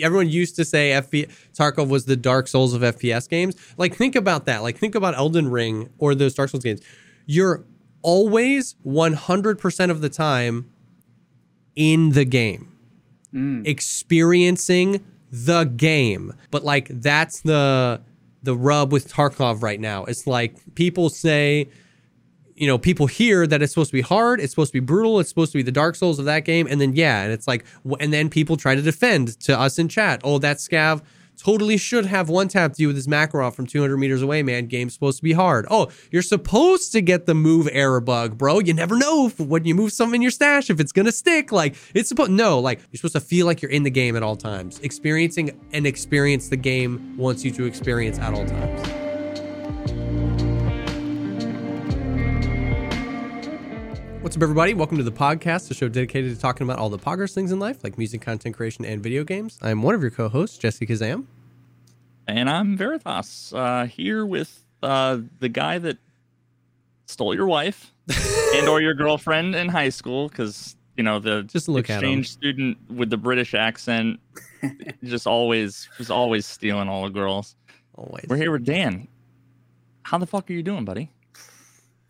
Everyone used to say FP- Tarkov was the Dark Souls of FPS games. Like, think about that. Like, think about Elden Ring or those Dark Souls games. You're always 100% of the time in the game, mm. experiencing the game. But like, that's the the rub with Tarkov right now. It's like people say, you know, people hear that it's supposed to be hard, it's supposed to be brutal, it's supposed to be the Dark Souls of that game, and then yeah, and it's like, and then people try to defend to us in chat. Oh, that scav totally should have one tapped you with his Makarov from 200 meters away, man. Game's supposed to be hard. Oh, you're supposed to get the move error bug, bro. You never know when you move something in your stash if it's gonna stick. Like it's supposed no, like you're supposed to feel like you're in the game at all times, experiencing and experience the game wants you to experience at all times. What's up, everybody? Welcome to the pogcast, a show dedicated to talking about all the poggers things in life, like music, content creation, and video games. I'm one of your co-hosts, Jesse Kazam. And I'm Veritas, uh, here with uh, the guy that stole your wife and or your girlfriend in high school, because you know the Just look exchange student with the British accent, just always just always stealing all the girls. Always. We're here with Dan. How the fuck are you doing, buddy?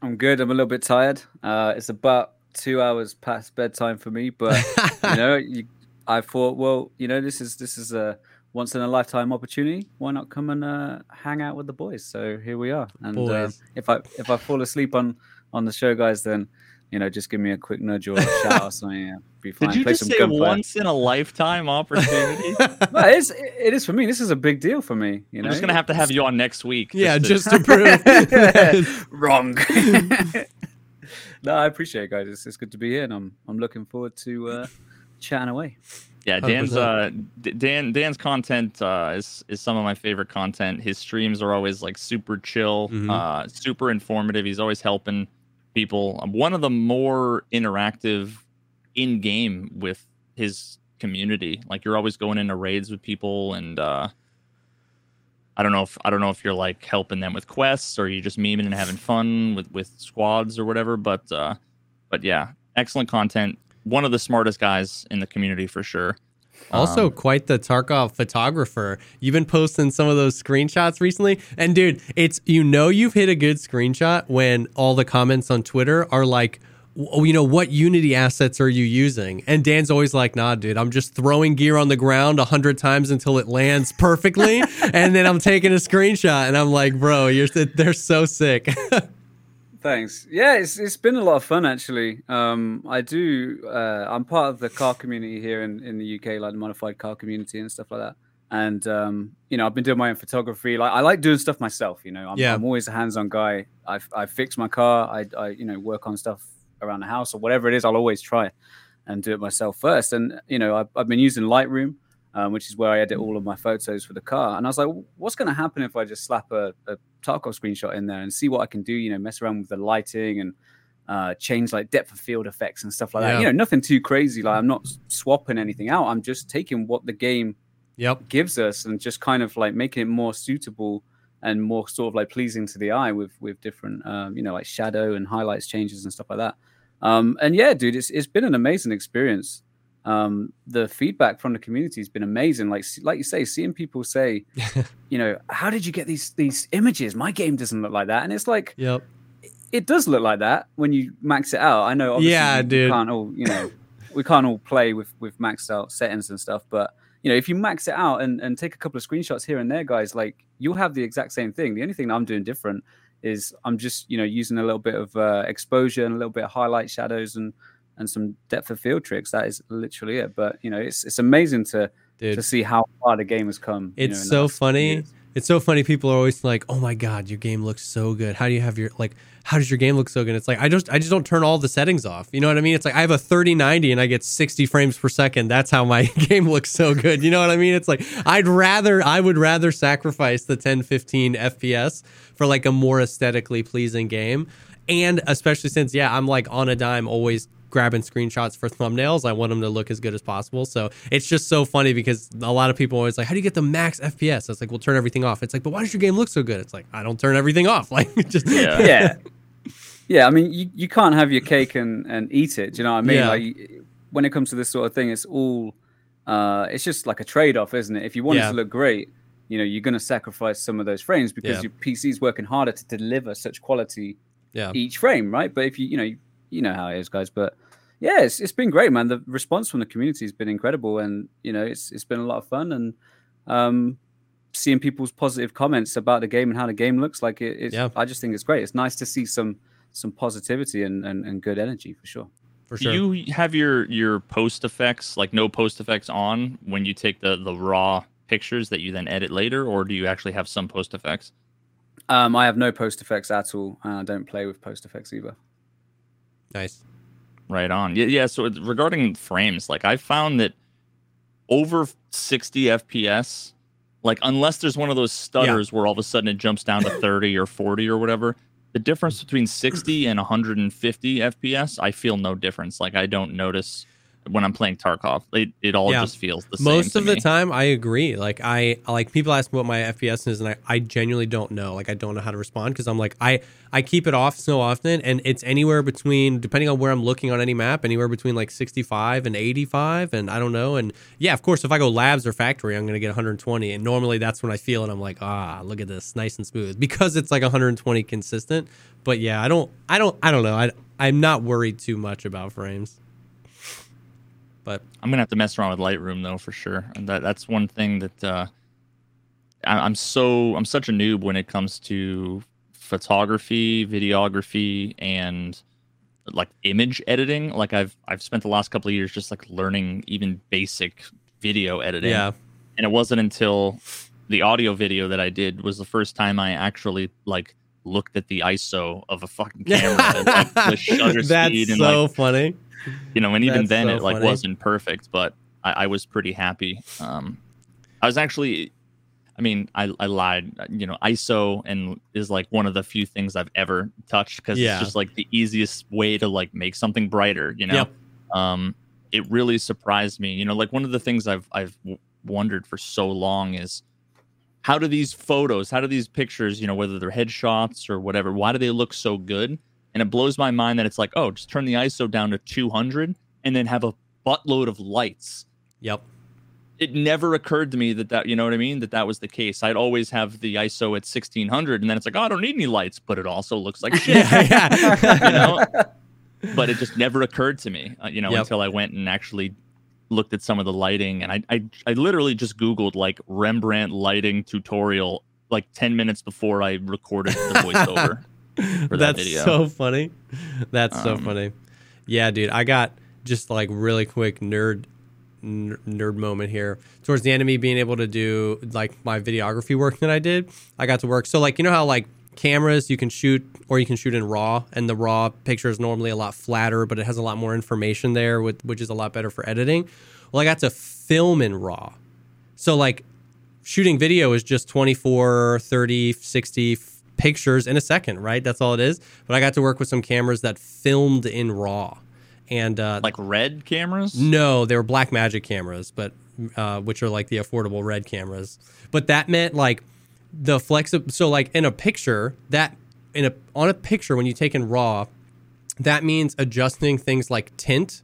I'm good. I'm a little bit tired. Uh, it's about two hours past bedtime for me, but you know, you, I thought, well, you know, this is this is a once in a lifetime opportunity. Why not come and uh, hang out with the boys? So here we are. And uh, if I if I fall asleep on on the show, guys, then you know, just give me a quick nudge or a shout or something. Yeah, be fine. Did you Play just some say gunfire. once in a lifetime opportunity? No, it is. It is for me. This is a big deal for me. You know, I'm just gonna have to have you on next week. yeah, to- just to prove. wrong. no, I appreciate it, guys. It's, it's good to be here, and I'm I'm looking forward to uh, chatting away. Yeah, Dan's uh, Dan Dan's content uh, is is some of my favorite content. His streams are always like super chill, Mhm. uh, super informative. He's always helping people. Um, One of the more interactive in game with his community. Like you're always going into raids with people, and uh, I don't know if I don't know if you're like helping them with quests or you're just memeing and having fun with with squads or whatever. But uh, but yeah, excellent content. One of the smartest guys in the community for sure. Also, Um, quite the Tarkov photographer. You've been posting some of those screenshots recently, and dude, it's you know you've hit a good screenshot when all the comments on Twitter are like, "Oh, you know what Unity assets are you using?" And Dan's always like, "Nah, dude, I'm just throwing gear on the ground a hundred times until it lands perfectly, and then I'm taking a screenshot." And I'm like, "Bro, you're they're so sick." Thanks. Yeah, it's it's been a lot of fun actually. Um, I do. Uh, I'm part of the car community here in, in the UK, like the modified car community and stuff like that. And um, you know, I've been doing my own photography. Like I like doing stuff myself. You know, I'm, Yeah. I'm always a hands-on guy. I I fix my car. I I you know work on stuff around the house or whatever it is. I'll always try and do it myself first. And you know, I've, I've been using Lightroom. Um, which is where I edit all of my photos for the car. And I was like, what's going to happen if I just slap a, a Tarkov screenshot in there and see what I can do? You know, mess around with the lighting and uh, change like depth of field effects and stuff like Yeah. that. You know, nothing too crazy. Like I'm not swapping anything out. I'm just taking what the game yep. gives us and just kind of like making it more suitable and more sort of like pleasing to the eye with with different um, you know like shadow and highlights changes and stuff like that. Um, and yeah, dude, it's it's been an amazing experience. Um, the feedback from the community has been amazing. Like like you say, seeing people say, you know, how did you get these these images? My game doesn't look like that, and it's like Yep. it does look like that when you max it out. I know, obviously, Yeah, we dude. can't all you know, we can't all play with with maxed out settings and stuff. But you know, if you max it out and and take a couple of screenshots here and there, guys, like you'll have the exact same thing. The only thing I'm doing different is I'm just you know using a little bit of uh, exposure and a little bit of highlight shadows and and some depth of field tricks. That is literally it. But you know, it's it's amazing to Dude. to see how far the game has come. you know, It's so funny. It's so funny. People are always like, "Oh my god, your game looks so good. How do you have your like? How does your game look so good?" It's like I just I just don't turn all the settings off. You know what I mean? It's like I have a 3090 and I get 60 frames per second. That's how my game looks so good. You know what I mean? It's like I'd rather I would rather sacrifice the 10 15 FPS for like a more aesthetically pleasing game. And especially since yeah, I'm like on a dime always grabbing screenshots for thumbnails. I want them to look as good as possible. So it's just so funny because a lot of people are always like, "How do you get the max FPS?" It's like, "We'll turn everything off." It's like, "But why does your game look so good?" It's like, "I don't turn everything off." Like, just Yeah. yeah yeah i mean you, you can't have your cake and and eat it do you know what i mean Yeah. like when it comes to this sort of thing it's all uh, it's just like a trade-off, isn't it? If you want Yeah. it to look great, you know, you're going to sacrifice some of those frames because Yeah. your PC's working harder to deliver such quality Yeah. each frame, right? But if you, you know, you know how it is, guys. But yeah, it's, it's been great, man. The response from the community has been incredible, and you know, it's it's been a lot of fun, and um, seeing people's positive comments about the game and how the game looks like it. It's, Yeah. I just think it's great. It's nice to see some some positivity and and, and good energy for sure. For Do you have your your post effects like no post effects on when you take the the raw pictures that you then edit later, or do you actually have some post effects? Um, I have no post effects at all, and I don't play with post effects either. Nice. Right on. Yeah, yeah. So regarding frames, like I found that over 60 FPS, like unless there's one of those stutters where all of a sudden it jumps down to 30 or 40 or whatever, the difference between 60 and 150 FPS, I feel no difference. Like I don't notice when I'm playing Tarkov. It it all Yeah. just feels the same. Most of the time, I agree. Like I like people ask me what my FPS is, and I, I genuinely don't know. Like I don't know how to respond because I'm like I I keep it off so often, and it's anywhere between depending on where I'm looking on any map, anywhere between like 65 and 85, and I don't know. And yeah, of course, if I go labs or factory, I'm gonna get 120, and normally that's when I feel it. I'm like ah, look at this, nice and smooth because it's like 120 consistent. But yeah, I don't I don't I don't know. I I'm not worried too much about frames. But I'm gonna have to mess around with Lightroom though for sure. And that that's one thing that uh, I, I'm so I'm such a noob when it comes to photography, videography, and like image editing. Like I've I've spent the last couple of years just like learning even basic video editing. yeah, And it wasn't until the audio video that I did was the first time I actually like looked at the ISO of a fucking camera and like the shutter that's speed and so like funny. You know, and even then so it like funny. wasn't perfect, but I, I was pretty happy. Um, I was actually, I mean, I, I lied. You know, ISO and is like one of the few things I've ever touched because Yeah. it's just like the easiest way to like make something brighter. You know, Yep. um, it really surprised me. You know, like one of the things I've I've w- wondered for so long is how do these photos, how do these pictures, you know, whether they're headshots or whatever, why do they look so good? And it blows my mind that it's like, oh, just turn the ISO down to 200 and then have a buttload of lights. Yep. It never occurred to me that that, you know what I mean, that that was the case. I'd always have the ISO at 1600 and then it's like, oh, I don't need any lights, but it also looks like shit. You know? but it just never occurred to me, uh, you know, Yep. until I went and actually looked at some of the lighting, and I, I, I literally just Googled like Rembrandt lighting tutorial like ten minutes before I recorded the voiceover. That That's video. so funny. That's so Um, funny. Yeah, dude. I got just like really quick nerd nerd moment here towards the end of me being able to do like my videography work that I did. I got to work. So like you know how like cameras you can shoot or you can shoot in raw and the raw picture is normally a lot flatter but it has a lot more information there with, which is a lot better for editing. Well, I got to film in raw. So like shooting video is just 24 30 60 f- pictures in a second right? That's all it is. But i got to work with some cameras that filmed in raw. And uh, like red cameras. no they were Blackmagic cameras but uh, which are like the affordable red cameras. But that meant like the flexi- so like in a picture that in a on a picture when you take in raw that means adjusting things like tint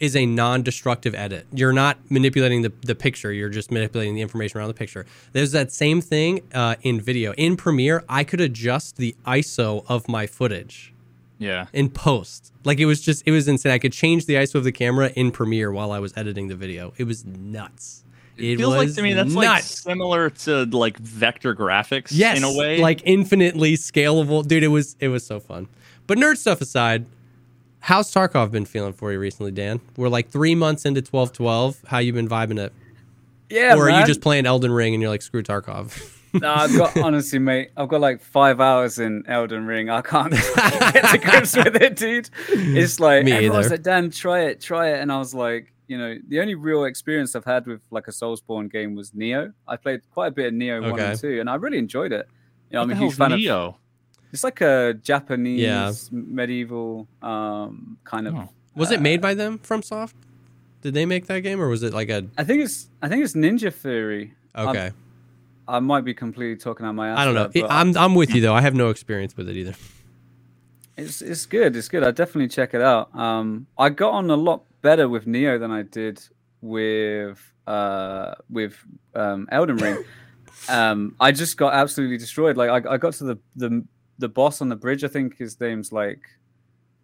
is a non-destructive edit. You're not manipulating the, the picture. You're just manipulating the information around the picture. There's that same thing uh, in video. In Premiere, I could adjust the ISO of my footage Yeah. in post. Like it was just, it was insane. I could change the ISO of the camera in Premiere while I was editing the video. It was nuts. It feels like was to me that's like nuts. similar to like vector graphics yes, in a way. like infinitely scalable, dude. It was it was so fun. But nerd stuff aside, how's Tarkov been feeling for you recently, Dan? We're like three months into twelve twelve. How you been vibing it? Yeah, or are you just playing Elden Ring and you're like screw Tarkov? No, I've got honestly, mate. I've got like five hours in Elden Ring. I can't get to grips with it, dude. It's like Me everyone's either. like, "Dan, try it, try it," and I was like, you know, the only real experience I've had with like a Soulsborne game was Nioh. I played quite a bit of Nioh one and two, and I really enjoyed it. You know, what I'm a the huge hell's fan of. Nioh? It's like a Japanese Yeah. medieval um kind of. Oh. was it made by them FromSoft? Did they make that game or was it like a I think it's I think it's Ninja Theory. I'm- okay? I might be completely talking out my ass. I don't know. there, but I'm I'm with you though. I have no experience with it either. It's it's good. It's good. I definitely check it out. Um, I got on a lot better with Nioh than I did with uh, with um, Elden Ring, um, I just got absolutely destroyed. Like I, I got to the, the the boss on the bridge. I think his name's like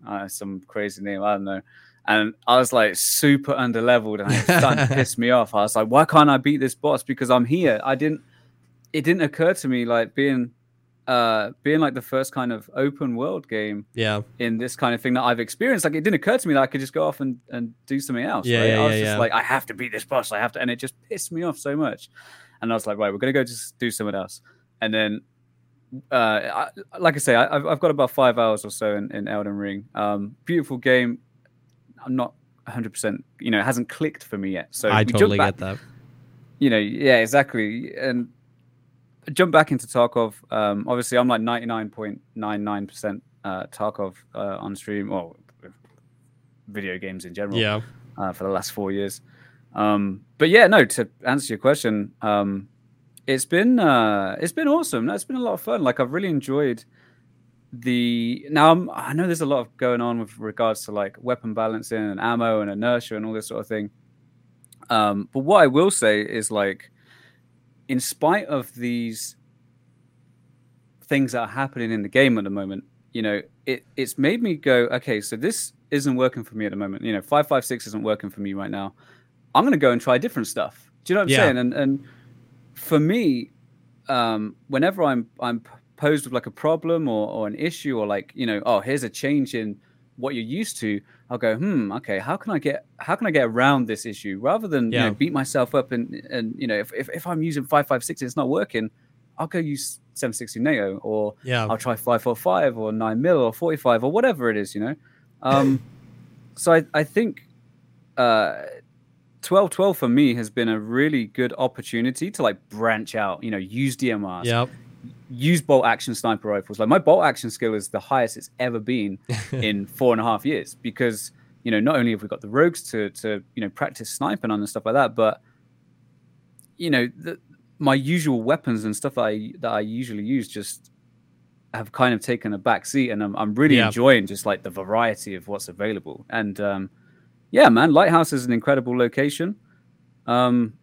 uh, some crazy name. I don't know. And I was like super under leveled, and it started to piss me off. I was like, why can't I beat this boss? Because I'm here. I didn't. It didn't occur to me like being uh being like the first kind of open world game Yeah. in this kind of thing that I've experienced. Like it didn't occur to me that I could just go off and, and do something else. Yeah, right? yeah, I was yeah, just yeah. like, I have to beat this boss. I have to, and it just pissed me off so much. And I was like, right, we're gonna go just do something else. And then, uh, I, like I say, I, I've, I've got about five hours or so in, in Elden Ring. Um, beautiful game. I'm not 100. percent You know, it hasn't clicked for me yet. So I totally back- get that. you know, yeah, exactly. And jump back into Tarkov. Um, obviously, I'm like 99.99% uh, Tarkov uh, on stream or video games in general Yeah. uh, for the last four years. Um, but yeah, no. To answer your question, um, it's been uh, it's been awesome. It's been a lot of fun. Like I've really enjoyed the. Now I'm, I know there's a lot of going on with regards to like weapon balancing and ammo and inertia and all this sort of thing. Um, but what I will say is like, in spite of these things that are happening in the game at the moment, you know, it it's made me go, okay, so this isn't working for me at the moment. You know, five five six isn't working for me right now. I'm gonna go and try different stuff. Do you know what I'm Yeah. saying? And and for me, um, whenever I'm I'm posed with like a problem or, or an issue or like you know, oh, here's a change in what you're used to, I'll go, hmm, okay, how can I get how can I get around this issue rather than you know beat myself up and and you know if if, if I'm using five five six, it's not working, I'll go use 760 NATO or Yeah. I'll try 545 or 9 mil or 45 or whatever it is, you know. Um, so I, I think uh, 12 12 for me has been a really good opportunity to like branch out, you know, use DMRs, Yep. use bolt action sniper rifles. Like my bolt action skill is the highest it's ever been in four and a half years because, you know, not only have we got the rogues to, to you know, practice sniping on and stuff like that, but, you know, the, my usual weapons and stuff that I, that I usually use just have kind of taken a back seat and I'm, I'm really Yeah. enjoying just like the variety of what's available. And um, yeah, man, Lighthouse is an incredible location. Um,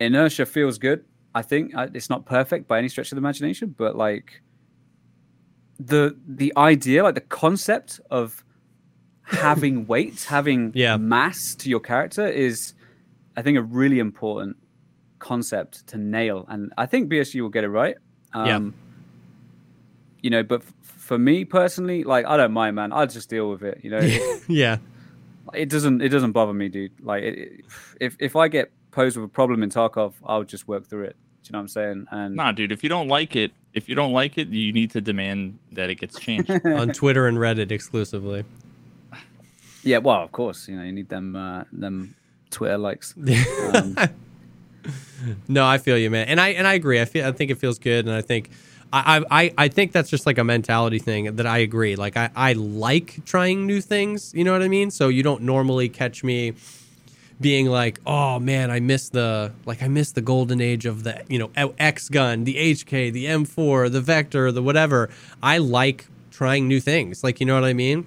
inertia feels good. I think it's not perfect by any stretch of the imagination, but like the the idea, like the concept of having weight, having Yeah. mass to your character is, I think, a really important concept to nail. And I think BSG will get it right. Um, Yeah. You know, but f- for me personally, like I don't mind, man. I'll just deal with it. You know, yeah. It doesn't it doesn't bother me, dude. Like it, it- if if I get posed with a problem in Tarkov, I'll just work through it. Do you know what I'm saying? And Nah, dude. If you don't like it, if you don't like it, you need to demand that it gets changed. On Twitter and Reddit exclusively. yeah, well, of course, you know, you need them uh, them Twitter likes. Um, No, I feel you, man, and I and I agree. I feel I think it feels good, and I think I I I think that's just like a mentality thing that I agree. Like I I like trying new things. You know what I mean? So you don't normally catch me being like, oh man, I miss the like I miss the golden age of the you know X gun, the HK, the M4, the Vector, the whatever. I like trying new things. Like you know what I mean?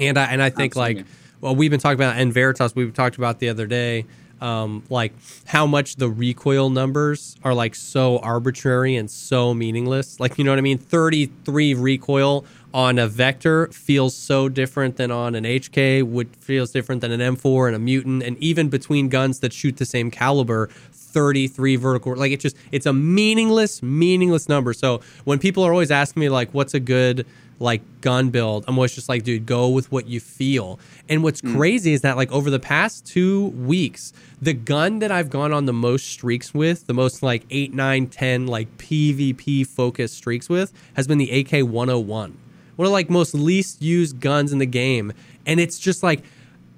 And I and I think like well, we've been talking about and Veritas. We've talked about the other day, um, like how much the recoil numbers are like so arbitrary and so meaningless. Like you know what I mean? Thirty three recoil on a Vector feels so different than on an HK. Would feels different than an M4 and a Mutant, and even between guns that shoot the same caliber. 33 vertical like it's just it's a meaningless meaningless number so when people are always asking me like what's a good like gun build i'm always just like dude go with what you feel. And what's mm. crazy is that like over the past two weeks the gun that i've gone on the most streaks with the most like 8 9 10 like pvp focused streaks with has been the ak-101 one of like most least used guns in the game. And it's just like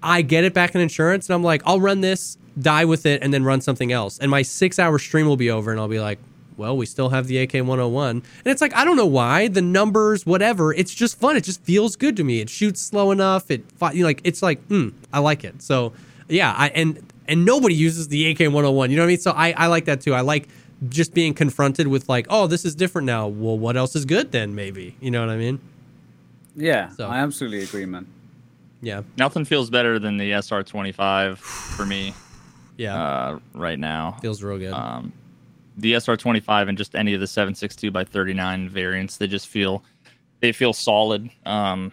I get it back in insurance, and I'm like, I'll run this, die with it, and then run something else. And my six hour stream will be over, and I'll be like, well, we still have the AK 101. And it's like, I don't know why, the numbers, whatever. It's just fun. It just feels good to me. It shoots slow enough. It, you know, like, it's like, mm, I like it. So, yeah, I, and, and nobody uses the AK 101. You know what I mean? So I, I like that too. I like just being confronted with, like, oh, this is different now. Well, what else is good then, maybe? You know what I mean? yeah, So- I absolutely agree, man. Yeah. Nothing feels better than the SR 25 for me. Yeah, uh, right now. feels real good. Um, the SR25 and just any of the 762 by 39 variants, they just feel they feel solid. Um,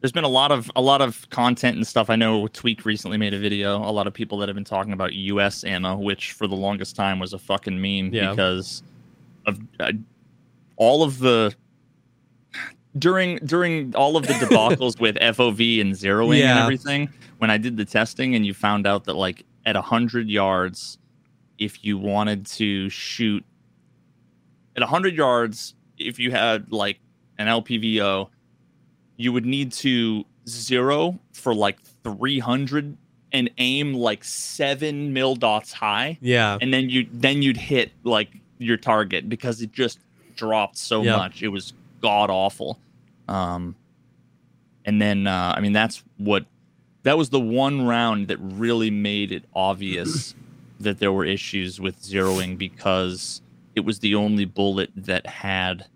there's been a lot of a lot of content and stuff. I know Tweak recently made a video. A lot of people that have been talking about U.S. ammo, which for the longest time was a fucking meme Yeah. because of uh, all of the during during all of the debacles with FOV and zeroing and everything. When I did the testing, and you found out that like at hundred yards, if you wanted to shoot at 100 yards if you had like an lpvo you would need to zero for like 300 and aim like seven mil dots high. Yeah, and then you then you'd hit like your target because it just dropped so Yep. much. It was god awful um and then uh i mean that's what that was the one round that really made it obvious that there were issues with zeroing because it was the only bullet that had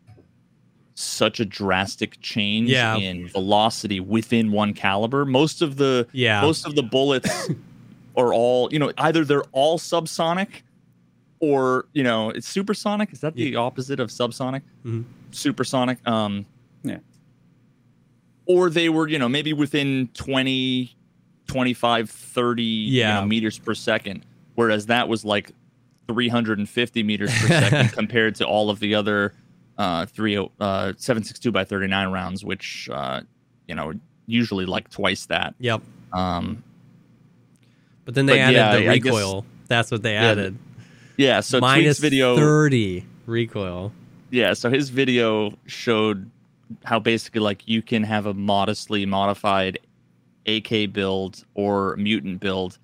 such a drastic change Yeah. in velocity within one caliber most of the yeah. most of the bullets are all you know either they're all subsonic or you know it's supersonic is that the opposite of subsonic Mhm. supersonic um Yeah. or they were you know maybe within 20 25 30 you Yeah. know, meters per second whereas that was like 350 meters per second compared to all of the other uh 3 uh 762 by 39 rounds which uh you know usually like twice that Yep. um But then they But added yeah, the I guess- recoil. That's what they Yeah, added. Yeah, so Minus video. thirty recoil. Yeah, so his video showed how basically like you can have a modestly modified AK build or mutant build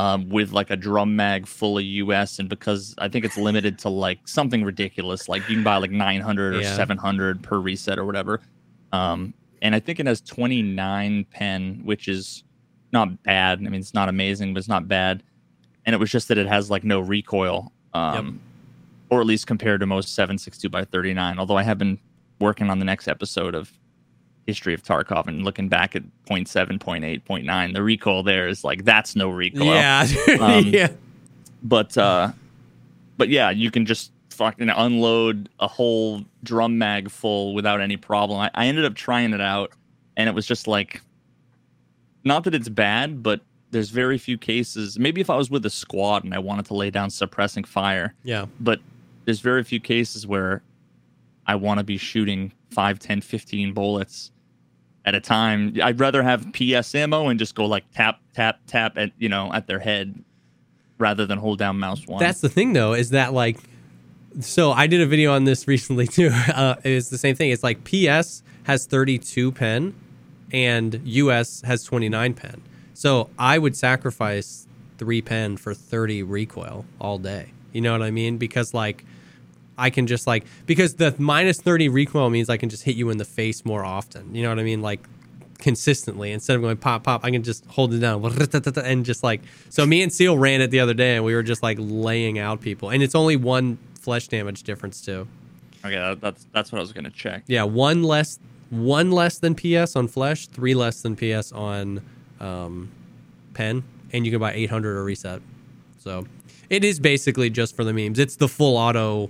um, with like a drum mag full of US, and because I think it's limited to like something ridiculous, like you can buy like 900 or Yeah. 700 per reset or whatever. Um, and I think it has 29 pen, which is not bad. I mean, it's not amazing, but it's not bad. And it was just that it has like no recoil, um, or at least compared to most 762 by 39. Although I have been working on the next episode of History of Tarkov and looking back at 0.7, 0.8, 0.9. The recoil there is like that's no recoil. Yeah. Um, yeah. But uh, but yeah, you can just fucking unload a whole drum mag full without any problem. I, I ended up trying it out, and it was just like, not that it's bad, but there's very few cases. Maybe if I was with a squad and I wanted to lay down suppressing fire, Yeah. but there's very few cases where I want to be shooting 5, 10, 15 bullets at a time. I'd rather have PS ammo and just go like tap, tap, tap at you know at their head rather than hold down mouse one. That's the thing though, is that like so I did a video on this recently too. Uh it's the same thing. It's like PS has 32 pen and US has 29 pen. So I would sacrifice 3 pen for 30 recoil all day. You know what I mean? Because like I can just like because the minus 30 recoil means I can just hit you in the face more often. You know what I mean? Like consistently instead of going pop pop i can just hold it down and just like so me and seal ran it the other day and we were just like laying out people and it's only one flesh damage difference too okay. That's that's what I was gonna check. yeah one less one less than ps on flesh three less than ps on um pen and you can buy 800 or reset so it is basically just for the memes it's the full auto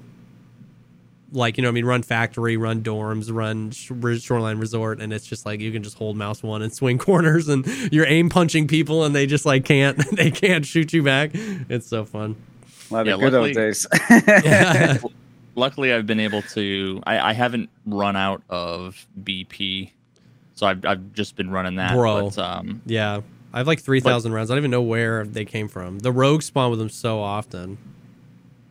like you know what I mean run factory run dorms run sh- shoreline resort and it's just like you can just hold mouse one and swing corners and you're aim punching people and they just like can't they can't shoot you back it's so fun Like Yeah, good luckily- old days. yeah Luckily, I've been able to. I, I haven't run out of BP, so I've I've just been running that. Bro. But, um, yeah I have like 3000 rounds I don't even know where they came from the rogue spawn with them so often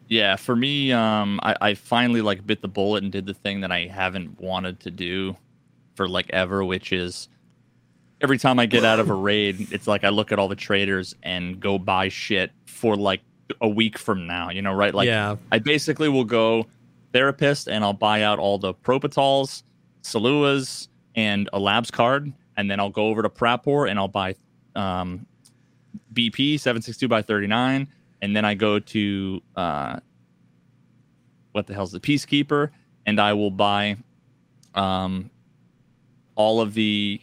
Yeah, for me, um, I, I finally like bit the bullet and did the thing that I haven't wanted to do for like ever, which is every time I get out of a raid, it's like I look at all the traders and go buy shit for like a week from now. You know, right? Like yeah I basically will go therapist and I'll buy out all the Propitals, Salewas, and a labs card, and then I'll go over to Prapor and I'll buy um, BP 762 by 39, and then I go to uh, what the hell's the Peacekeeper, and I will buy um, all of the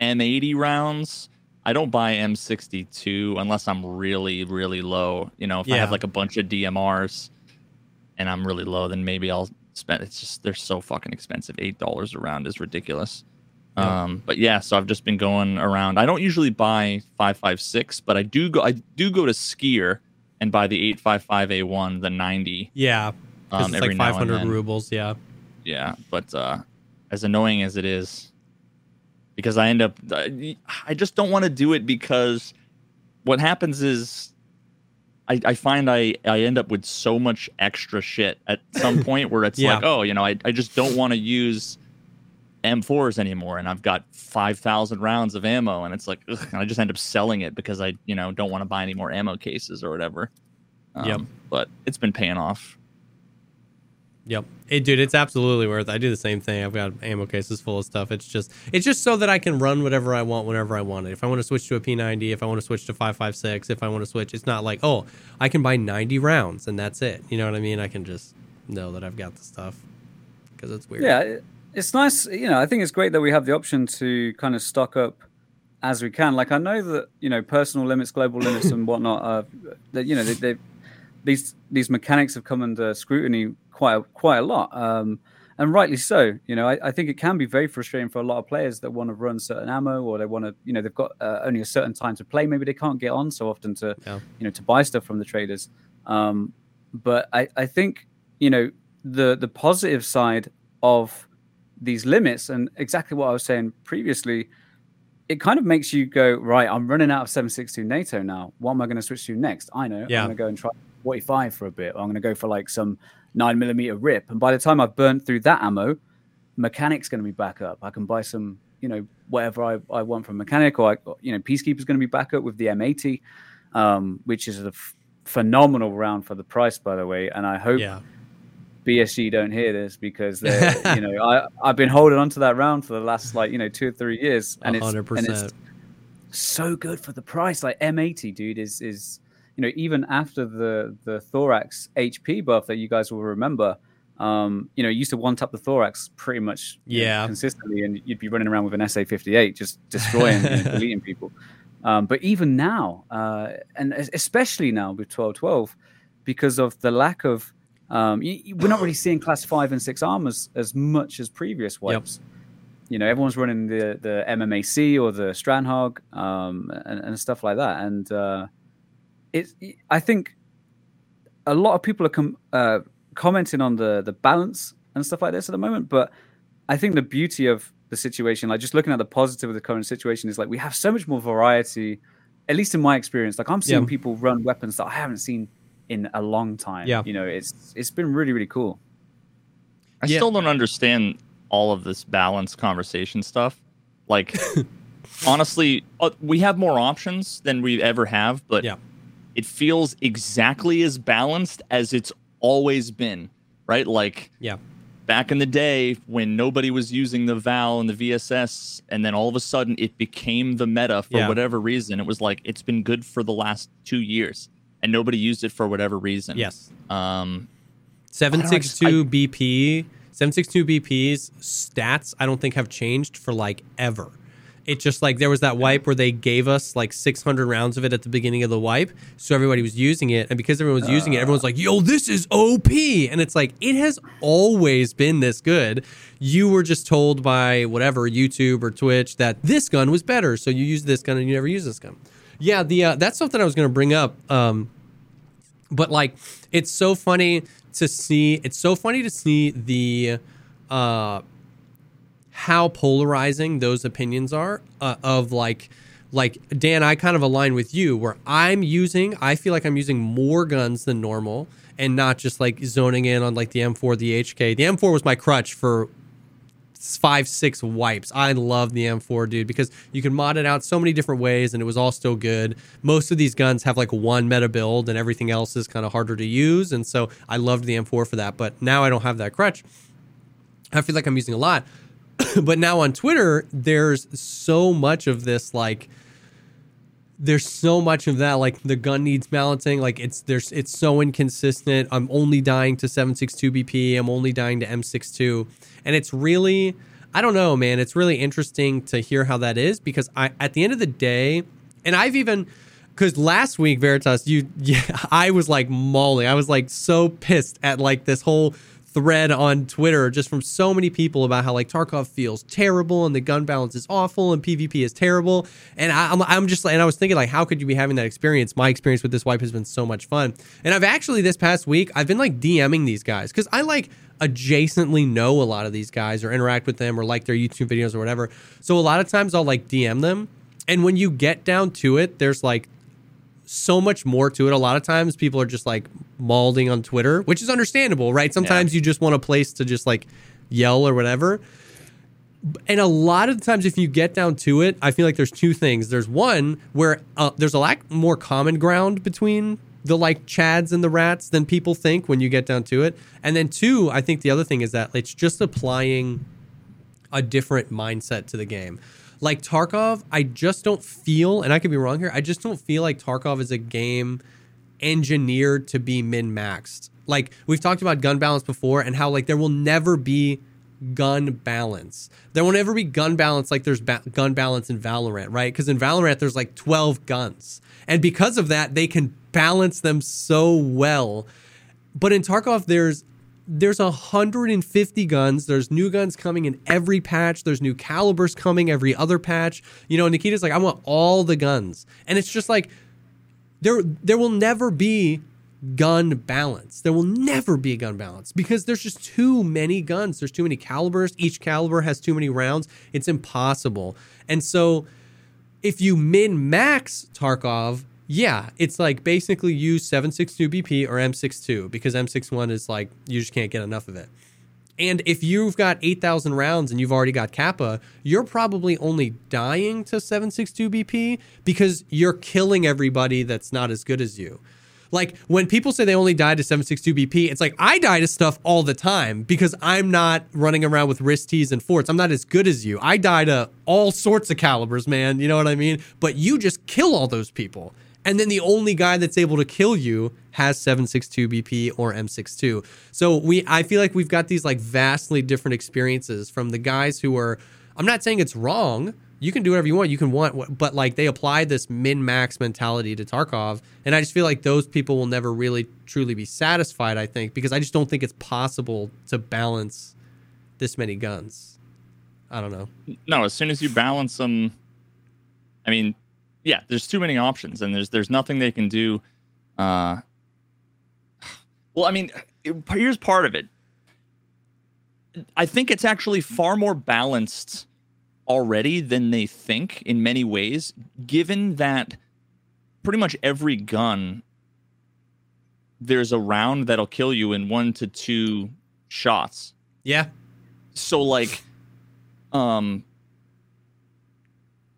M80 rounds. I don't buy M62 unless I'm really, really low. You know, if I have like a bunch of DMRs and I'm really low, then maybe I'll spend. It's just they're so fucking expensive. Eight dollars a round is ridiculous. Yeah. Um, but yeah, so I've just been going around. I don't usually buy five five six, but I do go. I do go to Skier and buy the eight five five A one, the ninety. Yeah, Um, it's like 500 rubles. Yeah. Yeah, but uh, as annoying as it is, because I end up, I I just don't want to do it because what happens is, I, I find I I end up with so much extra shit at some point where it's Yeah. like, oh, you know, I I just don't want to use M4s anymore, and I've got five thousand rounds of ammo, and it's like, ugh, and I just end up selling it because I you know don't want to buy any more ammo cases or whatever. Um, Yep. But it's been paying off. Yep. Hey, dude, it's absolutely worth. it. I do the same thing. I've got ammo cases full of stuff. It's just, it's just so that I can run whatever I want whenever I want it. If I want to switch to a P90, if I want to switch to 556, if I want to switch, it's not like, oh, I can buy 90 rounds and that's it. You know what I mean? I can just know that I've got the stuff because it's weird. Yeah, it- it's nice. You know, I think it's great that we have the option to kind of stock up as we can. Like I know that you know personal limits, global limits, and whatnot. Uh, that you know they, they these these mechanics have come under scrutiny quite a, quite a lot, um, and rightly so. You know, I, I think it can be very frustrating for a lot of players that want to run certain ammo or they want to, you know, they've got uh, only a certain time to play. Maybe they can't get on so often to, Yeah. you know, to buy stuff from the traders. Um, but I, I think you know the the positive side of these limits and exactly what I was saying previously, it kind of makes you go right. I'm running out of 762 NATO now. What am I going to switch to next? I know. Yeah. I'm going to go and try 45 for a bit. Or I'm going to go for like some nine millimeter rip. And by the time I've burned through that ammo, mechanic's going to be back up. I can buy some, you know, whatever I, I want from mechanic, or I, you know, peacekeeper's going to be back up with the M80, um, which is a f- phenomenal round for the price, by the way. And I hope Yeah. BSG don't hear this because they're, you know, I I've been holding on to that round for the last like you know two or three years, and it's and 100%. it's so good for the price. Like M80, dude, is is you know even after the the thorax HP buff that you guys will remember. Um, you know, used to one tap the thorax pretty much you know, Yeah. consistently, and you'd be running around with an SA58 just destroying and deleting people. Um, but even now, uh, and especially now with 1212, because of the lack of, um, y y- we're not really seeing class five and six armors as much as previous wipes. You know, everyone's running the the MMAC or the Strandhogg um, and, and stuff like that, and uh, it's. I think a lot of people are com- uh, commenting on the the balance and stuff like this at the moment, but I think the beauty of the situation, like just looking at the positive of the current situation, is like we have so much more variety. At least in my experience, like I'm seeing people run weapons that I haven't seen in a long time. Yeah. you know, it's it's been really really cool. I Yeah. still don't understand all of this balance conversation stuff. Like, honestly, uh, we have more options than we ever have, but Yeah. it feels exactly as balanced as it's always been, right? Like, Yeah. back in the day when nobody was using the Val and the VSS, and then all of a sudden it became the meta for Yeah. whatever reason. It was like it's been good for the last two years, and nobody used it for whatever reason. Yes. Um, 762 BP, 762 BP's stats, I don't think have changed for like ever. It just like there was that wipe where they gave us like 600 rounds of it at the beginning of the wipe, so everybody was using it, and because everyone was using it, everyone's like, "Yo, this is OP," and it's like it has always been this good. You were just told by whatever YouTube or Twitch that this gun was better, so you use this gun and you never use this gun. Yeah, the uh, that's something I was going to bring up. Um, but like it's so funny to see it's so funny to see the uh how polarizing those opinions are uh, of like like Dan I kind of align with you where I'm using I feel like I'm using more guns than normal and not just like zoning in on like the M4 the HK the M4 was my crutch for five six wipes. I love the m4 dude because you can mod it out so many different ways and it was all still good. Most of these guns have like one meta build and everything else is kind of harder to use and so i loved the m4 for that but now i don't have that crutch. I feel like i'm using a lot. But now on twitter there's so much of this like there's so much of that like the gun needs balancing like it's there's it's so inconsistent i'm only dying to 762 bp i'm only dying to m62 and it's really I don't know, man. It's really interesting to hear how that is because I, at the end of the day, and I've even, because last week Veritas, you, yeah, I was like mauling. I was like so pissed at like this whole thread on Twitter just from so many people about how like Tarkov feels terrible and the gun balance is awful and PvP is terrible. And I, am I'm just like, and I was thinking like, how could you be having that experience? My experience with this wipe has been so much fun. And I've actually this past week, I've been like DMing these guys because I like adjacently know a lot of these guys or interact with them or like their YouTube videos or whatever. So a lot of times I'll like DM them. And when you get down to it, there's like so much more to it. A lot of times people are just like mauling on Twitter, which is understandable, right? Sometimes yeah. you just want a place to just like yell or whatever. And a lot of the times, if you get down to it, I feel like there's two things. There's one where uh, there's a lot more common ground between the like chads and the rats than people think when you get down to it. And then two, I think the other thing is that it's just applying a different mindset to the game. Like Tarkov, I just don't feel, and I could be wrong here, I just don't feel like Tarkov is a game engineered to be min maxed. Like we've talked about gun balance before and how like there will never be gun balance. There will never be gun balance like there's ba- gun balance in Valorant, right? Because in Valorant there's like 12 guns. And because of that, they can balance them so well. But in Tarkov there's there's 150 guns. There's new guns coming in every patch. There's new calibers coming every other patch. You know, Nikita's like, I want all the guns. And it's just like there there will never be gun balance. There will never be a gun balance because there's just too many guns. There's too many calibers. Each caliber has too many rounds. It's impossible. And so if you min max Tarkov, yeah, it's like basically use 762 BP or M62 because M61 is like you just can't get enough of it. And if you've got 8,000 rounds and you've already got Kappa, you're probably only dying to 762 BP because you're killing everybody that's not as good as you. Like when people say they only die to 762 BP, it's like I die to stuff all the time because I'm not running around with Rys-Ts and forts. I'm not as good as you. I die to all sorts of calibers, man. You know what I mean? But you just kill all those people and then the only guy that's able to kill you has 762 BP or M62. So we I feel like we've got these like vastly different experiences from the guys who are I'm not saying it's wrong. You can do whatever you want. You can want but like they apply this min-max mentality to Tarkov and I just feel like those people will never really truly be satisfied, I think, because I just don't think it's possible to balance this many guns. I don't know. No, as soon as you balance them I mean, yeah, there's too many options, and there's there's nothing they can do. Uh, well, I mean, here's part of it. I think it's actually far more balanced already than they think in many ways, given that pretty much every gun there's a round that'll kill you in one to two shots. Yeah. So like um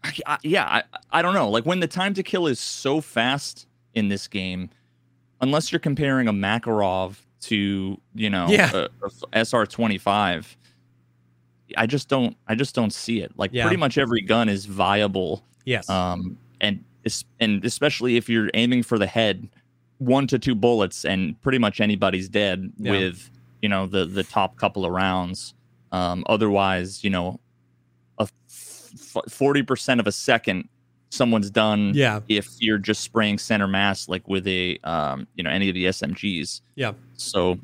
I, yeah, I, I don't know. Like when the time to kill is so fast in this game, unless you're comparing a Makarov to you know yeah. SR twenty five, I just don't I just don't see it. Like yeah. pretty much every gun is viable. Yes. Um, and and especially if you're aiming for the head, one to two bullets and pretty much anybody's dead yeah. with you know the the top couple of rounds. Um, otherwise, you know, 40% of a second someone's done yeah. if you're just spraying center mass like with a um you know any of the smgs yeah. So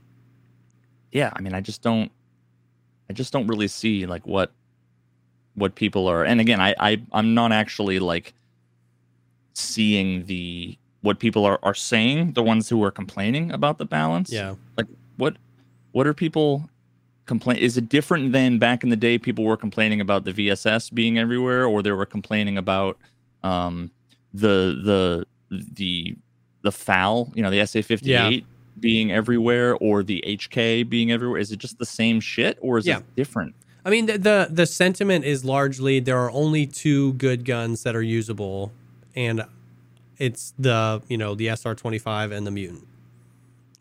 yeah i mean i just don't i just don't really see like what what people are and again i, I i'm not actually like seeing the what people are are saying the ones who are complaining about the balance. Yeah. Like what what are people complain is it different than back in the day people were complaining about the vss being everywhere or they were complaining about um the the the the FAL you know the sa58 yeah. being everywhere or the hk being everywhere is it just the same shit or is yeah. it different i mean the, the the sentiment is largely there are only two good guns that are usable and it's the you know the sr25 and the mutant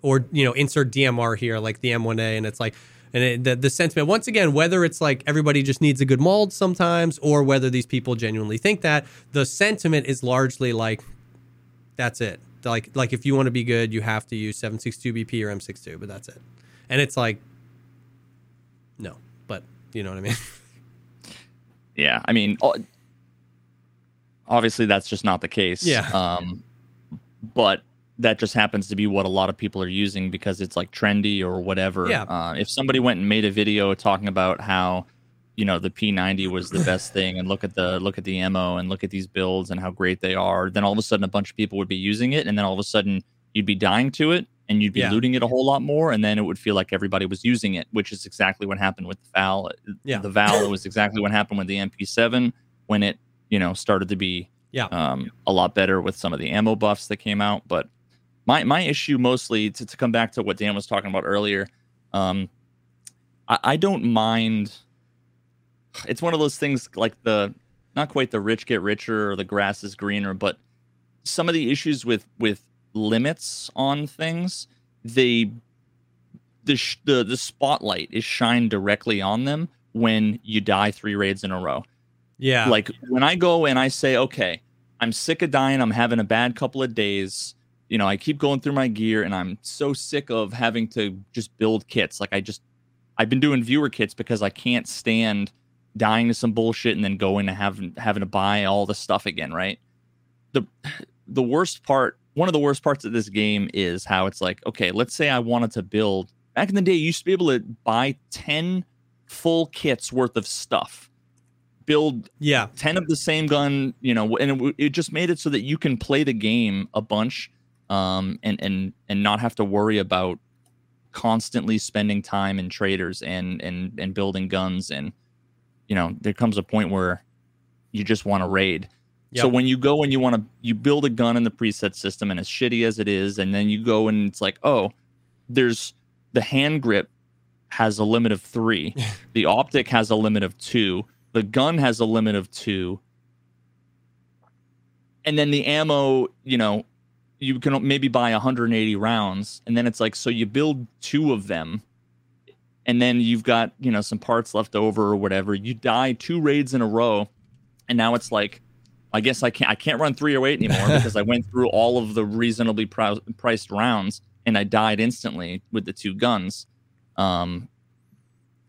or you know insert dmr here like the m1a and it's like and it, the, the sentiment once again whether it's like everybody just needs a good mold sometimes or whether these people genuinely think that the sentiment is largely like that's it like like if you want to be good you have to use 762 bp or m62 but that's it and it's like no but you know what i mean Yeah, I mean, obviously that's just not the case. Yeah. Um, but that just happens to be what a lot of people are using because it's like trendy or whatever. Yeah. Uh, if somebody went and made a video talking about how, you know, the P90 was the best thing, and look at the look at the ammo and look at these builds and how great they are, then all of a sudden a bunch of people would be using it, and then all of a sudden you'd be dying to it and you'd be Yeah. looting it a whole lot more, and then it would feel like everybody was using it, which is exactly what happened with the Val. Yeah. The Val was exactly what happened with the MP7 when it, you know, started to be Yeah. um, a lot better with some of the ammo buffs that came out. But my my issue mostly to, to come back to what Dan was talking about earlier, um, I, I don't mind. It's one of those things like the not quite the rich get richer or the grass is greener, but some of the issues with with limits on things, they the sh- the the spotlight is shined directly on them when you die three raids in a row. Yeah. Like when I go and I say, okay, I'm sick of dying. I'm having a bad couple of days. You know, I keep going through my gear and I'm so sick of having to just build kits. Like I just, I've been doing viewer kits because I can't stand dying to some bullshit and then going to having having to buy all the stuff again. Right. The the worst part, one of the worst parts of this game is how it's like, okay, let's say I wanted to build. Back in the day, you used to be able to buy ten full kits worth of stuff build yeah. 10 of the same gun you know and it, it just made it so that you can play the game a bunch um and and and not have to worry about constantly spending time in traders and and and building guns. And you know there comes a point where you just want to raid. So when you go and you want to you build a gun in the preset system and as shitty as it is and then you go and it's like oh there's the hand grip has a limit of three. The optic has a limit of two. The gun has a limit of two. And then the ammo you know you can maybe buy 180 rounds and then it's like so you build two of them and then you've got you know some parts left over or whatever. You die two raids in a row and now it's like i guess i can't i can't run 308 anymore because i went through all of the reasonably prou- priced rounds and i died instantly with the two guns. Um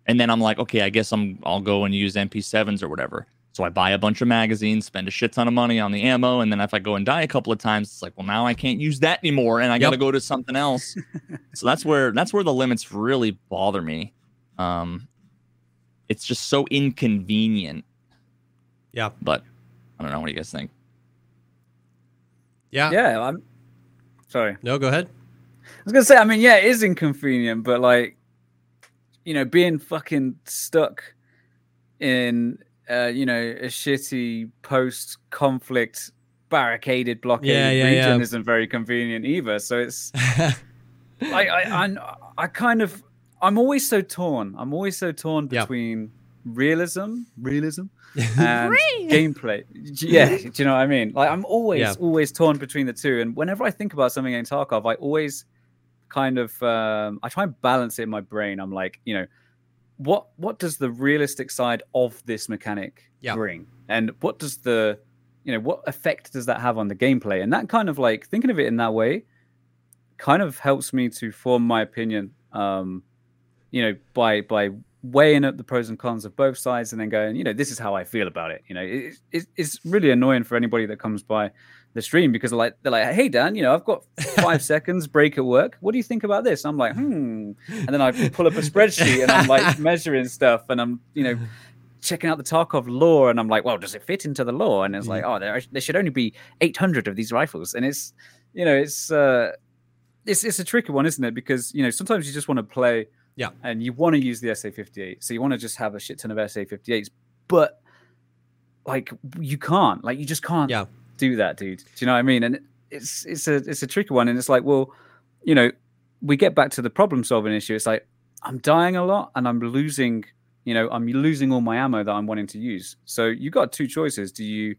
and then i'm like okay i guess i'm i'll go and use mp7s or whatever so I buy a bunch of magazines, spend a shit ton of money on the ammo, and then if I go and die a couple of times, it's like, well, now I can't use that anymore, and I got to Yep. go to something else. so that's where that's where the limits really bother me. Um, it's just so inconvenient. Yeah. But I don't know. What do you guys think? Yeah. Yeah, I'm sorry. No, go ahead. I was gonna say, I mean, yeah, it is inconvenient, but like, you know, being fucking stuck in, uh, you know, a shitty post-conflict barricaded blockade Yeah, yeah, region yeah. isn't very convenient either. So it's, I, I, I, I kind of, I'm always so torn. I'm always so torn Yeah. between realism, realism, and gameplay. Yeah, do you know what I mean? Like I'm always Yeah. always torn between the two, and whenever I think about something in Tarkov, I always kind of um, I try and balance it in my brain. I'm like, you know, what what does the realistic side of this mechanic Yeah. bring, and what does the you know what effect does that have on the gameplay? And that kind of like thinking of it in that way kind of helps me to form my opinion. Um, you know, by by weighing up the pros and cons of both sides and then going, you know, this is how I feel about it. You know, it, it, it's really annoying for anybody that comes by the stream because they're like, they're like, hey Dan, you know, I've got five seconds break at work. What do you think about this? I'm like, hmm. And then I pull up a spreadsheet and I'm like measuring stuff and I'm, you know, checking out the Tarkov lore and I'm like, well, does it fit into the lore? And it's like, oh, there, there should only be 800 of these rifles. And it's, you know, it's, uh, it's, it's a tricky one, isn't it? Because, you know, sometimes you just want to play Yeah. and you want to use the SA58. So you want to just have a shit ton of SA58s, but like you can't, like you just can't Yeah. Do that, dude. Do you know what I mean? And it's it's a it's a tricky one, and it's like, well, you know, we get back to the problem solving issue. It's like I'm dying a lot, and I'm losing, you know, I'm losing all my ammo that I'm wanting to use. So you got two choices. Do you,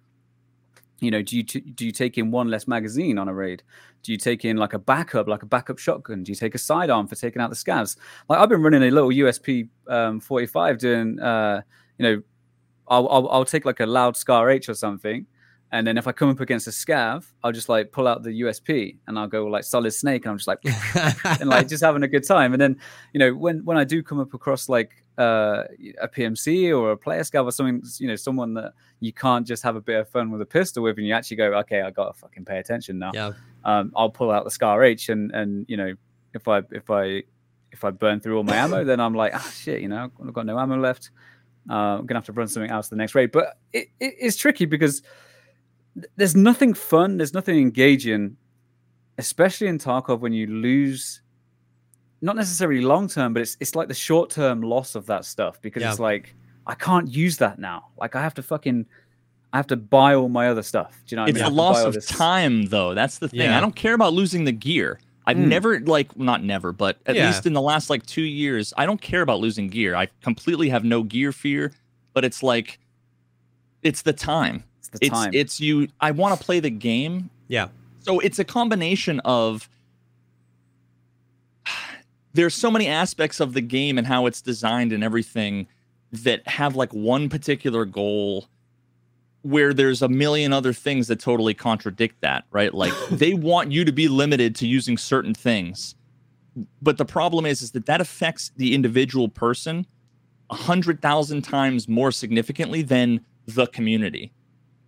you know, do you t- do you take in one less magazine on a raid? Do you take in like a backup, like a backup shotgun? Do you take a sidearm for taking out the scavs? Like I've been running a little USP um, 45 doing, uh, you know, I'll, I'll I'll take like a loud Scar H or something, and then if I come up against a scav, I'll just like pull out the USP and I'll go like solid snake, and I'm just like and like just having a good time. And then you know when when I do come up across like uh, a PMC or a player scav or something, you know, someone that you can't just have a bit of fun with a pistol with, and you actually go, okay, I got to fucking pay attention now. Yeah. Um, I'll pull out the Scar H, and and you know, if I if I if I burn through all my ammo, then I'm like, ah, shit, you know, I've got no ammo left. Uh, I'm gonna have to run something else the next raid. But it, it, it's tricky because there's nothing fun, there's nothing engaging, especially in Tarkov when you lose not necessarily long term, but it's it's like the short term loss of that stuff because Yeah. it's like I can't use that now. Like I have to fucking I have to buy all my other stuff. Do you know what it's I a mean? Have loss of this- time though that's the thing Yeah. i don't care about losing the gear i've Hmm. never like not never but at Yeah. least in the last like two years i don't care about losing gear i completely have no gear fear but it's like it's the time the it's time. it's you i want to play the game Yeah. so it's a combination of there's so many aspects of the game and how it's designed and everything that have like one particular goal where there's a million other things that totally contradict that, right? Like they want you to be limited to using certain things. But the problem is is that that affects the individual person a hundred thousand times more significantly than the community.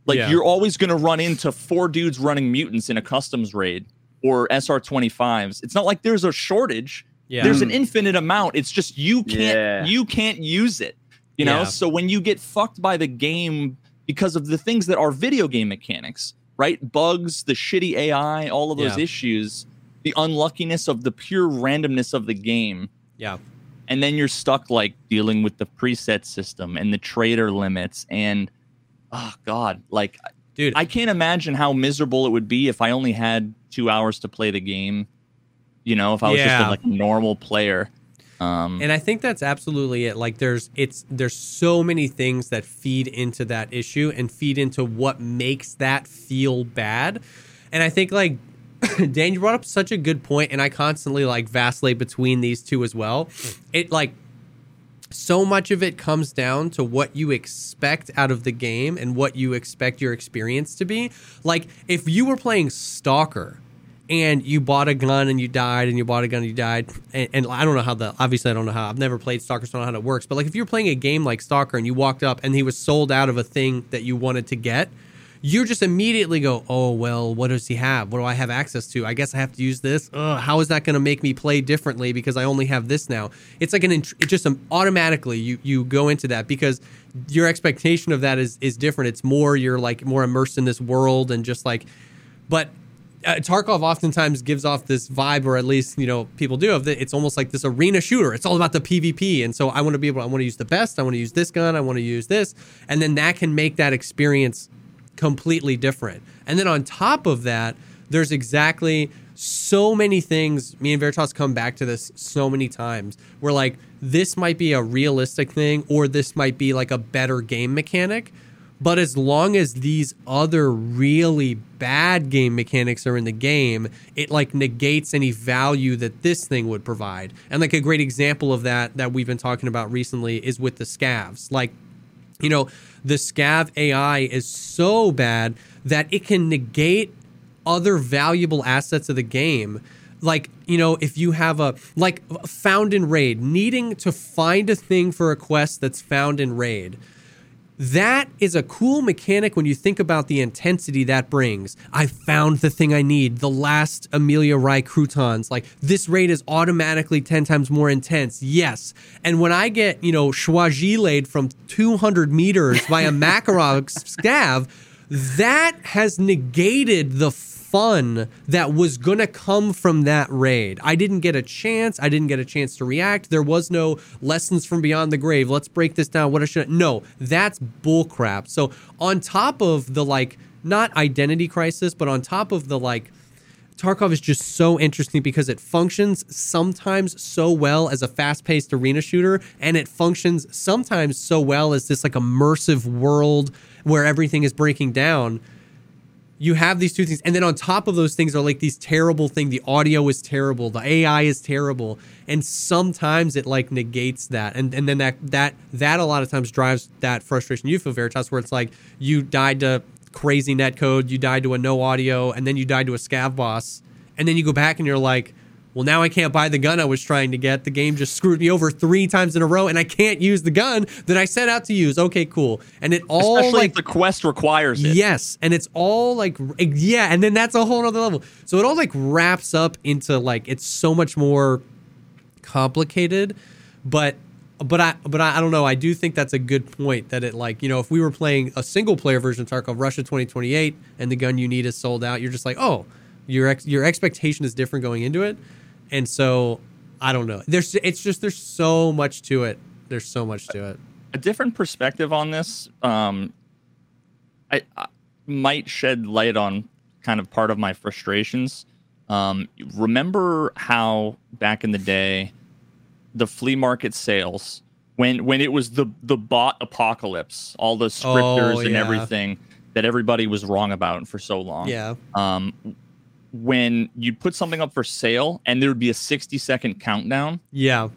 Like Yeah. you're always going to run into four dudes running mutants in a customs raid or SR25s. It's not like there's a shortage. Yeah. There's an hmm. infinite amount. It's just you can't Yeah. you can't use it. You know? Yeah. So when you get fucked by the game because of the things that are video game mechanics, right? Bugs, the shitty AI, all of those Yeah. issues, the unluckiness of the pure randomness of the game yeah. and then you're stuck like dealing with the preset system and the trader limits and oh god like Dude, i can't imagine how miserable it would be if i only had two hours to play the game you know if i was just Yeah. a like normal player um And I think that's absolutely it. Like there's it's there's so many things that feed into that issue and feed into what makes that feel bad. And I think like Dan, you brought up such a good point, and I constantly like vacillate between these two as well. It like so much of it comes down to what you expect out of the game and what you expect your experience to be. Like if you were playing Stalker and you bought a gun and you died and you bought a gun and you died and, and I don't know how the obviously I don't know how I've never played Stalker so I don't know how it works but like if you're playing a game like Stalker and you walked up and he was sold out of a thing that you wanted to get you just immediately go oh well what does he have what do I have access to I guess I have to use this Ugh, how is that going to make me play differently because I only have this now it's like an it just um, automatically you you go into that because your expectation of that is is different it's more you're like more immersed in this world and just like but uh, Tarkov oftentimes gives off this vibe, or at least you know people do of that. It's almost like this arena shooter. It's all about the PvP, and so I want to be able. I want to use the best. I want to use this gun. I want to use this, and then that can make that experience completely different. And then on top of that, there's exactly so many things. Me and Veritas come back to this so many times. Where like this might be a realistic thing, or this might be like a better game mechanic. But as long as these other really bad game mechanics are in the game, it like negates any value that this thing would provide. And like a great example of that that we've been talking about recently is with the scavs. Like you know, the scav AI is so bad that it can negate other valuable assets of the game. Like, you know, if you have a, like, found in raid, needing to find a thing for a quest that's found in raid. That is a cool mechanic when you think about the intensity that brings. I found the thing I need, the last Emelya Rye croutons. Like, this raid is automatically 10 times more intense. Yes. And when I get, you know, laid from 200 meters by a Makarov scav, that has negated the fun that was going to come from that raid. I didn't get a chance. I didn't get a chance to react. There was no lessons from beyond the grave. Let's break this down. What I should No, that's bullcrap. So, on top of the like not identity crisis, but on top of the like Tarkov is just so interesting because it functions sometimes so well as a fast-paced arena shooter and it functions sometimes so well as this like immersive world where everything is breaking down you have these two things. And then on top of those things are like these terrible thing the audio is terrible the ai is terrible. And sometimes it like negates that. And and then that that that a lot of times drives that frustration. You feel veritas where it's like you died to crazy netcode you died to a no audio and then you died to a scav boss. And then you go back and you're like well, now I can't buy the gun I was trying to get. The game just screwed me over three times in a row, and I can't use the gun that I set out to use. Okay, cool. And it all Especially like if the quest requires it. Yes, and it's all like eh, yeah, and then that's a whole other level. So it all like wraps up into like it's so much more complicated, but but I but I, I don't know. I do think that's a good point that it like you know if we were playing a single player version of Tarkov Russia 2028 and the gun you need is sold out, you're just like oh your ex, your expectation is different going into it, and so I don't know. There's it's just there's so much to it. There's so much to it. a different perspective on this um I, I might shed light on kind of part of my frustrations um remember how back in the day the flea market sales when when it was the the bot apocalypse all the scripters Oh, and everything that everybody was wrong about for so long Yeah. um when you'd put something up for sale and there would be a 60 second countdown Yeah.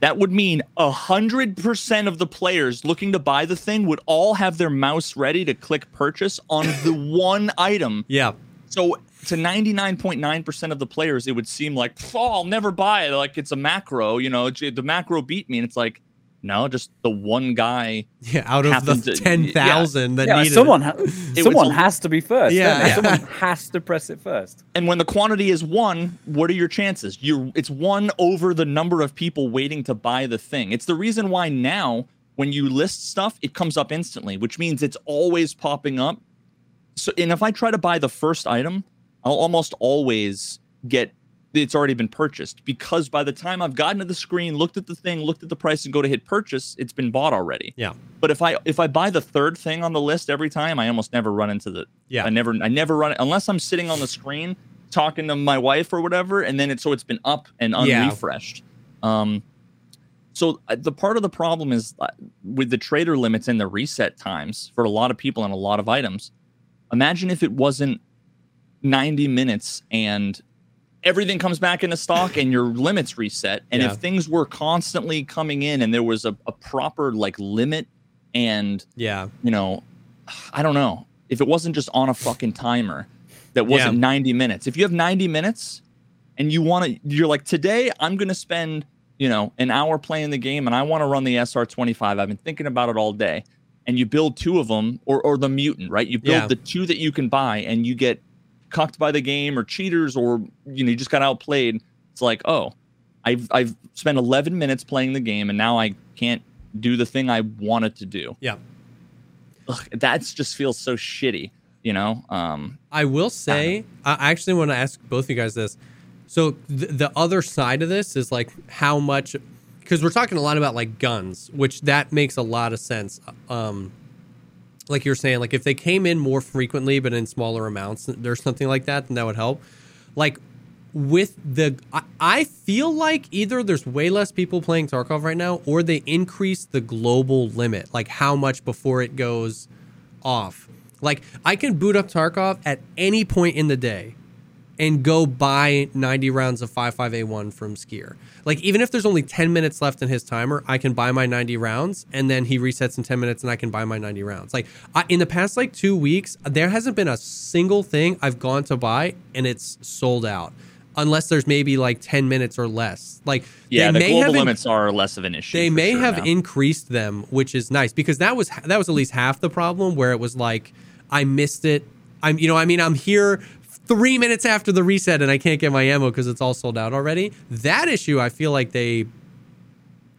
that would mean a hundred percent of the players looking to buy the thing would all have their mouse ready to click purchase on the one item. Yeah. So to 99.9% of the players, it would seem like, oh, I'll never buy it. Like it's a macro, you know, the macro beat me. And it's like, no, just the one guy. Yeah, out of the happened to- ten thousand that Yeah, needed someone ha- was someone a- has to be first. Yeah. Yeah, Yeah. someone has to press it first. And when the quantity is one, what are your chances? You're it's one over the number of people waiting to buy the thing. It's the reason why now when you list stuff, it comes up instantly, which means it's always popping up. So and if I try to buy the first item, I'll almost always get it's already been purchased because by the time I've gotten to the screen, looked at the thing, looked at the price and go to hit purchase, it's been bought already. Yeah. But if I if I buy the third thing on the list every time, I almost never run into the Yeah. I never I never run it unless I'm sitting on the screen talking to my wife or whatever, and then it's so it's been up and unrefreshed. Yeah. Um, so uh, the part of the problem is uh, with the trader limits and the reset times for a lot of people and a lot of items. Imagine if it wasn't 90 minutes and everything comes back into stock and your limits reset. And Yeah. if things were constantly coming in and there was a, a proper like limit and Yeah. you know, I don't know if it wasn't just on a fucking timer that wasn't Yeah. 90 minutes. If you have 90 minutes and you want to, you're like, today I'm going to spend, you know, an hour playing the game and I want to run the SR25. I've been thinking about it all day. And you build two of them or, or the mutant, right? You build Yeah. the two that you can buy and you get cucked by the game or cheaters or, you know, you just got outplayed. It's like, oh, I've, I've spent 11 minutes playing the game and now I can't do the thing I wanted to do Yeah. ugh, that's just feels so shitty, you know. Um, I will say, I I actually want to ask both of you guys this. So th- the other side of this is like how much, because we're talking a lot about like guns, which that makes a lot of sense. Um, like you're saying, like if they came in more frequently but in smaller amounts, there's something like that, then that would help. Like with the, I, I feel like either there's way less people playing Tarkov right now, or they increase the global limit, like how much before it goes off. Like I can boot up Tarkov at any point in the day and go buy 90 rounds of 55A1 from Skier. Like even if there's only 10 minutes left in his timer, I can buy my 90 rounds and then he resets in 10 minutes and I can buy my 90 rounds. Like I, in the past like 2 weeks, there hasn't been a single thing I've gone to buy and it's sold out. Unless there's maybe like 10 minutes or less. Like yeah, they the may global in- limits are less of an issue. they may sure have now. increased them, which is nice because that was that was at least half the problem where it was like I missed it. I'm you know I mean I'm here three minutes after the reset and I can't get my ammo because it's all sold out already. That issue I feel like they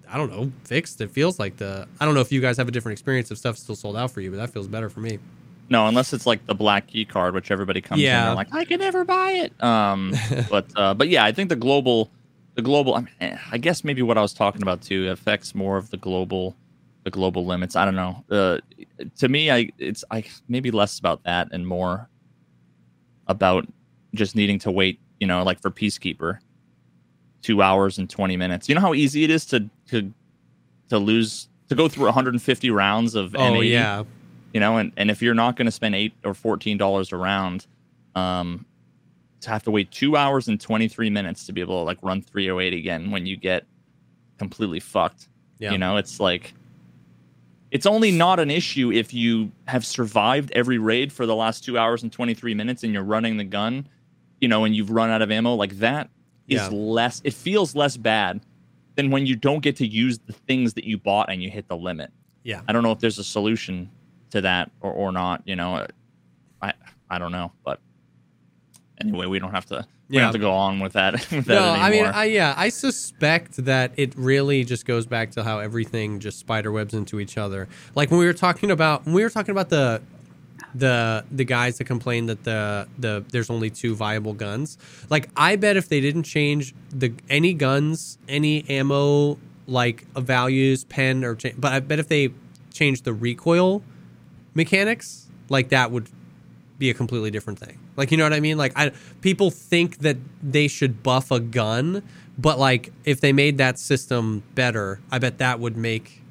I don't know fixed. It feels like the I don't know if you guys have a different experience if stuff's still sold out for you, but that feels better for me. no, unless it's like the black key card, which everybody comes in Yeah. and like I can never buy it. Um, but uh, but yeah, I think the global, the global. I, mean, eh, I guess maybe what I was talking about too affects more of the global, the global limits. I don't know. Uh, to me, I it's I maybe less about that and more about just needing to wait. You know, like for Peacekeeper, two hours and twenty minutes. You know how easy it is to to to lose to go through 150 rounds of Oh M80? yeah, you know and, and if you're not going to spend eight or fourteen dollars a round um to have to wait two hours and 23 minutes to be able to like run 308 again when you get completely fucked yeah, you know it's like it's only not an issue if you have survived every raid for the last two hours and 23 minutes and you're running the gun you know and you've run out of ammo like that is Yeah. less. It feels less bad than when you don't get to use the things that you bought and you hit the limit. Yeah. I don't know if there's a solution to that or, or not. You know, I I don't know, but anyway, we don't have to. We Yeah. have to go on with that. with that No, I mean. I yeah, I suspect that it really just goes back to how everything just spider webs into each other. Like when we were talking about when we were talking about the the the guys that complain that the the there's only two viable guns. Like I bet if they didn't change the any guns, any ammo like values, pen or cha- but I bet if they changed the recoil mechanics, like that would be a completely different thing. Like you know what I mean? Like I people think that they should buff a gun, but like if they made that system better, I bet that would make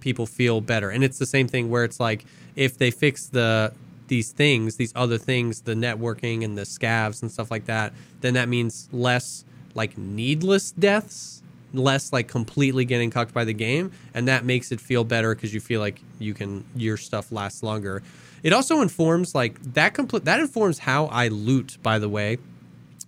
people feel better. And it's the same thing where it's like if they fix the these things, these other things, the networking and the scavs and stuff like that, then that means less like needless deaths, less like completely getting cucked by the game, and that makes it feel better because you feel like you can your stuff lasts longer. It also informs like that complete that informs how I loot. By the way,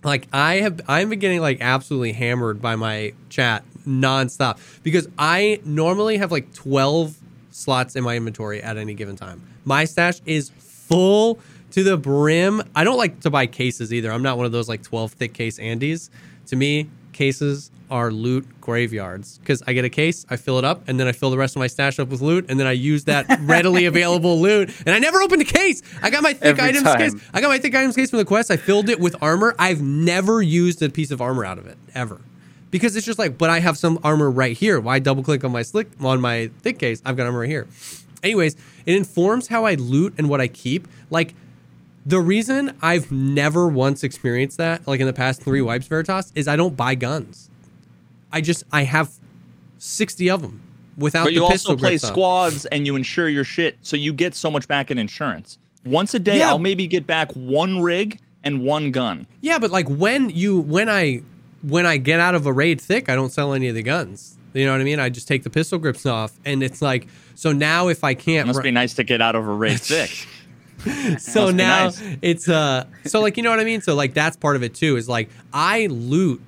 like I have been getting like absolutely hammered by my chat nonstop because I normally have like 12 slots in my inventory at any given time. My stash is full to the brim. I don't like to buy cases either. I'm not one of those like 12 thick case Andes. To me, cases are loot graveyards because I get a case, I fill it up, and then I fill the rest of my stash up with loot, and then I use that readily available loot. And I never opened a case. I got my thick Every items time. case. I got my thick items case from the quest. I filled it with armor. I've never used a piece of armor out of it ever. Because it's just like, but I have some armor right here. Why double click on my slick on my thick case? I've got armor right here. Anyways, it informs how I loot and what I keep. Like the reason I've never once experienced that, like in the past three wipes Veritas, is I don't buy guns. I just I have sixty of them without but the you pistol also play squads and you insure your shit, so you get so much back in insurance. Once a day, Yeah. I'll maybe get back one rig and one gun. Yeah, but like when you when I when I get out of a raid thick, I don't sell any of the guns. You know what I mean? I just take the pistol grips off, and it's like so now if I can't, it must ru- be nice to get out of a raid thick. so now nice. it's uh so like you know what I mean? So like that's part of it too. Is like I loot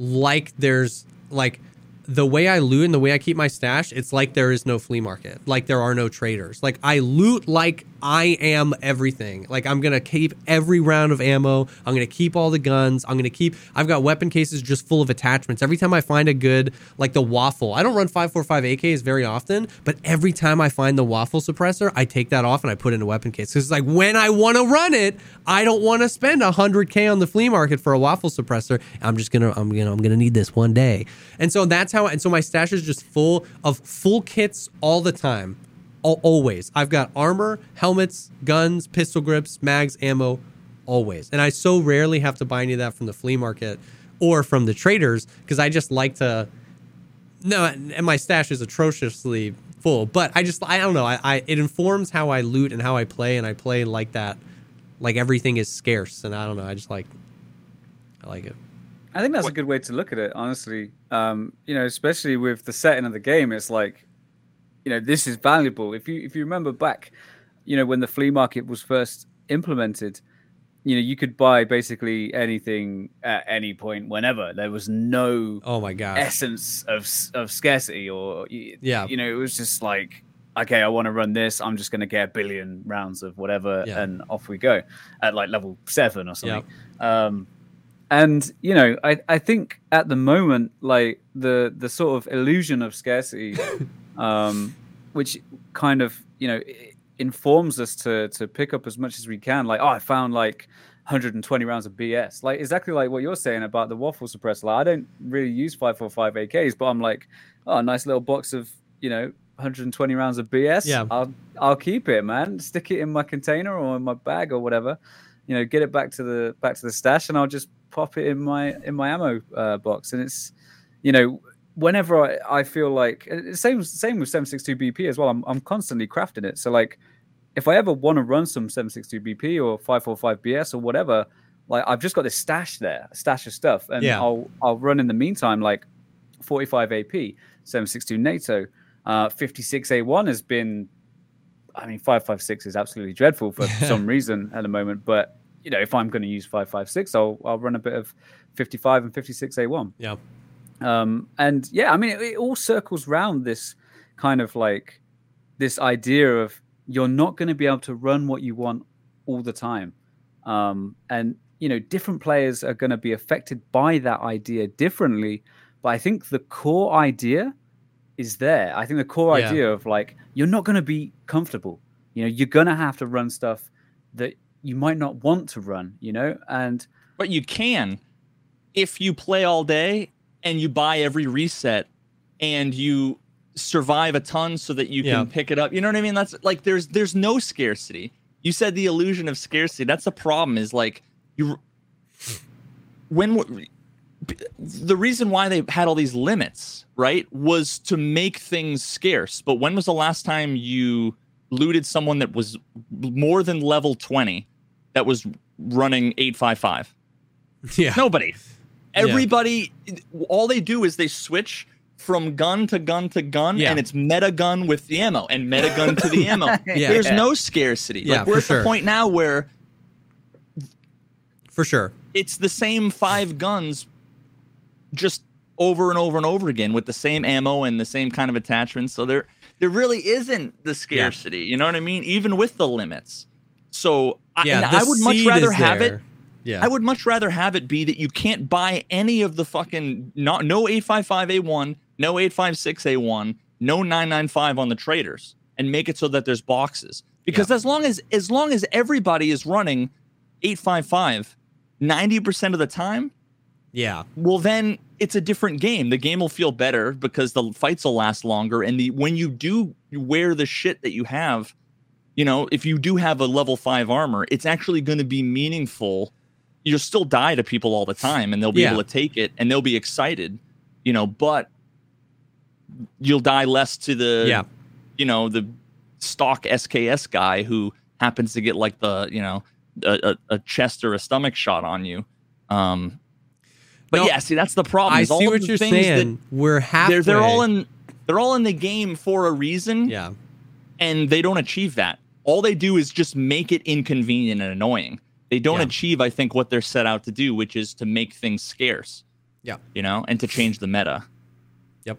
like there's like the way I loot and the way I keep my stash, it's like there is no flea market. Like there are no traders. Like I loot like I am everything. Like I'm gonna keep every round of ammo. I'm gonna keep all the guns. I'm gonna keep. I've got weapon cases just full of attachments. Every time I find a good like the waffle, I don't run 545 AKs very often, but every time I find the waffle suppressor, I take that off and I put in a weapon case. Because it's like when I want to run it, I don't want to spend 100k on the flea market for a waffle suppressor. I'm just gonna I'm gonna I'm gonna need this one day. And so that's how. And so my stash is just full of full kits all the time. Al- always. I've got armor, helmets, guns, pistol grips, mags, ammo, always. And I so rarely have to buy any of that from the flea market or from the traders because I just like to. No, and my stash is atrociously full, but I just I don't know. I, I it informs how I loot and how I play, and I play like that, like everything is scarce, and I don't know. I just like, I like it. I think that's a good way to look at it, honestly. Um, you know, especially with the setting of the game, it's like, you know, this is valuable. If you if you remember back, you know, when the flea market was first implemented, you know, you could buy basically anything at any point, whenever. There was no Oh my god essence of of scarcity, or Yeah. you know, it was just like, okay, I want to run this. I'm just going to get a billion rounds of whatever, Yeah. and off we go at like level seven or something. Um, and you know, I I think at the moment, like the the sort of illusion of scarcity, um, which kind of you know informs us to to pick up as much as we can. Like, oh, I found like 120 rounds of BS. Like exactly like what you're saying about the waffle suppressor. Like, I don't really use 545 AKs, but I'm like, oh, a nice little box of you know 120 rounds of BS. Yeah. I'll I'll keep it, man. Stick it in my container or in my bag or whatever. You know, get it back to the back to the stash, and I'll just pop it in my in my ammo uh, box. And it's, you know, whenever I, I feel like uh, same same with 762 BP as well. I'm I'm constantly crafting it. So like, if I ever want to run some 762 BP or 545 BS or whatever, like I've just got this stash there, a stash of stuff, and Yeah. I'll I'll run in the meantime like 45 AP, 762 NATO, uh, 56 A1 has been. I mean, 556 is absolutely dreadful for some reason at the moment, but you know, if I'm going to use 556, I'll I'll run a bit of 55 and 56A1. Yeah. Um, and yeah, I mean, it, it all circles round this kind of like this idea of you're not going to be able to run what you want all the time. Um, and, you know, different players are going to be affected by that idea differently. But I think the core idea is there. I think the core Yeah. idea of like, you're not going to be comfortable. You know, you're going to have to run stuff that you might not want to run, you know? And But you can if you play all day and you buy every reset and you survive a ton so that you Yeah. can pick it up. You know what I mean? That's like there's there's no scarcity. You said the illusion of scarcity. That's the problem is like you when the reason why they had all these limits, right, was to make things scarce. But when was the last time you looted someone that was more than level 20 that was running 855? Yeah. Nobody. Yeah. Everybody, all they do is they switch from gun to gun to gun, Yeah. and it's meta gun with the ammo and meta gun to the ammo. Yeah. There's no scarcity. Yeah, like we're at sure. the point now where For sure. it's the same five guns just over and over and over again with the same ammo and the same kind of attachments. So there there really isn't the scarcity. You know what I mean? Even with the limits. So I, Yeah. I would much rather have it there. Yeah. I would much rather have it be that you can't buy any of the fucking not no 855A1, no 856A1, no 995 on the traders and make it so that there's boxes. Because as long as as long as everybody is running 855 90% of the time, yeah. well then it's a different game. The game will feel better because the fights will last longer and the when you do wear the shit that you have, you know, if you do have a level 5 armor, it's actually going to be meaningful. You'll still die to people all the time and they'll be Yeah. able to take it and they'll be excited, you know, but you'll die less to the Yeah. you know, the stock SKS guy who happens to get like the, you know, a, a, a chest or a stomach shot on you. Um, but No, yeah, see, that's the problem. I is all see what you're things that- saying. We're halfway. They're they're all in they're all in the game for a reason, Yeah. and they don't achieve that. All they do is just make it inconvenient and annoying. They don't Yeah. achieve, I think, what they're set out to do, which is to make things scarce. Yeah. You know, and to change the meta. Yep.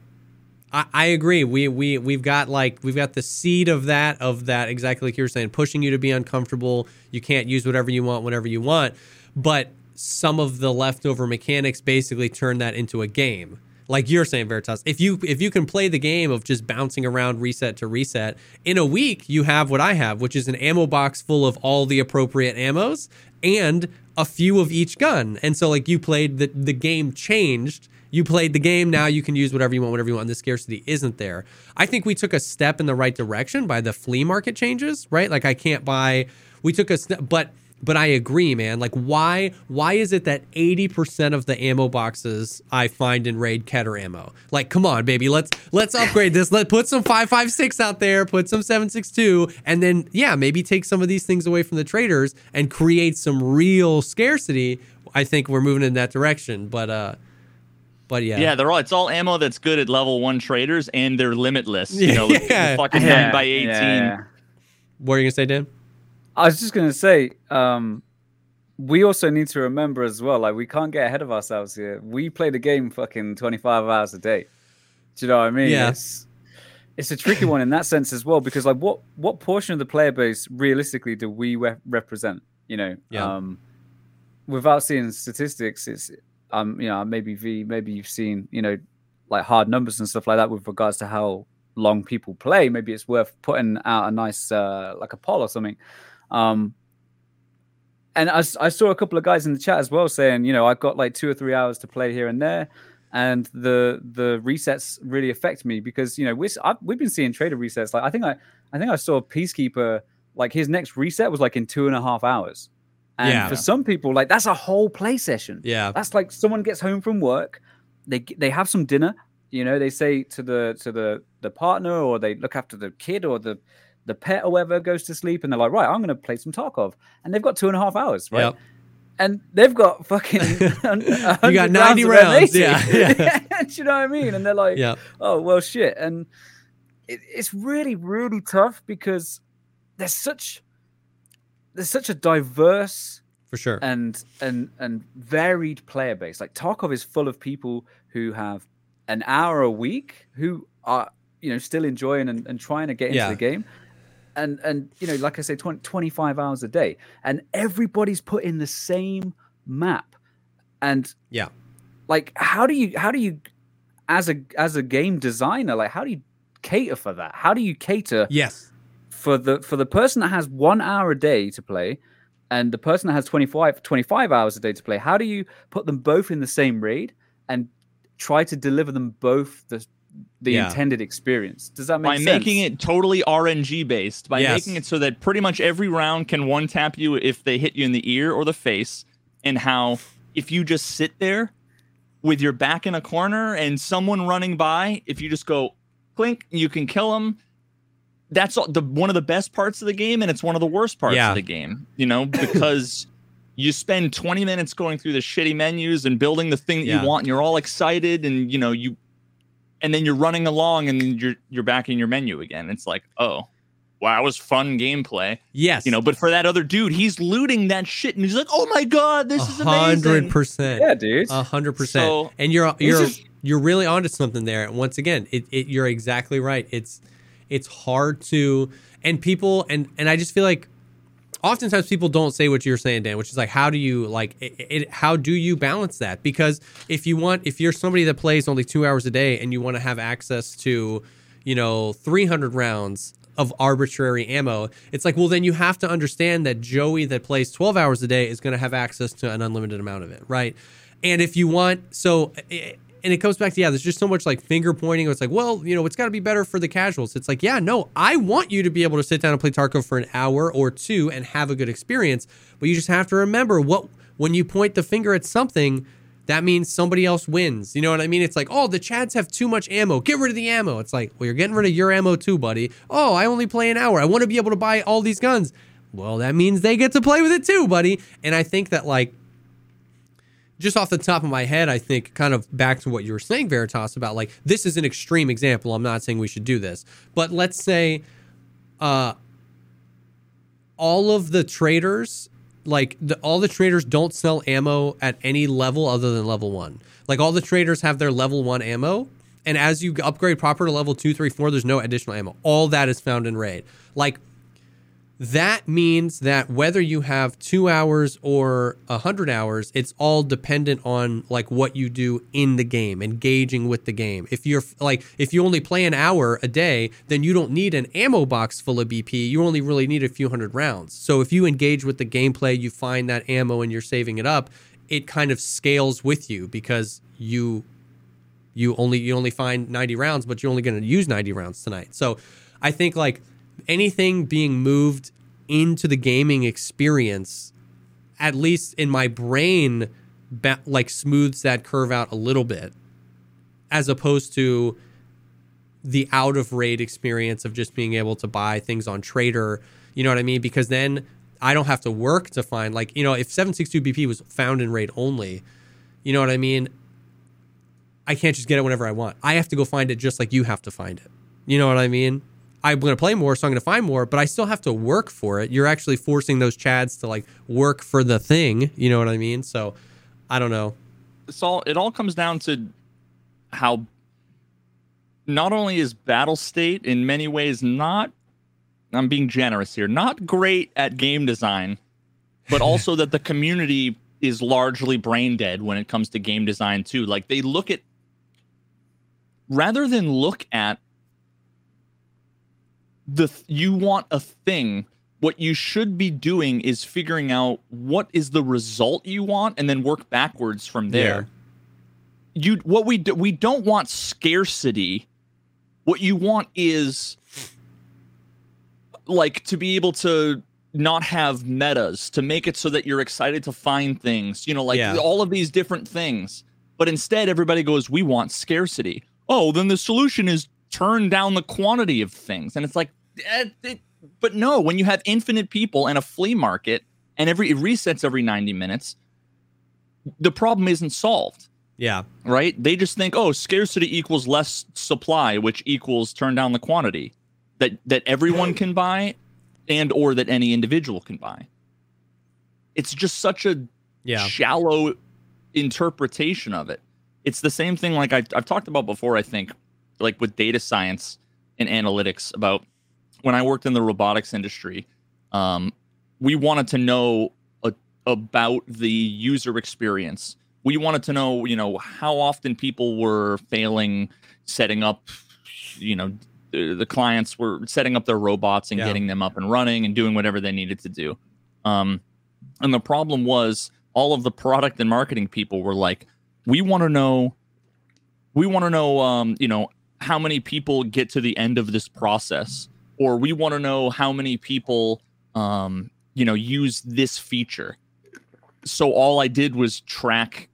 I, I agree. We we we've got like we've got the seed of that of that exactly like you were saying, pushing you to be uncomfortable. You can't use whatever you want whenever you want, but some of the leftover mechanics basically turn that into a game. Like you're saying, Veritas, if you if you can play the game of just bouncing around reset to reset in a week, you have what I have, which is an ammo box full of all the appropriate ammos and a few of each gun. And so like you played the the game changed. You played the game. Now you can use whatever you want whatever you want. The scarcity isn't there. I think we took a step in the right direction by the flea market changes right? Like i can't buy we took a step but but i agree man like why why is it that 80% of the ammo boxes i find in raid keter ammo like come on baby let's let's upgrade this let put some 556 out there put some 762 and then yeah maybe take some of these things away from the traders and create some real scarcity i think we're moving in that direction but uh but yeah Yeah, they're all it's all ammo that's good at level one traders and they're limitless. You know, the- the Yeah. fucking Yeah, nine by eighteen. yeah. What are you gonna say, Dan? I was just gonna say, um, we also need to remember as well, like we can't get ahead of ourselves here. We play the game fucking twenty five hours a day. Do you know what I mean? Yeah. It's, it's a tricky one in that sense as well, because like what what portion of the player base realistically do we re- represent? You know, Yeah. um, without seeing statistics, it's um, you know, maybe V, maybe you've seen, you know, like hard numbers and stuff like that with regards to how long people play. Maybe it's worth putting out a nice uh, like a poll or something. Um, and I saw a couple of guys in the chat as well saying, you know, I've got like two or three hours to play here and there, and the the resets really affect me because you know we I've, we've been seeing trader resets. Like I think I I think I saw Peacekeeper like his next reset was like in two and a half hours, and Yeah. for some people like that's a whole play session. Yeah. That's like someone gets home from work, they they have some dinner, you know, they say to the to the the partner or they look after the kid or the the pet or whatever goes to sleep and they're like, right, I'm gonna play some Tarkov. And they've got two and a half hours, right? Yep. And they've got fucking You got 90 rounds, yeah, yeah. Do you know what I mean? And they're like, Yeah. oh well shit. And it, it's really, really tough because there's such there's such a diverse for sure. and and and varied player base. Like Tarkov is full of people who have an hour a week who are you know still enjoying and, and trying to get into Yeah. the game. And and you know, like I say, 20, 25 hours a day, and everybody's put in the same map. And yeah. like, how do you how do you as a as a game designer, like how do you cater for that? How do you cater Yes. for the for the person that has one hour a day to play and the person that has 25 25 hours a day to play how do you put them both in the same raid and try to deliver them both the the Yeah. intended experience does that make by sense making it totally RNG based, by Yes. making it so that pretty much every round can one tap you if they hit you in the ear or the face, and how if you just sit there with your back in a corner and someone running by, if you just go clink, you can kill them. That's all, the one of the best parts of the game, and it's one of the worst parts Yeah. of the game. You know, because you spend 20 minutes going through the shitty menus and building the thing that Yeah. you want, and you're all excited, and you know you and then you're running along and you're you're back in your menu again. It's like, oh, wow, that was fun gameplay, Yes. you know. But for that other dude, he's looting that shit, and he's like, oh my god, this is a hundred percent. yeah dude A hundred percent. So- And you're you're just- you're really onto something there. Once again, it, it you're exactly right. It's it's hard to and people and and I just feel like oftentimes people don't say what you're saying, Dan, which is like how do you like it, it how do you balance that? Because if you want if you're somebody that plays only two hours a day and you want to have access to, you know, 300 rounds of arbitrary ammo, it's like, well, then you have to understand that Joey that plays 12 hours a day is going to have access to an unlimited amount of it, right? And if you want, so, and it comes back to, yeah, there's just so much like finger pointing. It's like, well, you know, it's got to be better for the casuals. It's like, yeah, no, I want you to be able to sit down and play Tarkov for an hour or two and have a good experience. But you just have to remember what, when you point the finger at something, that means somebody else wins. You know what I mean? It's like, oh, the Chads have too much ammo. Get rid of the ammo. It's like, well, you're getting rid of your ammo too, buddy. Oh, I only play an hour. I want to be able to buy all these guns. Well, that means they get to play with it too, buddy. And I think that, like, just off the top of my head, I think kind of back to what you were saying, Veritas, about like, this is an extreme example. I'm not saying we should do this. But let's say, uh, all of the traders like the, all the traders don't sell ammo at any level other than level one like all the traders have their level one ammo and as you upgrade proper to level two three four there's no additional ammo all that is found in raid like that means that whether you have two hours or a hundred hours, it's all dependent on like what you do in the game, engaging with the game. If you're like, if you only play an hour a day, then you don't need an ammo box full of BP. You only really need a few hundred rounds. So if you engage with the gameplay, you find that ammo and you're saving it up, it kind of scales with you because you you only you only find 90 rounds but you're only going to use 90 rounds tonight so i think like anything being moved into the gaming experience at least in my brain ba- like smooths that curve out a little bit as opposed to the out of raid experience of just being able to buy things on trader you know what i mean because then i don't have to work to find like you know if 762 bp was found in raid only you know what i mean I can't just get it whenever I want. I have to go find it just like you have to find it. You know what I mean? I'm going to play more, so I'm going to find more, but I still have to work for it. You're actually forcing those chads to like work for the thing. You know what I mean? So I don't know. it's all it all comes down to how not only is Battlestate in many ways not i'm being generous here not great at game design but also that the community is largely brain dead when it comes to game design too like they look at rather than look at the th- you want a thing. What you should be doing is figuring out what is the result you want and then work backwards from there. You what we do, we don't want scarcity. What you want is like to be able to not have metas to make it so that you're excited to find things you know like Yeah. all of these different things. But instead everybody goes we want scarcity. Oh then the solution is turn down the quantity of things. And it's like Eh, but no when you have infinite people and a flea market and every it resets every 90 minutes the problem isn't solved Yeah. right? They just think, oh, scarcity equals less supply, which equals turn down the quantity that that everyone can buy, and or that any individual can buy. it's just such a Yeah. shallow interpretation of it. It's the same thing like I've, I've talked about before, I think, like with data science and analytics about when I worked in the robotics industry. Um, we wanted to know a, about the user experience. We wanted to know, you know, how often people were failing setting up, you know, the, the clients were setting up their robots and Yeah. getting them up and running and doing whatever they needed to do. Um, and the problem was all of the product and marketing people were like, we want to know, we want to know, um, you know, how many people get to the end of this process, or we want to know how many people, um, you know, use this feature. So all I did was track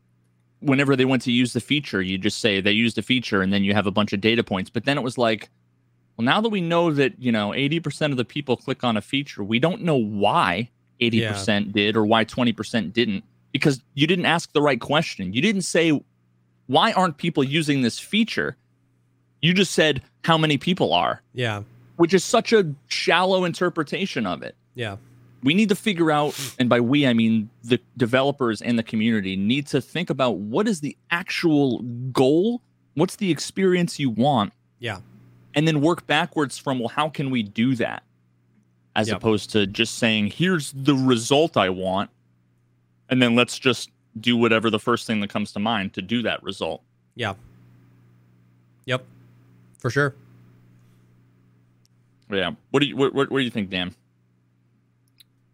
whenever they went to use the feature, you just say they used a feature and then you have a bunch of data points. But then it was like, well, now that we know that, you know, 80% of the people click on a feature, we don't know why 80% did or why 20% didn't because you didn't ask the right question. You didn't say, why aren't people using this feature? You just said how many people are, Yeah. Which is such a shallow interpretation of it Yeah. we need to figure out and by we i mean the developers and the community need to think about what is the actual goal what's the experience you want Yeah. and then work backwards from well how can we do that as Yep. opposed to just saying here's the result i want and then let's just do whatever the first thing that comes to mind to do that result Yeah. Yep. For sure. Yeah what do you what, what, what do you think dan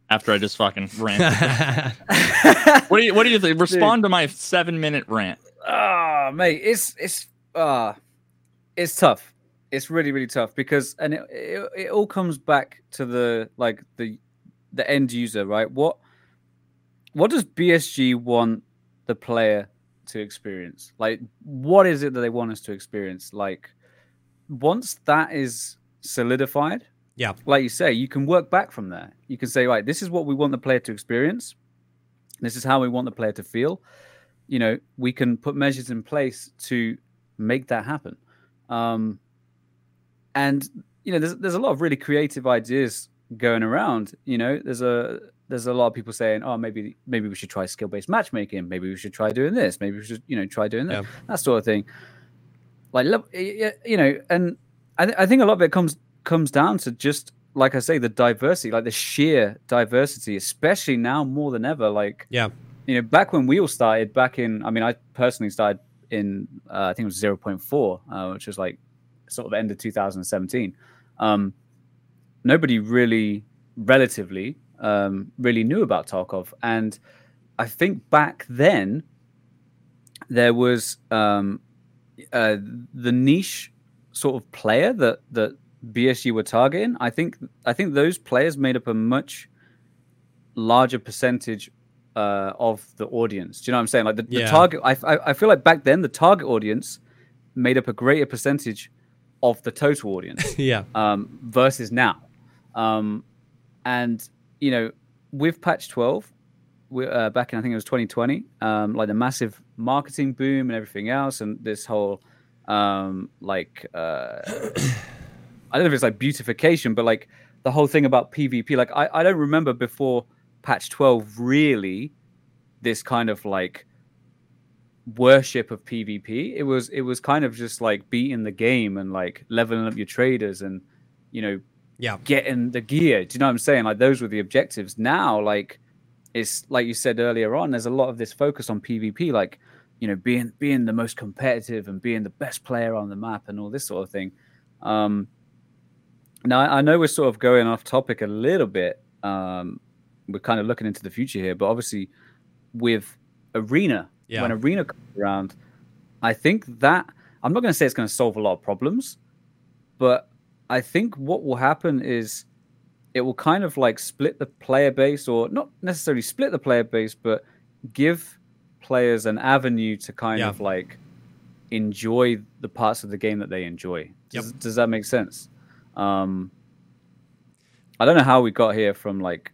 after i just fucking rant what do you what do you think respond to my seven minute rant Ah, mate, it's it's ah, it's tough. It's really really tough because and it, it it all comes back to the like the the end user, right? What what does BSG want the player to experience? Like, what is it that they want us to experience? Like, once that is solidified, Yeah. like you say, you can work back from there. You can say, right, this is what we want the player to experience. This is how we want the player to feel. You know, we can put measures in place to make that happen. Um, and you know, there's there's a lot of really creative ideas going around. You know, there's a there's a lot of people saying, oh, maybe maybe we should try skill based matchmaking. Maybe we should try doing this. Maybe we should you know try doing that. Yeah. That sort of thing. Like, look, y- y- you know, and I, th- I think a lot of it comes comes down to just like I say, the diversity, like the sheer diversity, especially now more than ever. Like, Yeah. you know, back when we all started, back in, I mean, I personally started in, uh, I think it was 0.4, uh, which was like sort of end of 2017. Um, nobody really, relatively, um, really knew about Tarkov. And I think back then, there was um, uh, the niche sort of player that that BSG were targeting. I think I think those players made up a much larger percentage uh, of the audience. Do you know what I'm saying? Like the, the target. I, I I feel like back then the target audience made up a greater percentage of the total audience yeah. um, versus now. Um, and you know, with patch 12, we, uh, back in I think it was 2020, um, like the massive marketing boom and everything else, and this whole um, like uh, I don't know if it's like beautification, but like the whole thing about PvP. Like I, I don't remember before patch 12 really this kind of like worship of PvP. It was it was kind of just like beating the game and like leveling up your traders and you know Yeah. getting the gear. Do you know what I'm saying? Like those were the objectives. Now, like it's like you said earlier on, there's a lot of this focus on PvP, like you know, being being the most competitive and being the best player on the map and all this sort of thing. Um now I know we're sort of going off topic a little bit. Um we're kind of looking into the future here, but obviously with arena, Yeah. when arena comes around, I think that I'm not going to say it's going to solve a lot of problems, but I think what will happen is it will kind of like split the player base, or not necessarily split the player base, but give players an avenue to kind Yeah. of like enjoy the parts of the game that they enjoy. Does, Yep. does that make sense? Um, I don't know how we got here from like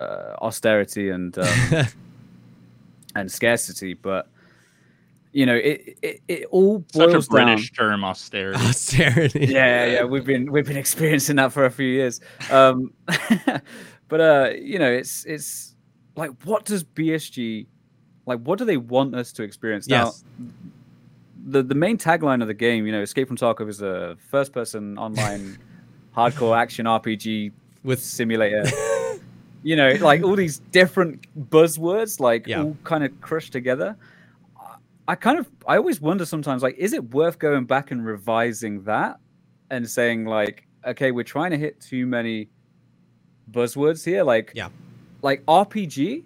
uh, austerity and um, and scarcity, but you know, it it, it all boils such boils a british down. term austerity Austerity. Yeah, yeah, we've been we've been experiencing that for a few years. Um, but uh, you know, it's it's like what does BSG like what do they want us to experience now? The the main tagline of the game, you know, Escape from Tarkov is a first person online hardcore action RPG With simulator. you know, like all these different buzzwords, like Yeah. all kind of crushed together. I- I kind of, I always wonder sometimes, like, is it worth going back and revising that and saying, like, okay, we're trying to hit too many buzzwords here, like, Yeah. like RPG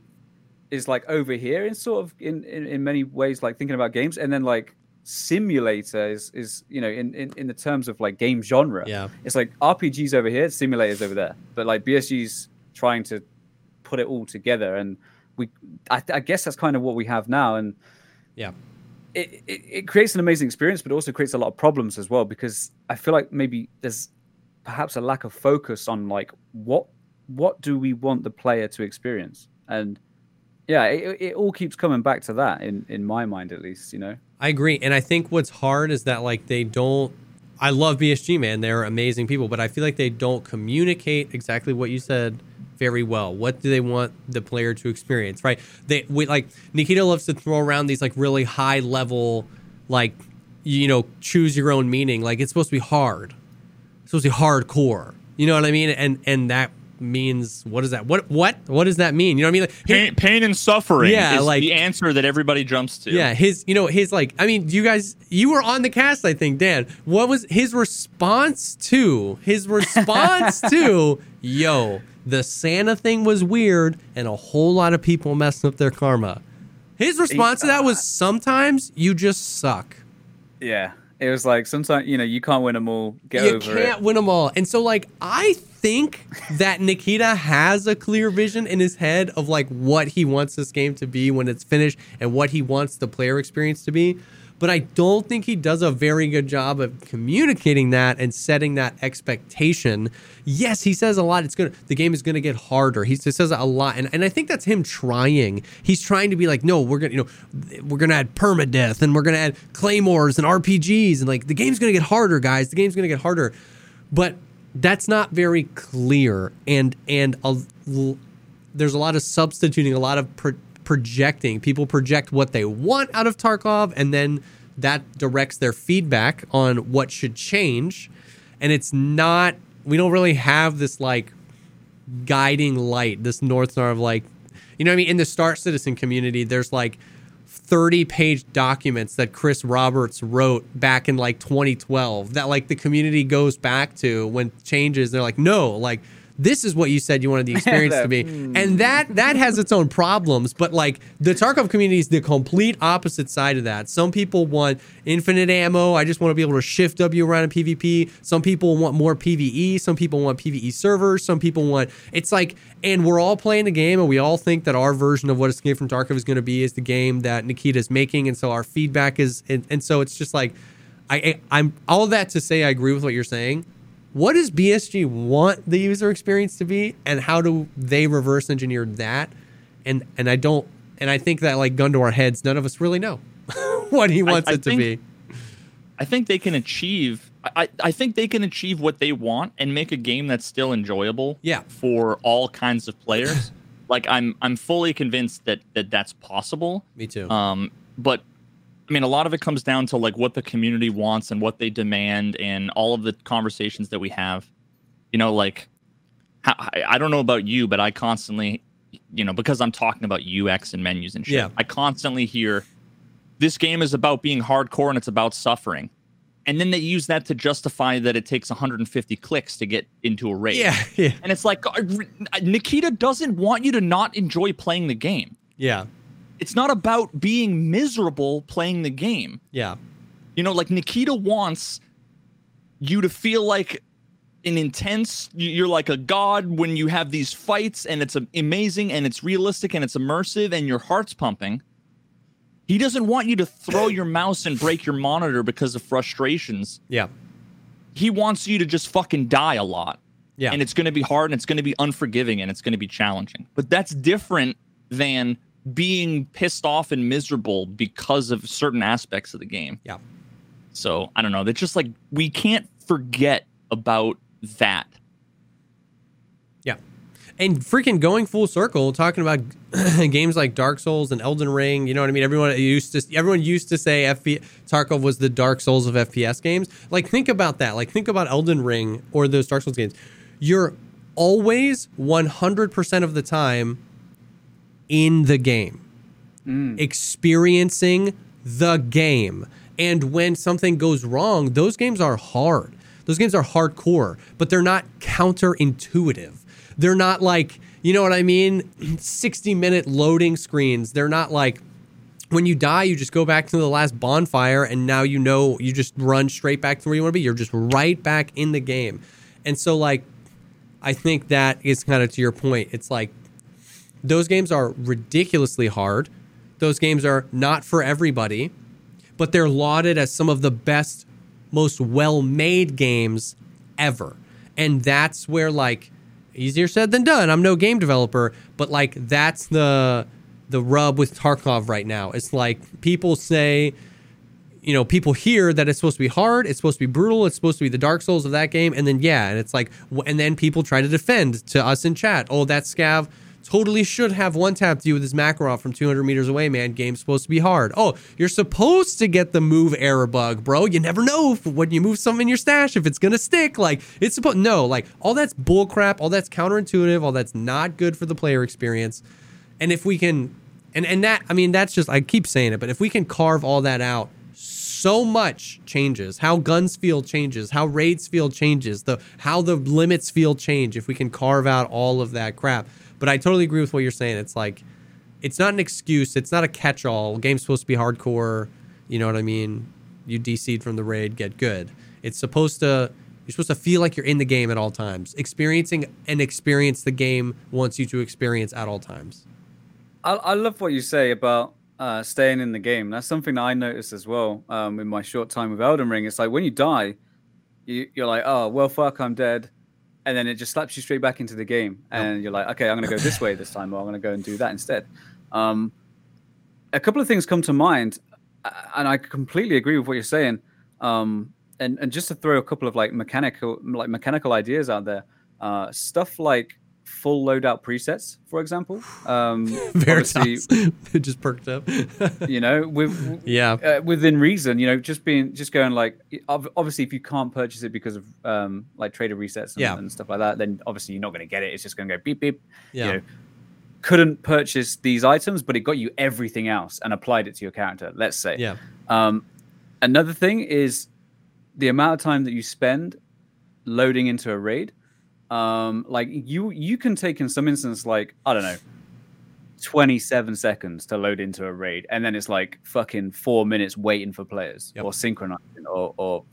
is like over here in sort of in, in in many ways, like thinking about games, and then like simulator is is you know in in, in the terms of like game genre yeah. it's like RPGs over here, simulators over there. But like BSG's trying to put it all together, and we, I, I guess that's kind of what we have now, and Yeah. it, it it creates an amazing experience, but also creates a lot of problems as well because I feel like maybe there's perhaps a lack of focus on like what what do we want the player to experience, and yeah, it, it all keeps coming back to that in in my mind at least, you know. I agree. And I think what's hard is that like they don't I love BSG, man. They're amazing people, but I feel like they don't communicate exactly what you said very well. What do they want the player to experience, right? They we like Nikita loves to throw around these like really high level like you know, choose your own meaning. Like it's supposed to be hard. It's supposed to be hardcore. You know what I mean? And and that means what is that? What what what does that mean? You know what I mean? Like, hey- Pain, pain and suffering Yeah, is like- the answer that everybody jumps to. Yeah, his you know his like I mean you guys you were on the cast I think Dan. What was his response to his response to yo the Santa thing was weird and a whole lot of people messing up their karma. His response to that was sometimes you just suck. Yeah, it was like sometimes you know you can't win them all. Get you over it. can't win them all. And so like I think that Nikita has a clear vision in his head of like what he wants this game to be when it's finished and what he wants the player experience to be. But I don't think he does a very good job of communicating that and setting that expectation. Yes, he says a lot. It's gonna the game is gonna get harder. He says a lot, and, and I think that's him trying. He's trying to be like, no, we're gonna you know we're gonna add permadeath and we're gonna add claymores and RPGs and like the game's gonna get harder, guys. The game's gonna get harder, but that's not very clear. And and a, there's a lot of substituting, a lot of pro- projecting. People project what they want out of Tarkov, and then that directs their feedback on what should change. And it's not. We don't really have this like guiding light, this north star of like, you know what I mean? In the Star Citizen community, there's like 30 page documents that Chris Roberts wrote back in like 2012 that like the community goes back to when changes. They're like, no, like this is what you said you wanted the experience to be. And that that has its own problems, but like the Tarkov community is the complete opposite side of that. Some people want infinite ammo. I just want to be able to shift W around in PvP. Some people want more PvE. Some people want PvE servers. Some people want it's like and we're all playing the game and we all think that our version of what Escape from Tarkov is going to be is the game that Nikita's making and so our feedback is and, and so it's just like I, I I'm all that to say I agree with what you're saying. What does BSG want the user experience to be and how do they reverse engineer that? And and I don't and I think that like gun to our heads none of us really know what he wants I it to be. I think they can achieve. I, I think they can achieve what they want and make a game that's still enjoyable. Yeah. For all kinds of players. like I'm I'm fully convinced that that that's possible. Me too. Um, but I mean, a lot of it comes down to like what the community wants and what they demand, and all of the conversations that we have. You know, like how, I don't know about you, but I constantly, you know, because I'm talking about UX and menus and shit. Yeah. I constantly hear this game is about being hardcore and it's about suffering. And then they use that to justify that it takes 150 clicks to get into a raid. yeah, yeah. And it's like uh, Nikita doesn't want you to not enjoy playing the game. Yeah. It's not about being miserable playing the game. Yeah. You know, like Nikita wants you to feel like an intense you- you're like a god when you have these fights and it's amazing and it's realistic and it's immersive and your heart's pumping. He doesn't want you to throw your mouse and break your monitor because of frustrations. Yeah. He wants you to just fucking die a lot. Yeah. And it's going to be hard and it's going to be unforgiving and it's going to be challenging. But that's different than being pissed off and miserable because of certain aspects of the game. Yeah. So I don't know. That's just like we can't forget about that. Yeah. And freaking going full circle, talking about games like Dark Souls and Elden Ring. You know what I mean? Everyone used to everyone used to say FP, Tarkov was the Dark Souls of FPS games. Like think about that. Like think about Elden Ring or those Dark Souls games. You're always 100% of the time in the game, mm. experiencing the game. And when something goes wrong, those games are hard. Those games are hardcore, but they're not counterintuitive. They're not like, you know what I mean? 60 minute loading screens. They're not like, when you die, you just go back to the last bonfire, and now you know you just run straight back to where you want to be. You're just right back in the game. And so, like, I think that is kind of to your point. It's like those games are ridiculously hard. Those games are not for everybody, but they're lauded as some of the best, most well made games ever. And that's where, like, easier said than done. I'm no game developer, but like, that's the the rub with Tarkov right now. It's like people say, you know, people hear that it's supposed to be hard, it's supposed to be brutal, it's supposed to be the Dark Souls of that game, and then yeah, and it's like, and then people try to defend to us in chat. Oh, that scav totally should have one tapped you with his Makarov from 200 meters away, man. Game's supposed to be hard. Oh, you're supposed to get the move error bug, bro. You never know when you move something in your stash if it's gonna stick. Like it's supposed no, like all that's bullcrap, all that's counterintuitive, all that's not good for the player experience. And if we can, and and that I mean that's just I keep saying it, but if we can carve all that out so much changes how guns feel changes how raids feel changes the how the limits feel change if we can carve out all of that crap but i totally agree with what you're saying. It's like it's not an excuse. It's not a catch-all. Game's supposed to be hardcore. You know what i mean? You dc'd from the raid get good. It's supposed to you're supposed to feel like you're in the game at all times. Experiencing and experience the game wants you to experience at all times. I, I love what you say about uh, staying in the game. That's something that I noticed as well um, in my short time with Elden Ring. It's like when you die, you, you're like, oh, well, fuck, I'm dead. And then it just slaps you straight back into the game. And you're like, okay, I'm going to go this way this time, or I'm going to go and do that instead. Um, a couple of things come to mind, and I completely agree with what you're saying. Um, and, and just to throw a couple of like mechanical like mechanical ideas out there, uh, stuff like full loadout presets, for example. Um, Veritas just perked up. you know, with yeah, uh, within reason. You know, just being just going like obviously if you can't purchase it because of um, like trader resets and, Yeah. and stuff like that, then obviously you're not going to get it. It's just going to go beep beep. yeah, You know, couldn't purchase these items, but it got you everything else and applied it to your character. Let's say. yeah, Um, another thing is the amount of time that you spend loading into a raid. Um, like you, you can take in some instance like I don't know, twenty-seven seconds to load into a raid, and then it's like fucking four minutes waiting for players Yep. or synchronizing or or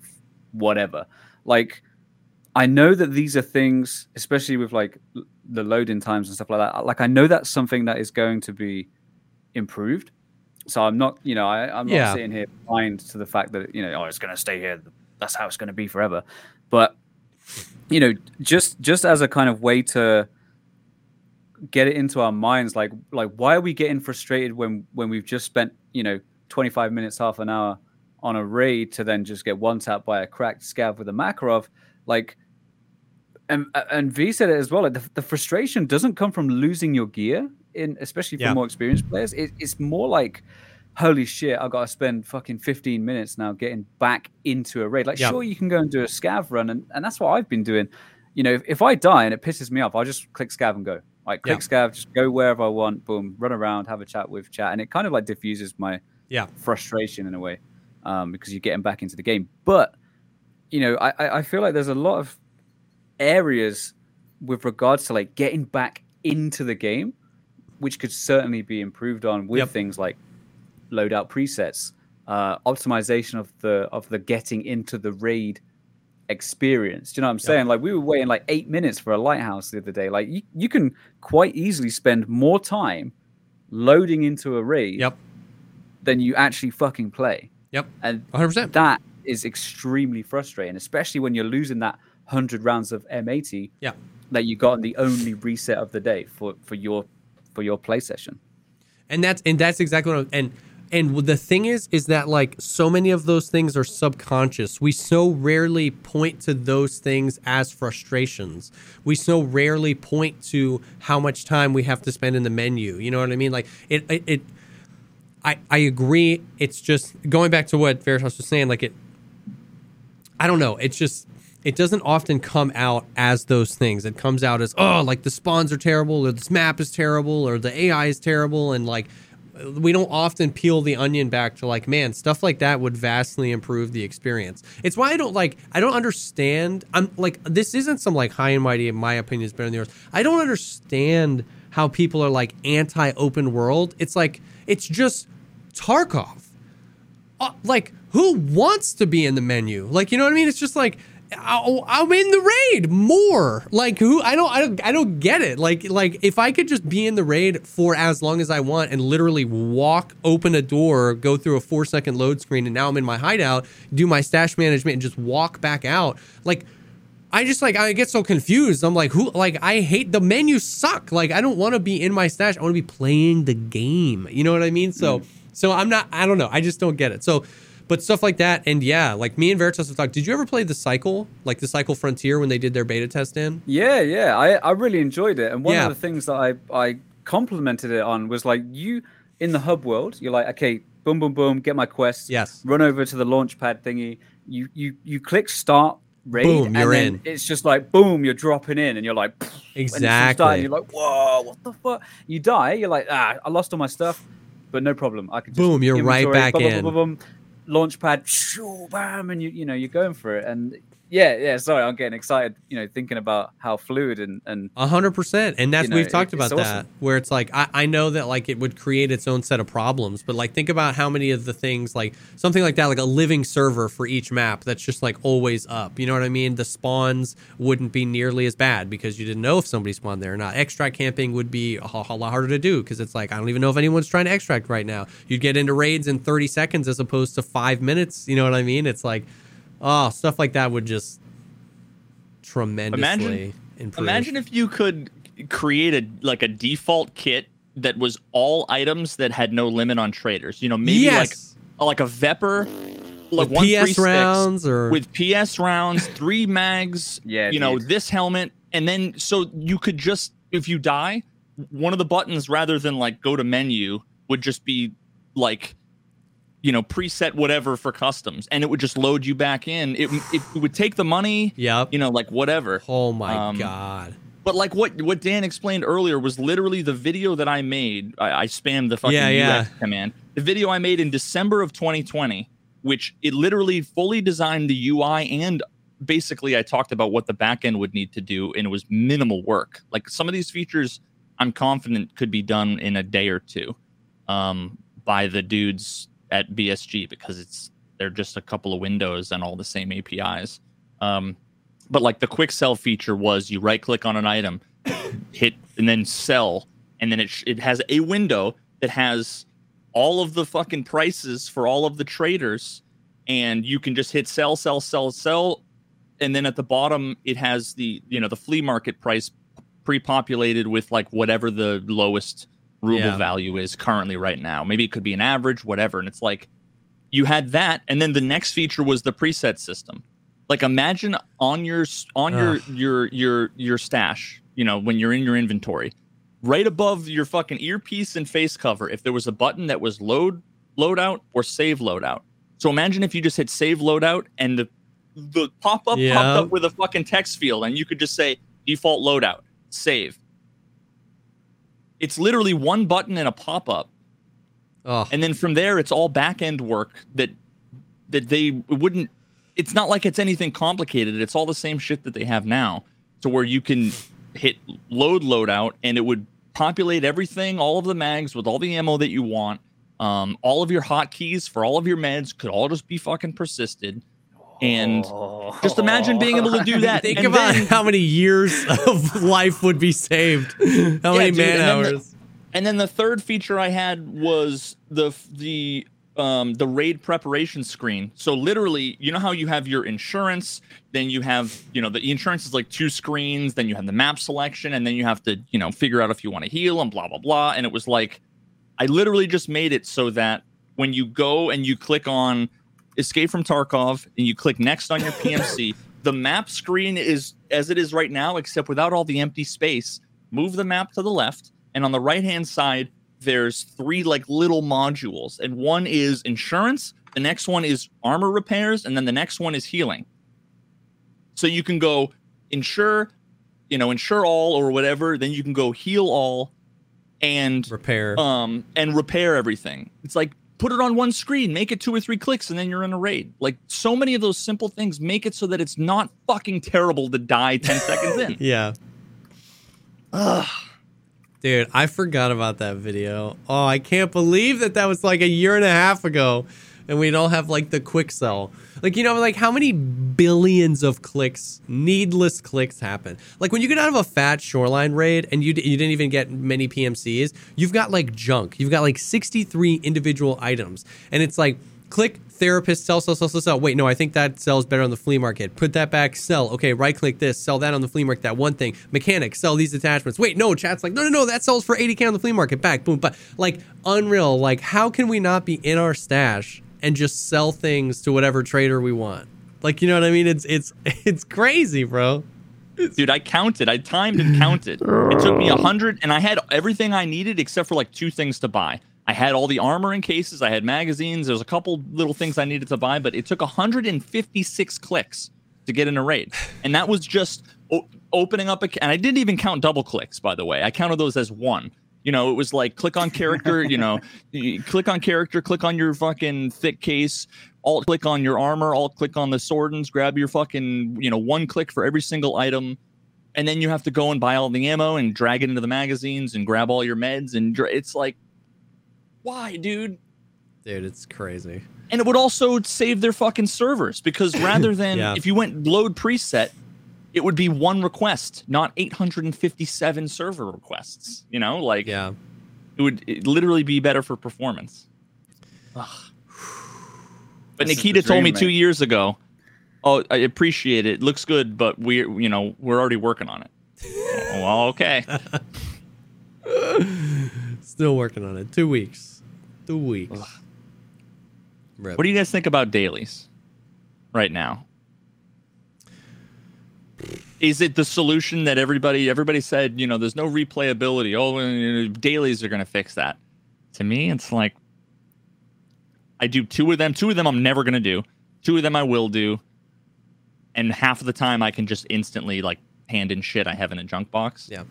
whatever. Like I know that these are things, especially with like the loading times and stuff like that. Like I know that's something that is going to be improved. So I'm not, you know, I, I'm not Yeah. sitting here blind to the fact that you know, oh, it's going to stay here. That's how it's going to be forever. But you know, just just as a kind of way to get it into our minds, like like why are we getting frustrated when when we've just spent you know 25 minutes, half an hour on a raid to then just get one tap by a cracked scav with a Makarov, like. And, and V said it as well. Like the, the frustration doesn't come from losing your gear, in especially for Yeah. more experienced players. It, it's more like, holy shit, I've got to spend fucking 15 minutes now getting back into a raid. Like, Yeah. sure, you can go and do a scav run, and, and that's what I've been doing. You know, if, if I die and it pisses me off, I'll just click scav and go. Like, click scav, just go wherever I want, boom, run around, have a chat with chat, and it kind of like diffuses my yeah, frustration in a way um, because you're getting back into the game. But you know, I, I I feel like there's a lot of areas with regards to like getting back into the game, which could certainly be improved on with Yep. things like loadout presets, uh, optimization of the of the getting into the raid experience. Do you know what I'm saying? Like we were waiting like eight minutes for a lighthouse the other day. Like you, you can quite easily spend more time loading into a raid yep, than you actually fucking play. yep, And 100. percent that is extremely frustrating, especially when you're losing that hundred rounds of M80 Yeah, that you got in the only reset of the day for for your for your play session. and that's and that's exactly what. I'm, and And the thing is, is that like so many of those things are subconscious. We so rarely point to those things as frustrations. We so rarely point to how much time we have to spend in the menu. You know what I mean? Like it, it, it I, I agree. It's just going back to what Veritas was saying. Like it, I don't know. It's just it doesn't often come out as those things. It comes out as oh, like the spawns are terrible, or this map is terrible, or the AI is terrible, and like we don't often peel the onion back to like man stuff like that would vastly improve the experience. It's why i don't like i don't understand i'm like this isn't some like high and mighty in my opinion is better than yours. I don't understand how people are like anti open world. It's like it's just tarkov. Uh, like who wants to be in the menu? Like you know what i mean? It's just like I'm in the raid more. Like who? I don't. I don't. I don't get it. Like like if I could just be in the raid for as long as I want and literally walk, open a door, go through a four second load screen, and now I'm in my hideout, do my stash management, and just walk back out. Like I just like I get so confused. I'm like, who? Like I hate the menu suck. Like I don't want to be in my stash. I want to be playing the game. You know what I mean? So mm. so I'm not. I don't know. I just don't get it. So but stuff like that. And yeah, like me and Veritas have talked. Did you ever play the Cycle, like the Cycle Frontier, when they did their beta test in? Yeah, yeah, I I really enjoyed it. And one yeah. of the things that I I complimented it on was like you in the hub world. You're like, okay, boom, boom, boom, get my quest. Yes. Run over to the launch pad thingy. You you you click start raid, boom, and then in. it's just like boom, you're dropping in, and you're like exactly. And you're like, whoa, what the fuck? You die. You're like, ah, I lost all my stuff, but no problem. I can boom, you're right back in. Boom, launchpad, shoo, bam, and you you know you're going for it. And yeah, yeah. Sorry, I'm getting excited. You know, thinking about how fluid and and a hundred percent. And that's you know, we've talked about awesome. that where it's like I, I know that like it would create its own set of problems, but like think about how many of the things like something like that, like a living server for each map that's just like always up. You know what I mean? The spawns wouldn't be nearly as bad because you didn't know if somebody spawned there or not. Extract camping would be a, a lot harder to do because it's like I don't even know if anyone's trying to extract right now. You'd get into raids in 30 seconds as opposed to five minutes. You know what I mean? It's like oh, stuff like that would just tremendously imagine, improve. Imagine if you could create a like a default kit that was all items that had no limit on traders. You know, maybe yes. like like a Vepr like with PS rounds or with PS rounds, three mags, yeah, you dude. know, this helmet, and then so you could just if you die, one of the buttons rather than like go to menu would just be like you know preset whatever for customs and it would just load you back in. It, it, would take the money yeah you know like whatever. Oh my um, god. but like what what dan explained earlier was literally the video that i made i, I spammed the fucking yeah, yeah. command. The video i made in december of 2020 which it literally fully designed the ui and basically i talked about what the backend would need to do and it was minimal work. Like some of these features i'm confident could be done in a day or two um, by the dudes at BSG because it's they're just a couple of windows and all the same APIs. Um, but like the quick sell feature was you right click on an item, hit and then sell, and then it sh- it has a window that has all of the fucking prices for all of the traders, and you can just hit sell, sell, sell, sell, and then at the bottom it has the you know the flea market price pre-populated with like whatever the lowest ruble yeah. value is currently right now. Maybe it could be an average, whatever. And it's like you had that, and then the next feature was the preset system. Like imagine on your on Ugh. your your your your stash, you know, when you're in your inventory, right above your fucking earpiece and face cover, if there was a button that was load loadout or save loadout. So imagine if you just hit save loadout and the the pop up popped up with a fucking text field, and you could just say default loadout, save it's literally one button and a pop up. Oh. And then from there, it's all back end work that that they wouldn't. It's not like it's anything complicated. It's all the same shit that they have now, to where you can hit load loadout and it would populate everything, all of the mags with all the ammo that you want. Um, all of your hotkeys for all of your meds could all just be fucking persisted. And just imagine being able to do that. Think about then, how many years of life would be saved. How yeah, many dude, man and hours. The, and then the third feature I had was the the um, the raid preparation screen. So literally, you know how you have your insurance, then you have, you know, the insurance is like two screens, then you have the map selection, and then you have to, you know, figure out if you want to heal and blah blah blah. And it was like, I literally just made it so that when you go and you click on Escape from Tarkov and you click next on your PMC, the map screen is as it is right now, except without all the empty space. Move the map to the left, and on the right hand side, there's three like little modules, and one is insurance, the next one is armor repairs, and then the next one is healing. So you can go insure, you know, insure all or whatever, then you can go heal all and Repair. um and repair everything. It's like put it on one screen, make it two or three clicks, and then you're in a raid. Like so many of those simple things make it so that it's not fucking terrible to die 10 seconds in. yeah. Ugh. Dude, I forgot about that video. Oh, I can't believe that that was like a year and a half ago, and we don't have like the quick sell. Like you know, like how many billions of clicks, needless clicks happen. Like when you get out of a fat shoreline raid and you d- you didn't even get many PMCs, you've got like junk. You've got like sixty three individual items, and it's like click therapist sell sell sell sell sell. Wait no i think that sells better on the flea market. Put that back sell. Okay right click this sell that on the flea market that one thing. Mechanic sell these attachments. Wait no chat's like no no no that sells for 80k on the flea market. Back boom but like unreal. Like how can we not be in our stash and just sell things to whatever trader we want like you know what i mean it's it's it's crazy bro Dude, I counted. I timed and counted. It took me a hundred, and I had everything I needed except for like two things to buy. I had all the armor in cases. I had magazines. There's a couple little things I needed to buy, but it took 156 clicks to get in a raid, and that was just o- opening up a. And I didn't even count double clicks, by the way. I counted those as one. You know, it was like click on character. You know, click on character, click on your fucking thick case, alt click on your armor, alt click on the Sordins, grab your fucking, you know, one click for every single item. And then you have to go and buy all the ammo and drag it into the magazines and grab all your meds. And dra- it's like, why, dude? dude it's crazy And it would also save their fucking servers because rather than Yeah. if you went load preset, it would be one request, not 857 server requests. You know, like yeah it would it literally be better for performance. Ugh. But This Nikita the told me dream, two years ago, "Oh, I appreciate it. It looks good, but we're you know we're already working on it." Oh, well, okay. still working on it two weeks two weeks What do you guys think about dailies right now? Is it the solution that everybody everybody said, you know, there's no replayability. Oh, dailies are going to fix that. To me, it's like I do two of them. Two of them I'm never going to do. Two of them I will do. And half of the time I can just instantly like hand in shit I have in a junk box. Yeah.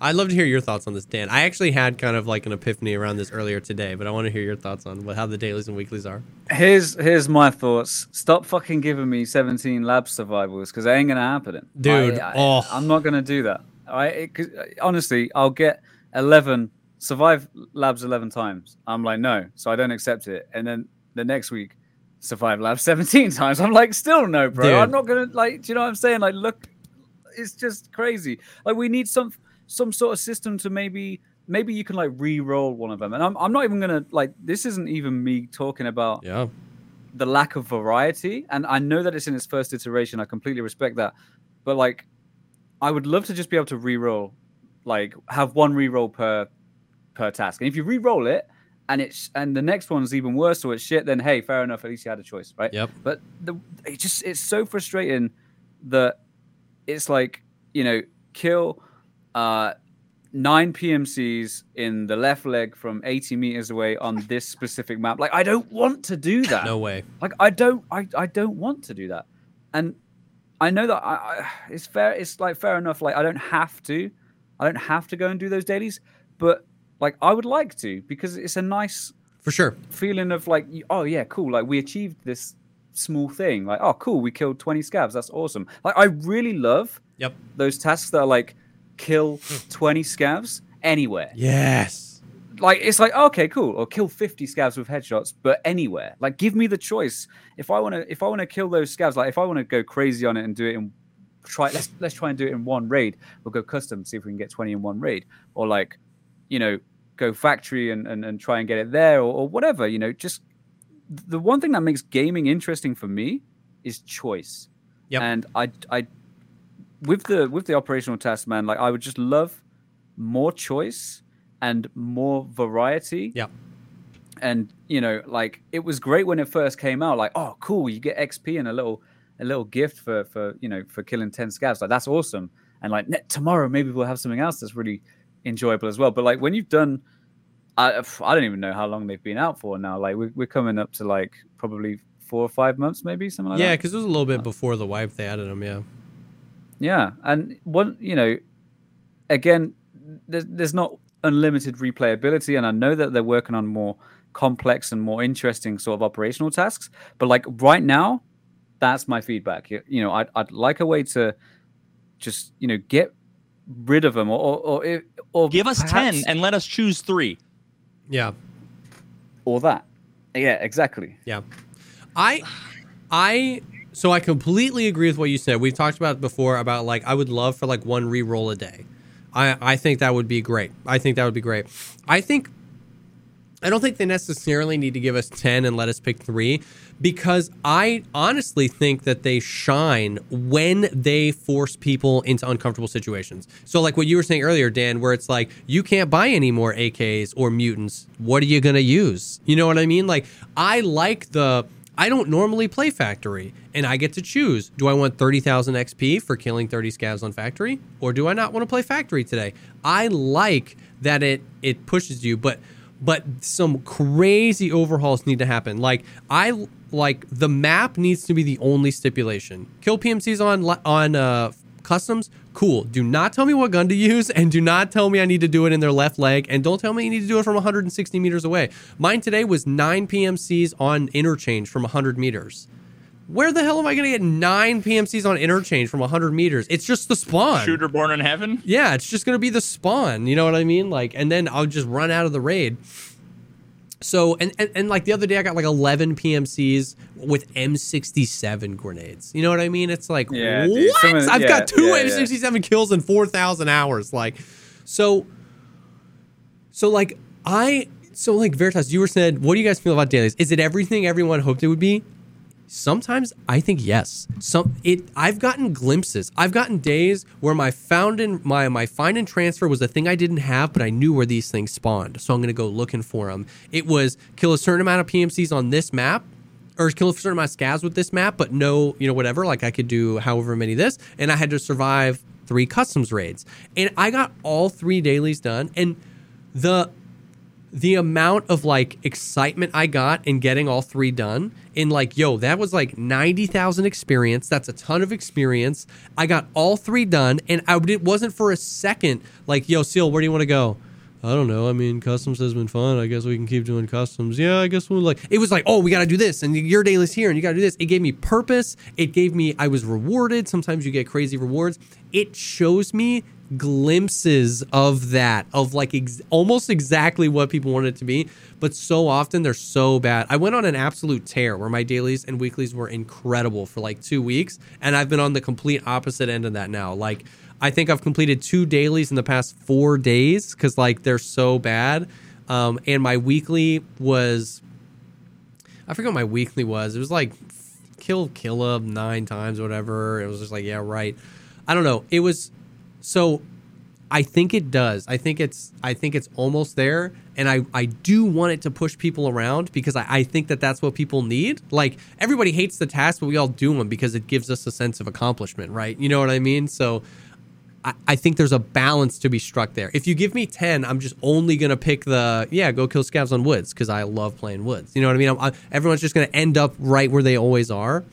I'd love to hear your thoughts on this, Dan. I actually had kind of like an epiphany around this earlier today, but I want to hear your thoughts on what, how the dailies and weeklies are. Here's here's my thoughts. Stop fucking giving me 17 lab survivals because that ain't gonna happen. Dude, I, oh. I'm not gonna do that. I it, 'cause, honestly, I'll get 11 survive labs 11 times. I'm like no, so I don't accept it. And then the next week, survive labs 17 times. I'm like still no, bro. Dude. I'm not gonna like. Do you know what I'm saying? Like look, it's just crazy. Like we need some some sort of system to maybe maybe you can like re-roll one of them. And I'm I'm not even gonna like this isn't even me talking about Yeah. the lack of variety. And I know that it's in its first iteration. I completely respect that. But like I would love to just be able to re-roll, like have one re-roll per per task. And if you re-roll it and it's and the next one's even worse or it's shit, then hey, fair enough. At least you had a choice, right? Yep. But the it just it's so frustrating that it's like you know kill uh nine PMCs in the left leg from 80 meters away on this specific map. Like I don't want to do that. No way. Like I don't I, I don't want to do that. And I know that I, I it's fair it's like fair enough like I don't have to I don't have to go and do those dailies, but like I would like to because it's a nice For sure. feeling of like oh yeah cool like we achieved this small thing like oh cool we killed 20 scavs that's awesome like i really love Yep. those tasks that are like kill 20 scavs anywhere. Yes. like it's like okay cool or kill 50 scavs with headshots but anywhere. Like give me the choice. If i want to if i want to kill those scavs like if i want to go crazy on it and do it in try let's let's try and do it in one raid we'll go custom see if we can get 20 in one raid. Or like you know go factory and and, and try and get it there or, or whatever you know just the one thing that makes gaming interesting for me is choice. Yep. and i i with the with the operational task man like i would just love more choice and more variety Yeah. and you know, like it was great when it first came out. Like, oh, cool, you get XP and a little a little gift for for you know for killing ten scavs. Like that's awesome. And like ne- tomorrow, maybe we'll have something else that's really enjoyable as well. But like when you've done, I I don't even know how long they've been out for now. Like we're we're coming up to like probably four or five months, maybe something like yeah, that. because it was a little bit uh, before the wipe they added them. Yeah. Yeah, and one, you know, again, there's there's not unlimited replayability, and I know that they're working on more complex and more interesting sort of operational tasks. But like right now, that's my feedback. You, you know, I'd I'd like a way to just you know get rid of them, or or or, if- or Give us perhaps- 10 and let us choose three. Yeah. or that. Yeah, exactly. Yeah. I I so I completely agree with what you said. We've talked about before about like I would love for like one re-roll a day. I I think that would be great. I think that would be great. I think I don't think they necessarily need to give us 10 and let us pick 3 because I honestly think that they shine when they force people into uncomfortable situations. So like what you were saying earlier Dan where it's like you can't buy any more AKs or mutants. What are you going to use? You know what I mean? Like I like the I don't normally play factory and I get to choose. Do I want 30,000 XP for killing 30 scavs on factory or do I not want to play factory today? I like that it it pushes you but but some crazy overhauls need to happen. Like I like the map needs to be the only stipulation. Kill PMCs on on uh, customs. Cool. Do not tell me what gun to use, and do not tell me I need to do it in their left leg, and don't tell me you need to do it from 160 meters away. Mine today was nine PMCs on interchange from 100 meters. Where the hell am I going to get nine PMCs on interchange from 100 meters? It's just the spawn. Shooter born in heaven. Yeah, it's just gonna be the spawn. You know what I mean? Like, and then I'll just run out of the raid. So and, and and like the other day, I got like 11 PMCs with M67 grenades. You know what I mean? It's like Yeah, what? dude, some I've yeah, got two yeah. M67 kills in 4,000 hours. Like, so, so like I. So like Veritas, you were said, what do you guys feel about dailies? Is it everything everyone hoped it would be? Sometimes I think yes. Some it I've gotten glimpses. I've gotten days where my found and my my find and transfer was a thing I didn't have, but I knew where these things spawned. So I'm gonna go looking for them. It was kill a certain amount of PMCs on this map, or kill a certain amount of scavs with this map, but no, you know, whatever. Like I could do however many this, and I had to survive three customs raids, and I got all three dailies done, and the the amount of like excitement I got in getting all three done in like, yo, that was like 90,000 experience. That's a ton of experience. I got all three done and I, it wasn't for a second like, yo, Seal, where do you want to go? I don't know. I mean, customs has been fun. I guess we can keep doing customs. Yeah, I guess we'll like. It was like, oh, we got to do this, and your daily's here, and you got to do this. It gave me purpose. It gave me. I was rewarded. Sometimes you get crazy rewards. It shows me glimpses of that, of like ex- almost exactly what people want it to be. But so often they're so bad. I went on an absolute tear where my dailies and weeklies were incredible for like two weeks, and I've been on the complete opposite end of that now. Like. I think I've completed two dailies in the past four days because like they're so bad. Um, and my weekly was, I forget what my weekly was. It was like kill Killa nine times, whatever. It was just like yeah, right. I don't know. It was so. I think it does. I think it's. I think it's almost there, and I I do want it to push people around because I, I think that that's what people need. Like everybody hates the task, but we all do them because it gives us a sense of accomplishment, right? You know what I mean? So I, I think there's a balance to be struck there. If you give me 10, I'm just only going to pick the, yeah, go kill scavs on woods because I love playing woods. You know what I mean? I'm, I, everyone's just going to end up right where they always are.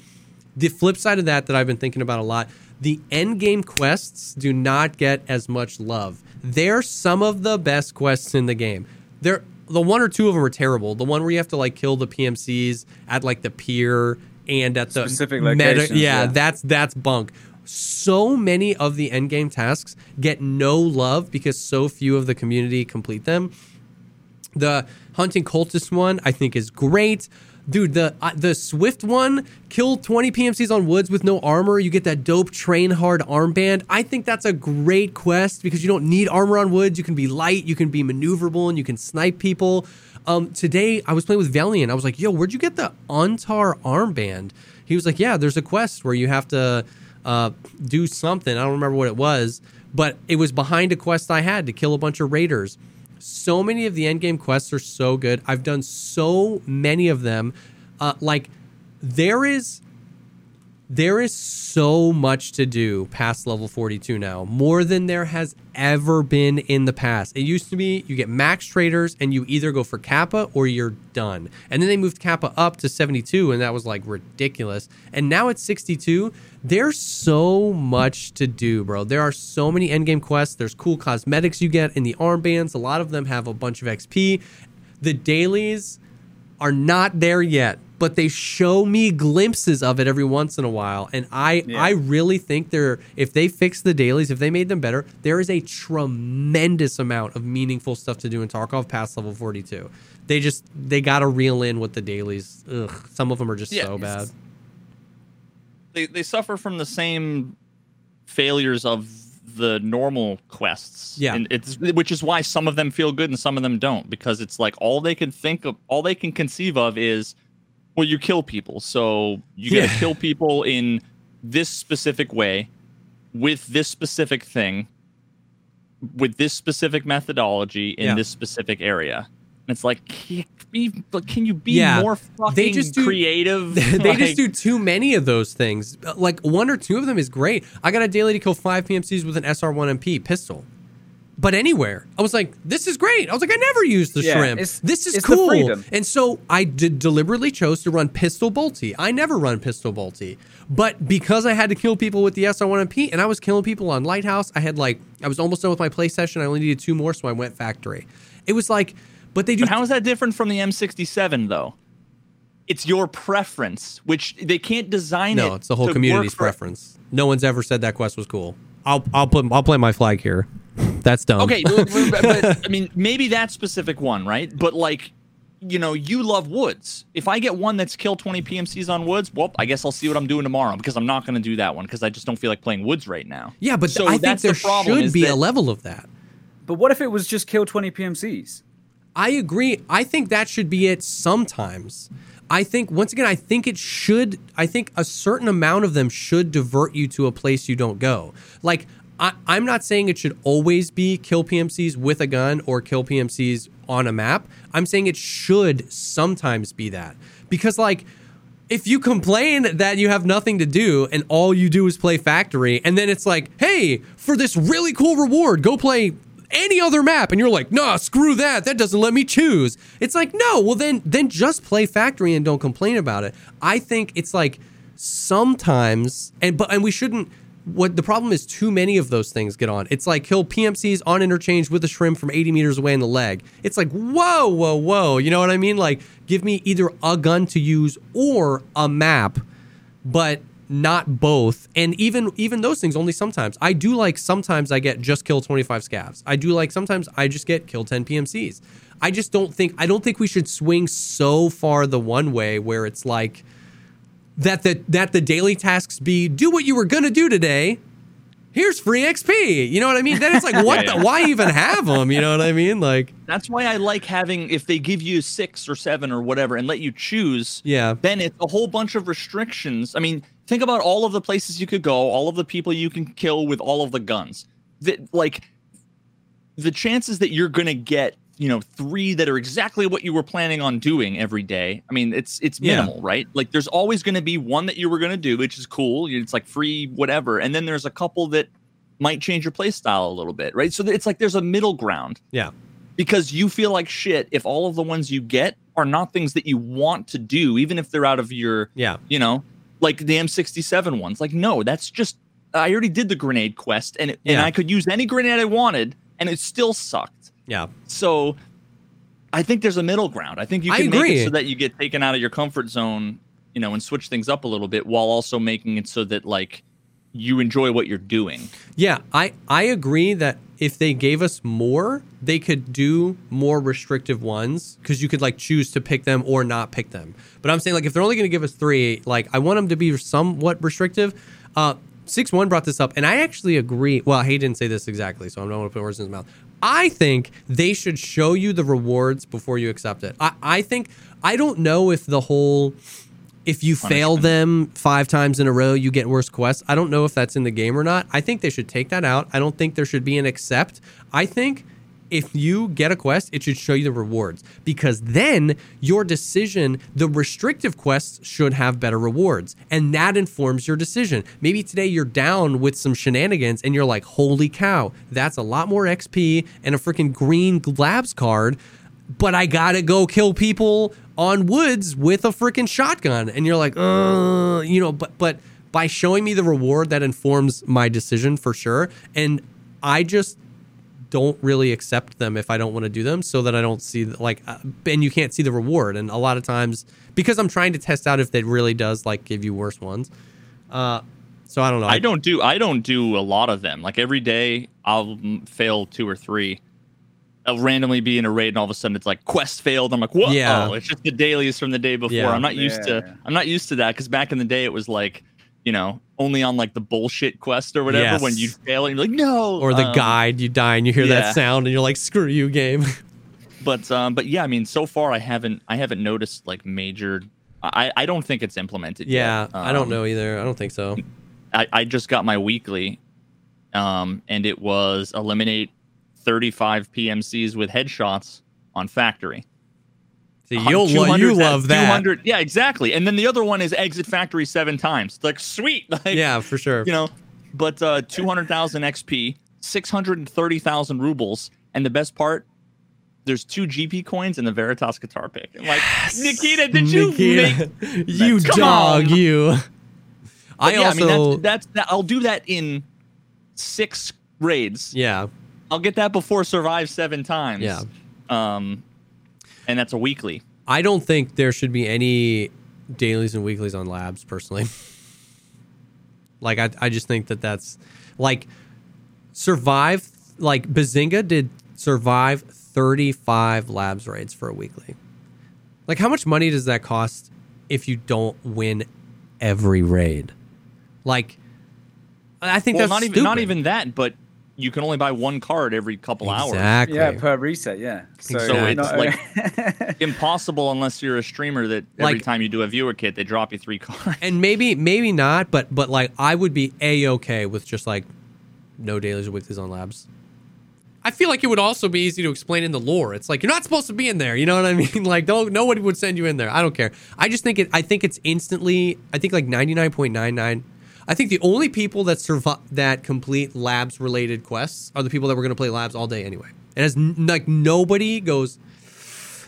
The flip side of that, that I've been thinking about a lot, the end game quests do not get as much love. They're some of the best quests in the game. They're, the one or two of them are terrible. The one where you have to like kill the PMCs at like the pier and at the Specific meta- locations, yeah, yeah. that's that's bunk. So many of the end game tasks get no love because so few of the community complete them. The hunting cultist one I think is great. Dude, the uh, the Swift one, kill 20 PMCs on woods with no armor. You get that dope train hard armband. I think that's a great quest because you don't need armor on woods. You can be light, you can be maneuverable, and you can snipe people. Um, today I was playing with Valiant. I was like, "Yo, where'd you get the Untar armband?" He was like, "Yeah, there's a quest where you have to uh, do something. I don't remember what it was, but it was behind a quest I had to kill a bunch of raiders." So many of the end game quests are so good. I've done so many of them. Uh, like there is there is so much to do past level 42 now, more than there has ever been in the past. It used to be you get max traders and you either go for Kappa or you're done. And then they moved Kappa up to 72 and that was like ridiculous. And now it's 62. There's so much to do, bro. There are so many endgame quests. There's cool cosmetics you get in the armbands. A lot of them have a bunch of XP. The dailies are not there yet but they show me glimpses of it every once in a while and i Yeah. i really think they're if they fix the dailies if they made them better there is a tremendous amount of meaningful stuff to do in tarkov past level 42 they just they gotta reel in with the dailies Ugh, some of them are just Yeah, so bad they they suffer from the same failures of the normal quests. Yeah. and it's which is why some of them feel good and some of them don't because it's like all they can think of, all they can conceive of is, well, you kill people, so you got to kill people in this specific way, with this specific thing, with this specific methodology in Yeah. this specific area. And it's like, can you be, can you be Yeah. more fucking They just do- creative? they Like- just do too many of those things. Like one or two of them is great. I got a daily to kill five PMCs with an SR1MP pistol. But anywhere, I was like, "This is great." I was like, "I never used the Yeah, shrimp. This is it's cool." freedom. And so I did deliberately chose to run pistol bolty. I never run pistol bolty, but because I had to kill people with the SR1MP, and I was killing people on Lighthouse, I had like I was almost done with my play session. I only needed two more, so I went factory. It was like, but they do But how is that different from the M67 though? It's your preference, which they can't design it. No, it's the whole community's preference. No one's ever said that quest was cool. I'll I'll put I'll plant my flag here. That's dumb. Okay, but, but- but, I mean, maybe that specific one, right? But like, you know, you love woods. If I get one that's kill 20 PMCs on woods, well, I guess I'll see what I'm doing tomorrow because I'm not going to do that one because I just don't feel like playing woods right now. Yeah, but So I think that's the there problem should is be a level of that. But what if it was just kill 20 PMCs? I agree. I think that should be it sometimes. I think once again, I think it should. I think a certain amount of them should divert you to a place you don't go. Like I, I'm not saying it should always be kill PMCs with a gun or kill PMCs on a map. I'm saying it should sometimes be that because like. If you complain that you have nothing to do and all you do is play factory, and then it's like, hey, for this really cool reward, go play any other map and you're like nah screw that that doesn't let me choose it's like no well then then just play factory and don't complain about it i think it's like sometimes and but and we shouldn't what the problem is too many of those things get on. It's like kill pmcs on interchange with a shrimp from 80 meters away in the leg. It's like whoa whoa whoa. You know what i mean? Like give me either a gun to use or a map but not both. And even even those things only sometimes. I do like sometimes i get just kill 25 scavs. I do like sometimes i just get kill 10 pmcs i just don't think i don't think we should swing so far the one way where it's like that the that the daily tasks be do what you were gonna do today here's free xp you know what i mean then it's like what Yeah, the why even have them you know what i mean like That's why I like having if they give you six or seven or whatever and let you choose. Yeah. Then it's a whole bunch of restrictions. I mean, think about all of the places you could go, all of the people you can kill with all of the guns. That like the chances that you're gonna get, you know, three that are exactly what you were planning on doing every day. I mean, it's it's Yeah. minimal, right? Like there's always gonna be one that you were gonna do, which is cool. It's like free, whatever. And then there's a couple that might change your play style a little bit, right? So it's like there's a middle ground yeah because you feel like shit if all of the ones you get are not things that you want to do, even if they're out of your, yeah you know, like the M67 ones. Like, no, that's just, I already did the grenade quest and, it, and I could use any grenade I wanted and it still sucked. Yeah So I think there's a middle ground. I think you can make it so that you get taken out of your comfort zone, you know, and switch things up a little bit while also making it so that like you enjoy what you're doing. Yeah, I I agree that if they gave us more, they could do more restrictive ones because you could like choose to pick them or not pick them. But I'm saying like if they're only going to give us three, like I want them to be somewhat restrictive. Uh, six one brought this up, and I actually agree. Well, he didn't say this exactly, so I'm not going to put words in his mouth. I think they should show you the rewards before you accept it. I, I think I don't know if the whole if you fail them five times in a row, you get worse quests. I don't know if that's in the game or not. I think they should take that out. I don't think there should be an accept. I think if you get a quest, it should show you the rewards because then your decision, the restrictive quests should have better rewards. And that informs your decision. Maybe today you're down with some shenanigans and you're like, holy cow, that's a lot more XP and a freaking green labs card. But I gotta go kill people on woods with a freaking shotgun. And you're like, uh, you know, but but by showing me the reward that informs my decision for sure. And I just don't really accept them if I don't want to do them so that I don't see like uh, and you can't see the reward and a lot of times because I'm trying to test out if it really does like give you worse ones. Uh so I don't know. I don't do I don't do a lot of them. Like every day I'll fail two or three. I'll randomly be in a raid and all of a sudden it's like quest failed. I'm like, whoa, Yeah. it's just the dailies from the day before. Yeah. I'm not used Yeah. to I'm not used to that because back in the day it was like, you know, only on like the bullshit quest or whatever Yes. when you fail and you're like, no. or the Um, guide you die and you hear yeah. that sound and you're like screw you game. but um but yeah i mean so far i haven't i haven't noticed like major i i don't think it's implemented yeah, yet. I don't Um, know either. I don't think so. I, I just got my weekly um and it was eliminate 35 pmcs with headshots on factory You'll lo- you love that. 200 yeah exactly and then the other one is exit factory seven times like sweet like Yeah, for sure. you know but uh 200000 xp 630000 rubles and the best part there's two GP coins and the Veritas guitar pick. I'm like, Nikita, did you Nikita, make you dog, on. you. I yeah, also I mean, that's, that's that. I'll do that in six raids. yeah. I'll get that before survive seven times. Yeah. Um, and that's a weekly. I don't think there should be any dailies and weeklies on labs personally. like I, I just think that that's like survive like Bazinga did survive 35 labs raids for a weekly. Like how much money does that cost if you don't win every raid? Like I think Well, that's not even not even that, but you can only buy one card every couple hours. Exactly. Yeah, per reset. Yeah. So, So it's like- Impossible unless you're a streamer that every Like- time you do a viewer kit, they drop you three cards. and maybe maybe not, but but like I would be a okay with just like no dailies or weeklies on labs. I feel like it would also be easy to explain in the lore. It's like you're not supposed to be in there. You know what I mean? Like don't nobody would send you in there. I don't care. I just think it. I think it's instantly. I think like ninety nine point nine nine. I think the only people that survive that complete labs related quests are the people that were going to play labs all day anyway. And as n- like nobody goes,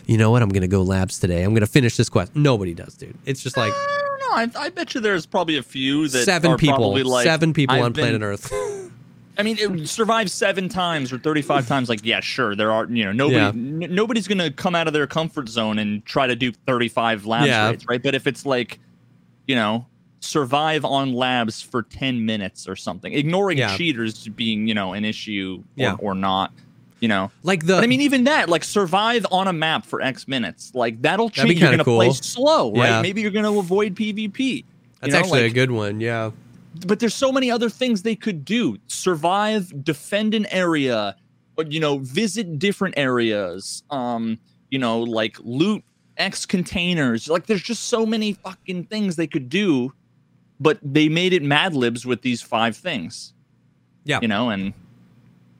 you know what? I'm going to go labs today. I'm going to finish this quest. Nobody does, dude. It's just like I don't know. I, I bet you there's probably a few that seven are people, probably like, seven people I've on been- planet Earth. I mean, it survive seven times or thirty-five times. Like, yeah, sure, there are. You know, nobody, Yeah. n- nobody's gonna come out of their comfort zone and try to do thirty-five labs Yeah. raids, right? But if it's like, you know, survive on labs for ten minutes or something, ignoring Yeah. cheaters being, you know, an issue or, Yeah. or not, you know. like the, But I mean, even that, like, survive on a map for X minutes, like that'll change. You're gonna play cool. slow, right? Yeah. Maybe you're gonna avoid PvP. that's know, actually like- a good one. Yeah, but there's so many other things they could do survive defend an area or, you know visit different areas um you know like loot x containers like there's just so many fucking things they could do but they made it mad libs with these five things Yeah. you know and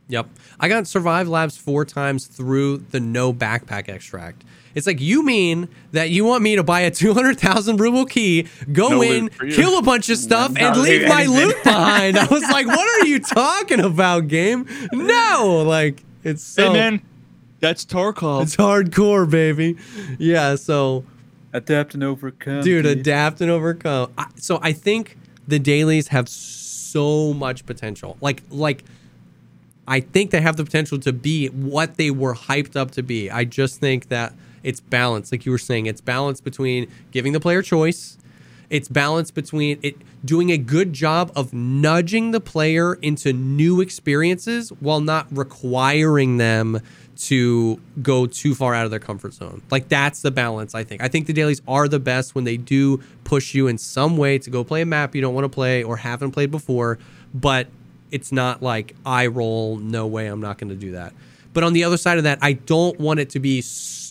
Yep. I got survive labs four times through the no backpack extract. It's like you mean that you want me to buy a two hundred thousand ruble key, go No in, loot for you. kill a bunch of stuff, Not and leave leave my anything. loot behind. I was like, what are you talking about, game? No, like it's so hey man that's tarkov it's hardcore, baby. Yeah, so Adapt and overcome. dude adapt and overcome. I, so i think the dailies have so much potential. Like like i think they have the potential to be what they were hyped up to be. I just think that it's balanced. Like you were saying it's balance between giving the player choice. It's balance between it doing a good job of nudging the player into new experiences while not requiring them to go too far out of their comfort zone. Like that's the balance, I think. I think the dailies are the best when they do push you in some way to go play a map you don't want to play or haven't played before, but it's not like I roll, no way, I'm not going to do that. But on the other side of that, I don't want it to be.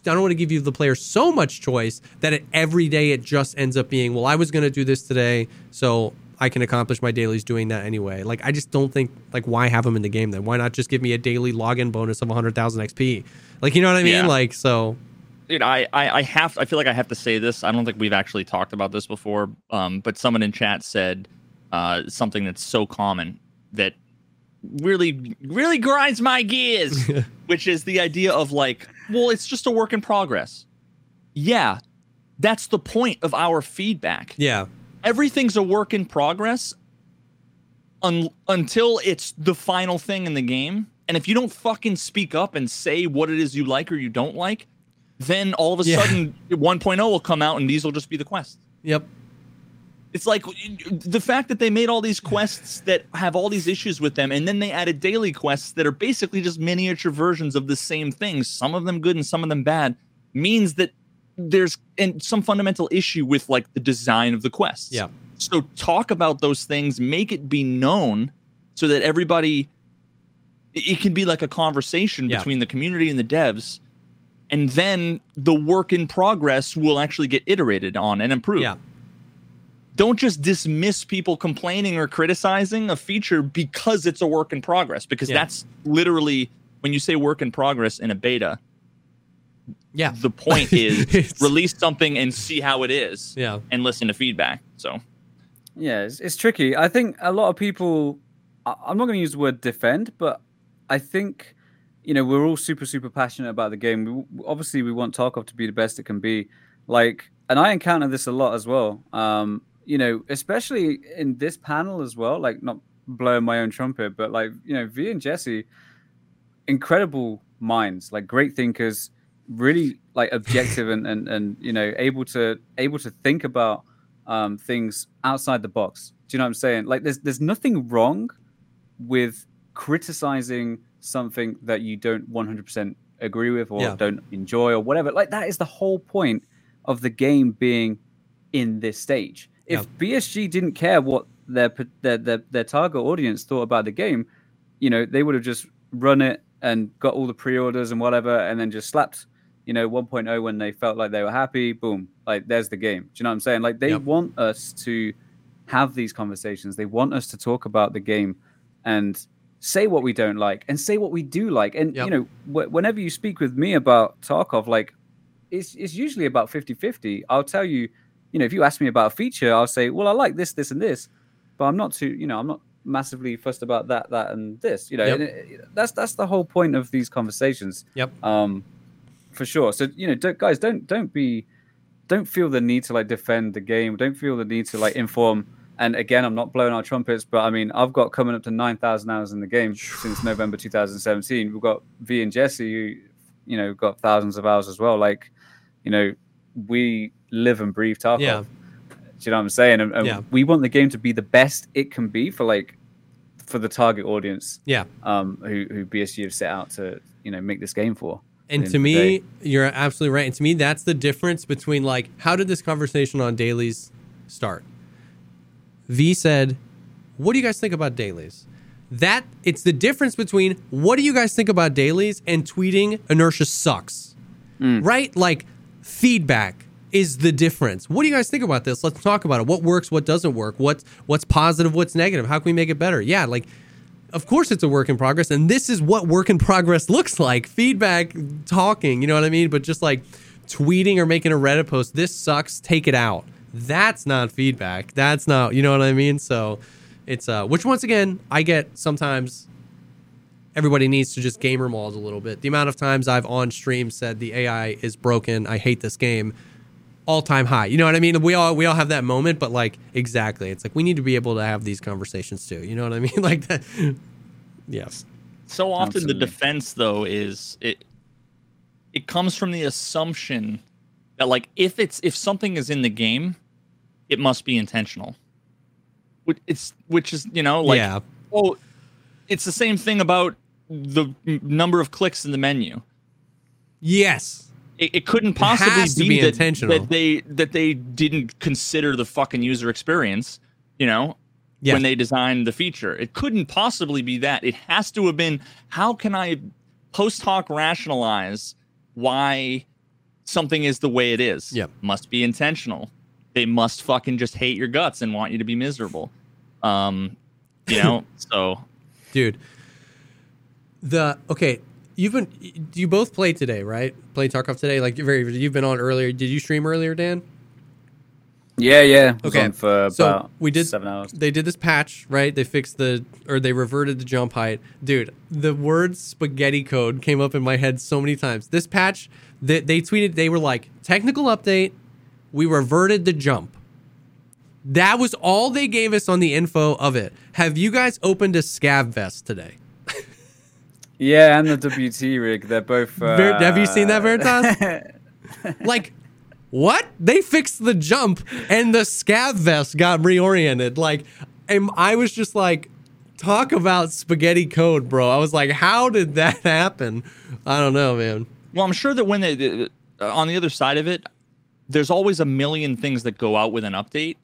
I don't want to give you the player so much choice that it, every day it just ends up being, well, I was going to do this today, so I can accomplish my dailies doing that anyway. Like I just don't think like why have them in the game then? Why not just give me a daily login bonus of 100,000 XP? Like you know what I mean? Yeah. Like so Dude, I, I, I have I feel like I have to say this. I don't think we've actually talked about this before. Um, but someone in chat said uh, something that's so common that really really grinds my gears, which is the idea of like, well, it's just a work in progress. Yeah, that's the point of our feedback. yeah. Everything's a work in progress un- until it's the final thing in the game. And if you don't fucking speak up and say what it is you like or you don't like, then all of a Yeah. sudden 1.0 will come out and these will just be the quests. Yep. It's like the fact that they made all these quests that have all these issues with them, and then they added daily quests that are basically just miniature versions of the same things, some of them good and some of them bad, means that there's and some fundamental issue with like the design of the quests. Yeah. So talk about those things, make it be known so that everybody it can be like a conversation Yeah. between the community and the devs. And then the work in progress will actually get iterated on and improved Yeah. don't just dismiss people complaining or criticizing a feature because it's a work in progress because Yeah. that's literally when you say work in progress in a beta Yeah. the point is release something and see how it is Yeah. and listen to feedback so Yeah, it's, it's tricky. I think a lot of people. I- I'm not going to use the word defend, but I think you know we're all super super passionate about the game. We, obviously, we want Tarkov to be the best it can be. Like, and I encounter this a lot as well. Um, you know, especially in this panel as well. Like, not blowing my own trumpet, but like you know, V and Jesse, incredible minds, like great thinkers, really like objective and and and you know able to able to think about um, things outside the box. Do you know what I'm saying? Like, there's there's nothing wrong with criticizing something that you don't 100% agree with or Yeah. don't enjoy or whatever. Like, that is the whole point of the game being in this stage. If BSG didn't care what their, their their their target audience thought about the game, you know, they would have just run it and got all the pre-orders and whatever, and then just slapped, you know, 1.0 when they felt like they were happy. Boom, like there's the game. Do you know what I'm saying? Like they Yep. want us to have these conversations. They want us to talk about the game and say what we don't like and say what we do like. And Yep. you know, wh- whenever you speak with me about Tarkov, like it's it's usually about 50-50. I'll tell you, you know, if you ask me about a feature, I'll say, well, I like this, this, and this, but I'm not too, you know, I'm not massively fussed about that, that, and this. You know, Yep. and it- that's that's the whole point of these conversations. Yep. Um, for sure. So you know, don't, guys, don't don't be, don't feel the need to like defend the game. Don't feel the need to like inform. And again, I'm not blowing our trumpets, but I mean, I've got coming up to nine thousand hours in the game since November 2017. We've got V and Jesse, who, you know, got thousands of hours as well. Like, you know, we live and breathe Tarkov. Yeah. Do you know what I'm saying? And, and Yeah. we want the game to be the best it can be for like for the target audience Yeah. um, who who BSG have set out to you know make this game for. And to the end of the me, day. you're absolutely right. And to me, that's the difference between like, how did this conversation on dailies start? V said, What do you guys think about dailies? That it's the difference between what do you guys think about dailies and tweeting inertia sucks. Mm. Right? Like feedback is the difference. What do you guys think about this? Let's talk about it. What works, what doesn't work, what's what's positive, what's negative? How can we make it better? Yeah, like of course it's a work in progress and this is what work in progress looks like. Feedback talking you know what i mean? But just like tweeting or making a reddit post this sucks take it out. That's not feedback. That's not you know what i mean? So it's uh which once again i get sometimes everybody needs to just gamer mold a little bit. The amount of times i've on stream said the ai is broken i hate this game all time high. You know what I mean? We all we all have that moment, but like exactly, it's like we need to be able to have these conversations too. You know what I mean? Like that. Yes. so often Absolutely. the defense though is it it comes from the assumption that like if it's if something is in the game it must be intentional which it's which is you know like yeah. oh it's the same thing about the number of clicks in the menu Yes. It, it couldn't possibly to be, be that, intentional. that they that they didn't consider the fucking user experience you know Yes. when they designed the feature it couldn't possibly be that it has to have been how can i post hoc rationalize why something is the way it is Yep. must be intentional they must fucking just hate your guts and want you to be miserable Um, you know, so dude. The okay, you've been you both played today, right? Played Tarkov today. Like you're very, you've been on earlier. Did you stream earlier, Dan? Yeah, yeah. Okay, so we did- seven hours. They did this patch, right? They fixed the or they reverted the jump height. Dude, the word spaghetti code came up in my head so many times. This patch, they, they tweeted they were like, technical update, we reverted the jump. That was all they gave us on the info of it. Have you guys opened a scav vest today? Yeah, and the WT rig. They're both. Uh, Ver- have you seen that, Veritas? like what they fixed the jump and the scav vest got reoriented like and i was just like talk about spaghetti code bro i was like how did that happen i don't know man Well, I'm sure that when they uh, on the other side of it, there's always a million things that go out with an update.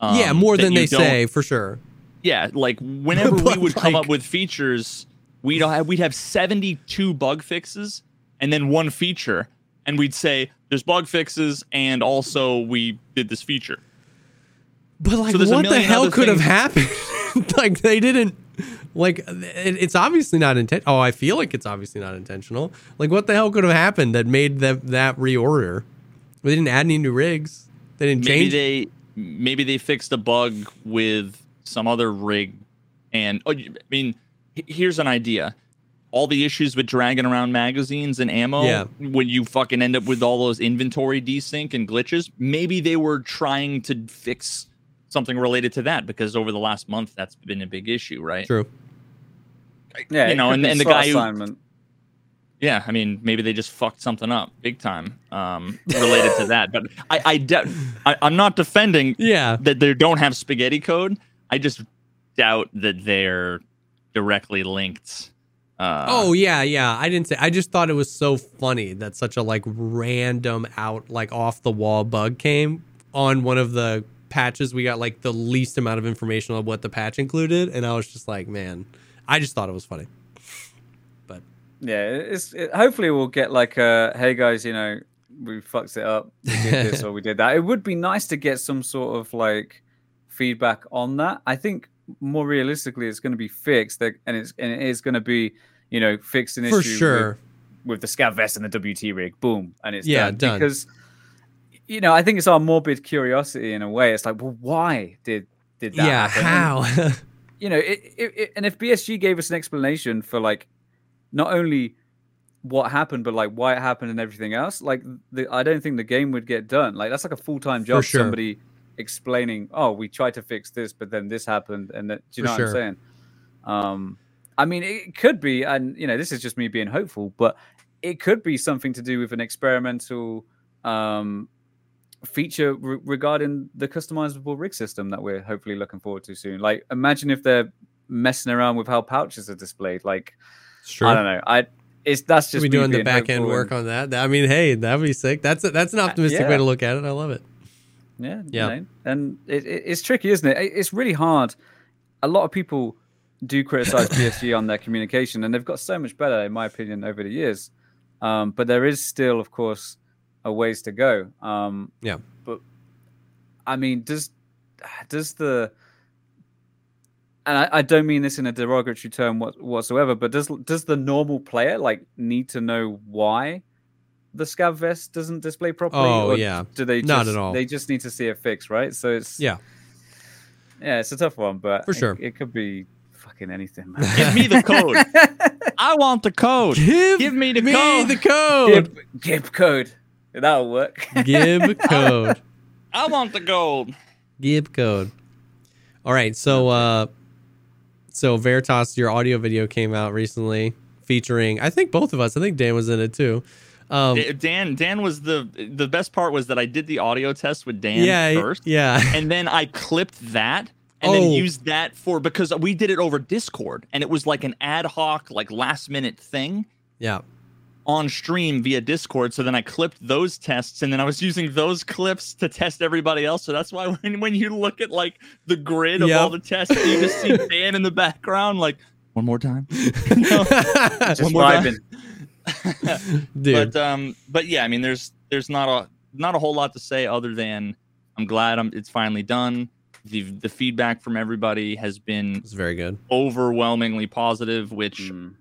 um, yeah more than they say for sure Yeah, like whenever we But, would come up with features, we'd have we'd have 72 bug fixes and then one feature, and we'd say there's bug fixes and also we did this feature. but like So what the hell could have happened? Like they didn't like it, it's obviously not intent oh i feel like it's obviously not intentional. Like what the hell could have happened that made that that reorder? They didn't add any new rigs. They didn't Maybe change they maybe they fixed a bug with some other rig, and oh, I mean, here's an idea. All the issues with dragging around magazines and ammo, Yeah. when you fucking end up with all those inventory desync and glitches, maybe they were trying to fix something related to that because over the last month that's been a big issue, right? true Yeah, you know, and, and the slot guy who. Yeah, I mean, maybe they just fucked something up big time um, related to that. But I, I, de- I, I'm not defending yeah that they don't have spaghetti code. I just doubt that they're directly linked. Uh, Oh yeah, yeah. I didn't say. I just thought it was so funny that such a like random out like off the wall bug came on one of the patches. We got like the least amount of information on what the patch included, and I was just like, man, I just thought it was funny. But Yeah, it's it, hopefully we'll get like a hey guys, you know, we fucked it up, we did this or we did that. It would be nice to get some sort of like feedback on that. I think more realistically, it's going to be fixed, and it's and it is going to be you know fixed an for issue sure, with, with the scav vest and the WT rig, boom, and it's Yeah, done. done. because you know I think it's our morbid curiosity in a way. It's like, well, why did did that yeah. happen? How? you know, it, it, it, and if BSG gave us an explanation for like not only what happened, but like why it happened and everything else, like the, I don't think the game would get done. Like that's like a full time job. sure. Somebody explaining, oh, we tried to fix this, but then this happened, and that, do you For know sure. what I'm saying? Um, I mean, it could be, and you know, this is just me being hopeful, but it could be something to do with an experimental um, feature re- regarding the customizable rig system that we're hopefully looking forward to soon. Like, imagine if they're messing around with how pouches are displayed. Like, true. I don't know. I it's that's just we doing the back end work and- on that. I mean, hey, that'd be sick. That's a, that's an optimistic way to look at it. I love it. Yeah, Yeah. You know? and it, it, it's tricky, isn't it? It- It's really hard. A lot of people do criticize BSG on their communication, and they've got so much better, in my opinion, over the years. Um, but there is still, of course, a ways to go. Um, Yeah. But I mean, does does the and I, I don't mean this in a derogatory term whatsoever, but does does the normal player like need to know why the scav vest doesn't display properly? Oh, or yeah. Do they Not at all. They just need to see it fixed, right? So it's Yeah. yeah, it's a tough one, but For sure. it, could be fucking anything. Man. Give me the code. I want the code. Give, Give me the code. Give me code. the code. Gib, Gib code. That'll work. Give code. I want the gold. Gib code. All right, so uh so Veritas, your audio video came out recently featuring I think both of us. I think Dan was in it too. Um Dan Dan was the the best part was that I did the audio test with Dan yeah, first. yeah. and then I clipped that and then Oh. used that for because we did it over Discord and it was like an ad hoc, like last minute thing Yeah. on stream via Discord. So then I clipped those tests and then I was using those clips to test everybody else. So that's why when, when you look at like the grid of Yep. all the tests, you just see Dan in the background, like one more time. Just One more time. Vibing. Dude. But um, but yeah, I mean, there's there's not a not a whole lot to say other than I'm glad I'm it's finally done. the the feedback from everybody has been It's very good. overwhelmingly positive, which Mm.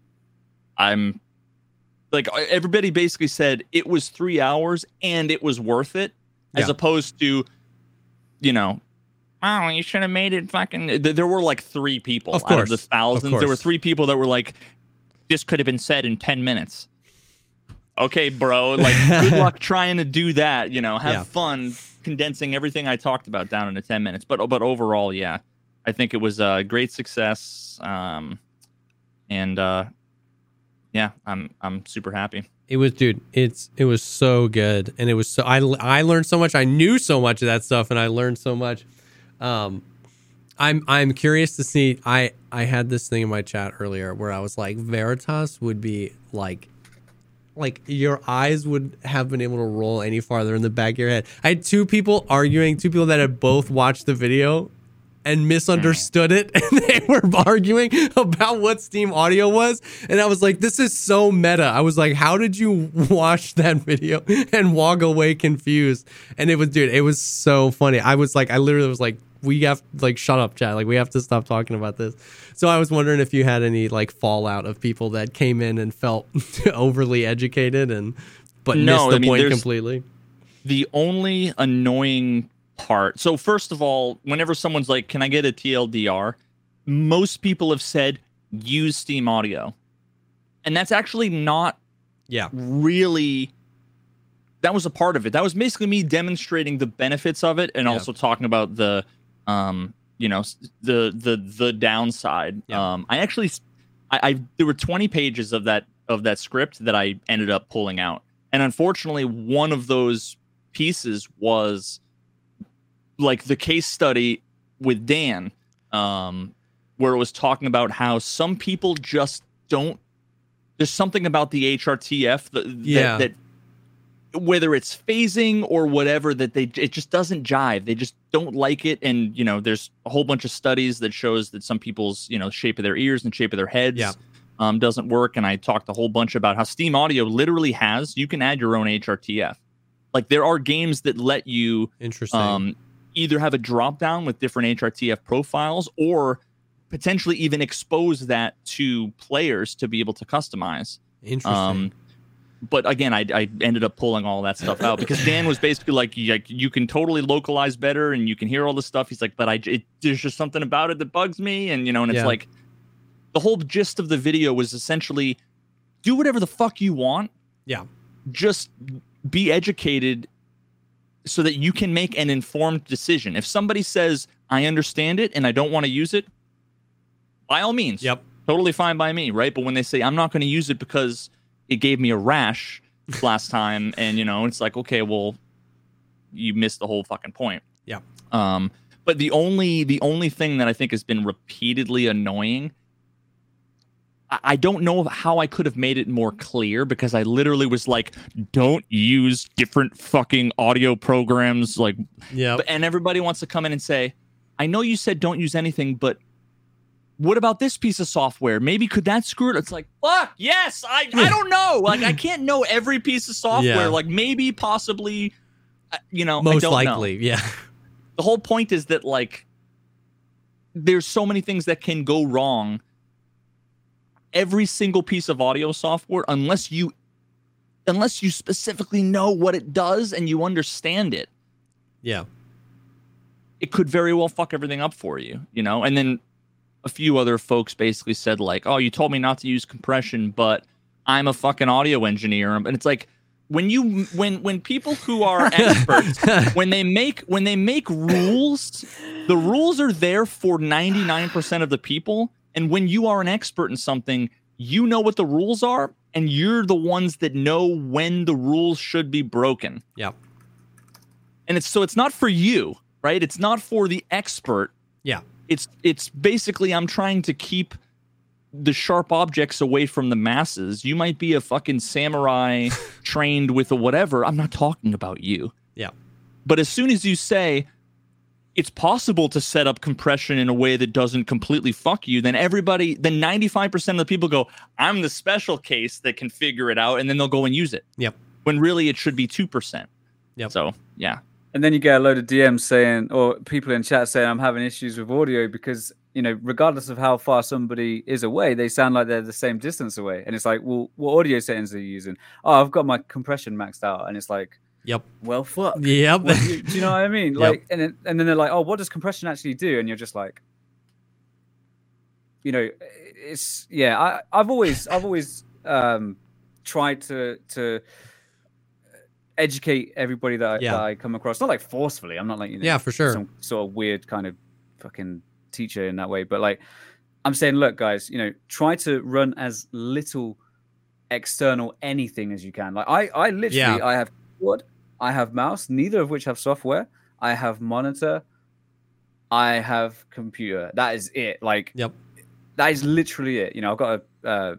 I'm like everybody basically said it was three hours and it was worth it, as opposed to, you know, oh, you should have made it fucking. There were like three people Of out of course. the Of thousands. There were three people that were like, this could have been said in ten minutes. Okay, bro. Like, good luck trying to do that. You know, have Yeah. fun condensing everything I talked about down into ten minutes. But but overall, yeah, I think it was a great success. Um, and uh, yeah, I'm I'm super happy. It was, dude. It's it was so good, and it was so I I learned so much. I knew so much of that stuff, and I learned so much. Um, I'm I'm curious to see. I I had this thing in my chat earlier where I was like, Veritas would be like, like your eyes would have been able to roll any farther in the back of your head. I had two people arguing, two people that had both watched the video and misunderstood it and they were arguing about what steam audio was and i was like this is so meta. I was like how did you watch that video and walk away confused? And it was dude it was so funny. I was like i literally was like we have like shut up chat like we have to stop talking about this so i was wondering if you had any like fallout of people that came in and felt overly educated and but No, missed the I mean, point completely The only annoying part. So first of all, whenever someone's like, "Can I get a TLDR?" most people have said use Steam Audio, and that's actually not yeah really that was a part of it that was basically me demonstrating the benefits of it and Yeah. also talking about the um you know the the the downside Yeah. um i actually I there were 20 pages of that of that script that i ended up pulling out and unfortunately one of those pieces was like the case study with dan um where it was talking about how some people just don't there's something about the HRTF that, Yeah. that, that whether it's phasing or whatever that they it just doesn't jive. They just don't like it and you know there's a whole bunch of studies that shows that some people's you know shape of their ears and shape of their heads Yeah. um, doesn't work and I talked a whole bunch about how Steam Audio literally has you can add your own HRTF. Like there are games that let you interesting um, either have a drop down with different HRTF profiles or potentially even expose that to players to be able to customize. interesting Um, but again, I, I ended up pulling all that stuff out because Dan was basically like, you, like, you can totally localize better and you can hear all this stuff. He's like, but I, it, there's just something about it that bugs me. And, you know, and it's Yeah. like the whole gist of the video was essentially do whatever the fuck you want. Yeah. Just be educated so that you can make an informed decision. If somebody says, I understand it and I don't want to use it, by all means. yep Totally fine by me, right? But when they say, I'm not going to use it because it gave me a rash last time, and, you know, it's like, okay, well, you missed the whole fucking point. Yeah. Um, but the only the only thing that I think has been repeatedly annoying I- I don't know how I could have made it more clear because I literally was like, don't use different fucking audio programs. Like, yeah. and everybody wants to come in and say, I know you said don't use anything, but what about this piece of software? Maybe could that screw it? It's like, fuck, yes, I, I don't know. Like, I can't know every piece of software. Yeah. Like, maybe, possibly, uh, you know, I most don't know likely yeah the whole point is that like there's so many things that can go wrong every single piece of audio software unless you unless you specifically know what it does and you understand it yeah it could very well fuck everything up for you you know and then a few other folks basically said like oh you told me not to use compression but i'm a fucking audio engineer. And it's like when you when when people who are experts when they make when they make rules the rules are there for 99% of the people. And when you are an expert in something you know what the rules are and you're the ones that know when the rules should be broken. Yeah. and it's so it's not for you right? It's not for the expert. Yeah. It's it's basically i'm trying to keep the sharp objects away from the masses you might be a fucking samurai trained with a whatever i'm not talking about you Yeah. but as soon as you say it's possible to set up compression in a way that doesn't completely fuck you, then everybody, then 95% of the people go, I'm the special case that can figure it out, and then they'll go and use it. Yep. When really it should be 2%. Yep. So, yeah. And then you get a load of DMs saying, or people in chat saying, I'm having issues with audio because, you know, regardless of how far somebody is away, they sound like they're the same distance away. And it's like, well, what audio settings are you using? Oh, I've got my compression maxed out. And it's like, Yep. well, fuck. Yep. Do, you, do you know what I mean? Yep. Like, and then, and then they're like, oh, what does compression actually do? And you're just like, you know, it's yeah. I, I've always, I've always um, tried to to educate everybody that, I- Yeah. that I come across. Not like forcefully. I'm not like you know, Yeah, for sure. some sort of weird kind of fucking teacher in that way. But like, I'm saying, look, guys, you know, try to run as little external anything as you can. Like, I, I literally, Yeah. I have keyboard, I have mouse, neither of which have software. I have monitor, I have computer. That is it. Like, Yep. that is literally it. You know, I've got a, uh,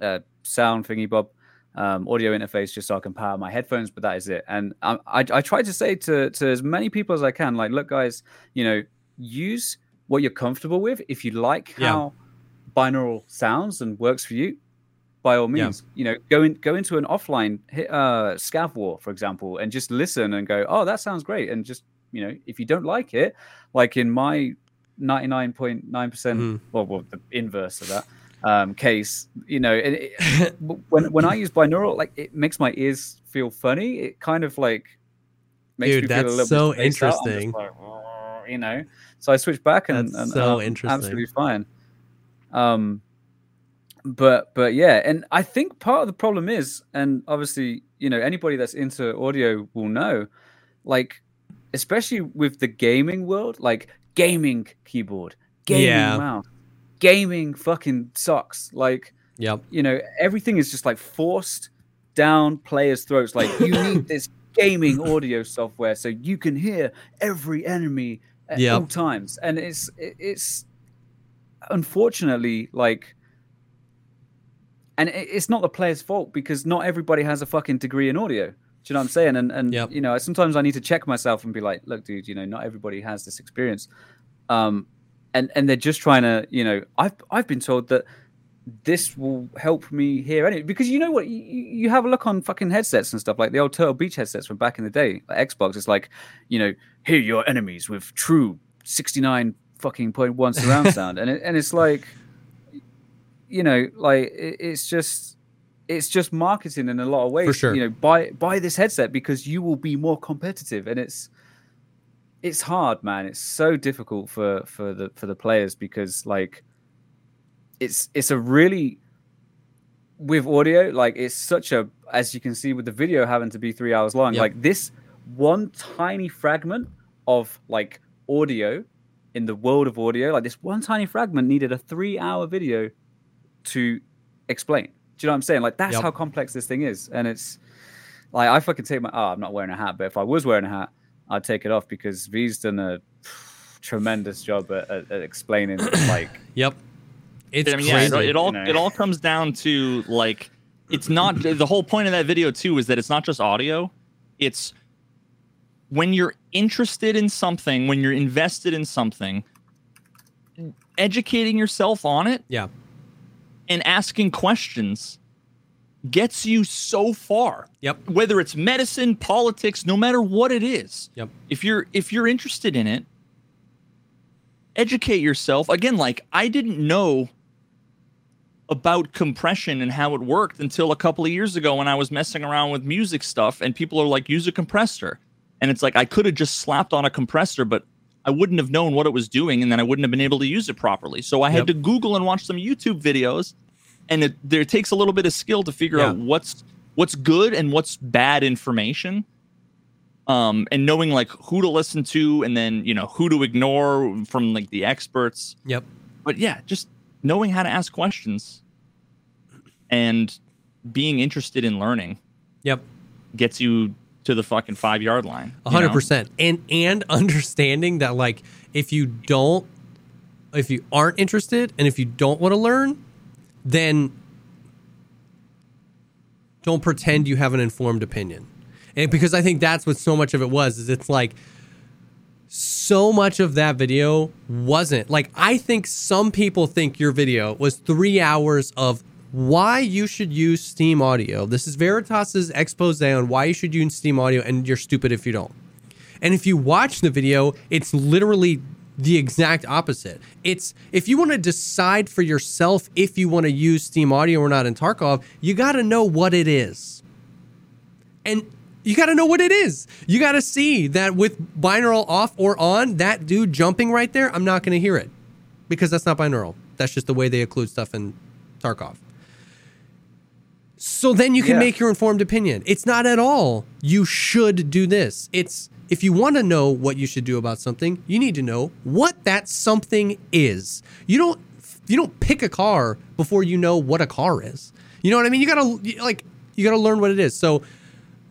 a sound thingy bob, um, audio interface just so I can power my headphones, but that is it. And I, I, I try to say to to as many people as I can, like, look, guys, you know, use what you're comfortable with. If you like Yeah. how binaural sounds and works for you, by all Yeah. means, you know, go in, go into an offline hit, uh, scav war, for example, and just listen and go, oh, that sounds great, and just you know, if you don't like it, like in my 99.9 percent, Mhm. well, well, the inverse of that um, case, you know, and it, when when I use binaural, like it makes my ears feel funny. It kind of like makes Dude, me feel a little so bit. Interesting. like, you know, so I switch back and, That's and, so interesting. absolutely fine. Um, but but yeah, and I think part of the problem is, and obviously, you know, anybody that's into audio will know, like, especially with the gaming world, like gaming keyboard, gaming Yeah. mouse, gaming fucking sucks. Like, Yep. you know, everything is just like forced down players' throats. Like, you need this gaming audio software so you can hear every enemy at Yep. all times. And it's it's unfortunately like and it's not the player's fault because not everybody has a fucking degree in audio. Do you know what I'm saying? And and Yep. you know, sometimes I need to check myself and be like, look, dude, you know, not everybody has this experience. Um and and they're just trying to, you know, I've I've been told that this will help me hear any because you know what you, you have a look on fucking headsets and stuff like the old Turtle Beach headsets from back in the day, like Xbox. It's like, you know, hear your enemies with true 69 fucking point one surround sound, and it, and it's like, you know, like it, it's just it's just marketing in a lot of ways. sure. You know, buy buy this headset because you will be more competitive, and it's it's hard, man. It's so difficult for for the for the players because like it's it's a really with audio like it's such a as you can see with the video having to be three hours long Yep. like this one tiny fragment of like audio in the world of audio like this one tiny fragment needed a three hour video to explain do you know what i'm saying like that's Yep. how complex this thing is and it's like i fucking take my oh i'm not wearing a hat but if i was wearing a hat i'd take it off because v's done a tremendous job at, at, at explaining like Yep. It's I mean, yeah, crazy. it, it all you know. it all comes down to like it's not the whole point of that video too is that it's not just audio. It's when you're interested in something, when you're invested in something, educating yourself on it yeah. and asking questions gets you so far. Yep. Whether it's medicine, politics, no matter what it is. Yep. If you're if you're interested in it, educate yourself. Again, like I didn't know about compression and how it worked until a couple of years ago when I was messing around with music stuff and people are like use a compressor. And it's like I could have just slapped on a compressor but I wouldn't have known what it was doing and then I wouldn't have been able to use it properly. So I had Yep. to Google and watch some YouTube videos and it there takes a little bit of skill to figure Yeah. out what's what's good and what's bad information um and knowing like who to listen to and then you know who to ignore from like the experts Yep. but yeah just knowing how to ask questions and being interested in learning Yep. gets you to the fucking five yard line hundred percent. And and understanding that like if you don't if you aren't interested and if you don't want to learn, then don't pretend you have an informed opinion. And because I think that's what so much of it was, is it's like so much of that video wasn't like I think some people think your video was three hours of why you should use Steam Audio. This is Veritas's expose on why you should use Steam Audio, and you're stupid if you don't. And if you watch the video, it's literally the exact opposite. It's if you want to decide for yourself if you want to use Steam Audio or not in Tarkov, you got to know what it is. And you got to know what it is. You got to see that with binaural off or on, that dude jumping right there, I'm not going to hear it because that's not binaural. That's just the way they occlude stuff in Tarkov. So then you can Yeah. make your informed opinion. It's not at all you should do this. It's if you want to know what you should do about something, you need to know what that something is. You don't you don't pick a car before you know what a car is. You know what I mean? You got to like you got to learn what it is. So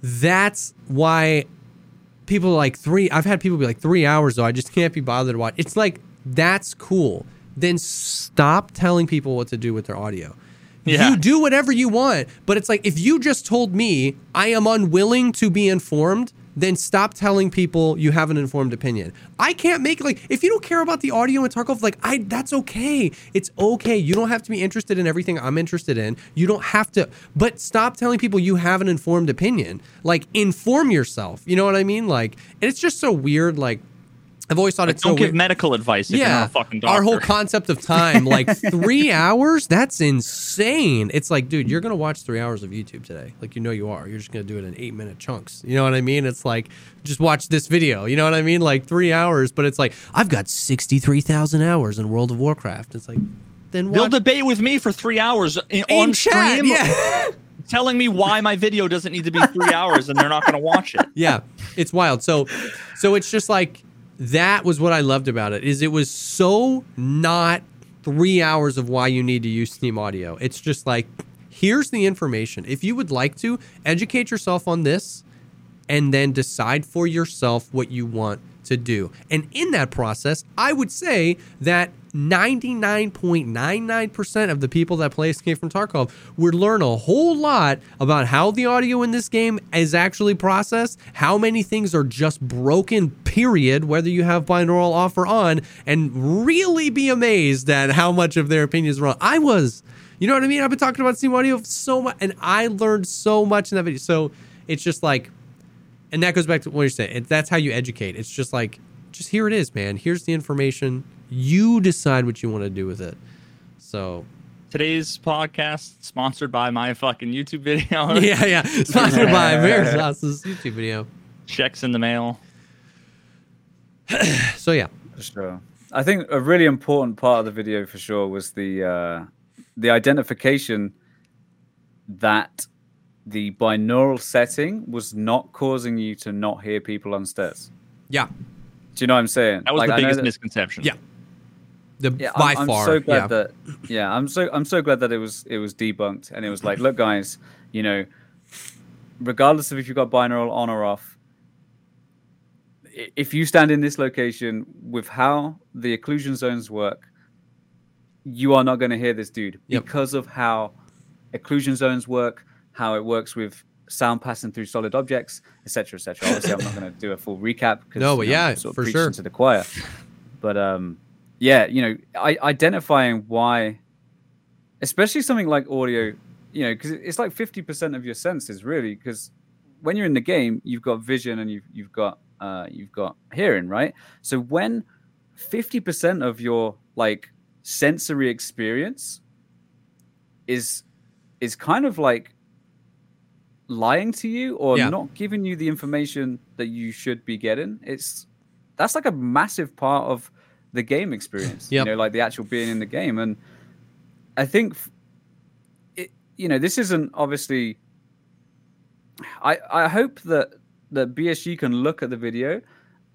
that's why people are like three i've had people be like three hours though i just can't be bothered to watch it's like that's cool then stop telling people what to do with their audio Yeah. you do whatever you want but it's like if you just told me i am unwilling to be informed then stop telling people you have an informed opinion. I can't make like if you don't care about the audio in tarkov like i that's okay. It's okay. You don't have to be interested in everything i'm interested in. You don't have to but stop telling people you have an informed opinion. Like inform yourself. You know what i mean? Like and it's just so weird like i've always thought it's Don't so give weird medical advice if you're not a fucking doctor. our whole concept of time, like three hours, that's insane. It's like, dude, you're gonna watch three hours of YouTube today. Like you know you are. You're just gonna do it in eight minute chunks. You know what I mean? It's like just watch this video. You know what I mean? Like three hours, but it's like I've got sixty three thousand hours in World of Warcraft. It's like then They'll debate with me for three hours in, in on chat. stream, Yeah. telling me why my video doesn't need to be three hours and they're not going to watch it. yeah it's wild so so it's just like that was what i loved about it is it was so not three hours of why you need to use steam audio. It's just like here's the information. If you would like to educate yourself on this and then decide for yourself what you want to do. And in that process i would say that 99.99% of the people that play Escape from Tarkov would learn a whole lot about how the audio in this game is actually processed, how many things are just broken, period, whether you have binaural off or on, and really be amazed at how much of their opinion is wrong. I was. You know what I mean? I've been talking about Steam Audio so much, and I learned so much in that video. So it's just like, and that goes back to what you're saying. It, that's how you educate. It's just like, just here it is, man. Here's the information. You decide what you want to do with it. So Today's podcast sponsored by my fucking YouTube video. yeah, yeah. Sponsored by Veritas's YouTube video. Checks in the mail. So yeah, For sure. I think a really important part of the video for sure was the uh, the identification that the binaural setting was not causing you to not hear people on stairs. yeah, Do you know what I'm saying? That was Like, the biggest that- misconception. Yeah. The yeah, by I'm, I'm far. so glad yeah. that yeah, I'm so I'm so glad that it was it was debunked and it was like, look, guys, you know, regardless of if you've got binaural on or off, if you stand in this location with how the occlusion zones work, you are not going to hear this dude Yep. because of how occlusion zones work, how it works with sound passing through solid objects, etc., etc. Obviously, I'm not going to do a full recap because No, but you know, yeah, I'm sort of for sure. to the choir. But um, yeah, you know, I, identifying why, especially something like audio, you know, because it's like fifty percent of your senses really. Because when you're in the game, you've got vision and you've you've got uh, you've got hearing, right? So when fifty percent of your like sensory experience is is kind of like lying to you or Yeah. not giving you the information that you should be getting it's that's like a massive part of the game experience Yep. you know like the actual being in the game. And i think it, you know this isn't obviously i i hope that that bsg can look at the video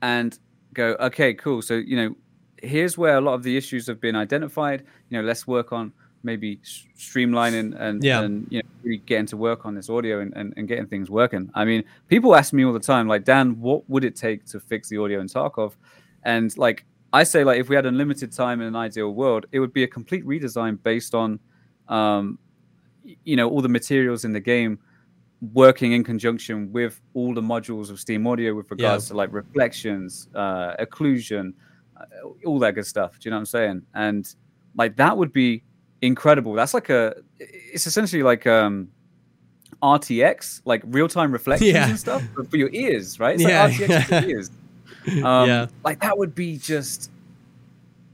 and go okay cool. So you know here's where a lot of the issues have been identified. You know let's work on maybe streamlining and Yeah. and you know really getting to work on this audio and, and, and getting things working. I mean people ask me all the time like dan what would it take to fix the audio in tarkov? And like i say like if we had unlimited time in an ideal world it would be a complete redesign based on um you know all the materials in the game working in conjunction with all the modules of steam audio with regards to like reflections uh occlusion uh, all that good stuff. Do you know what i'm saying? And like that would be incredible. That's like a it's essentially like um rtx like real-time reflections Yeah. and stuff for your ears right? It's Yeah. like rtx for ears Um, Yeah. like that would be just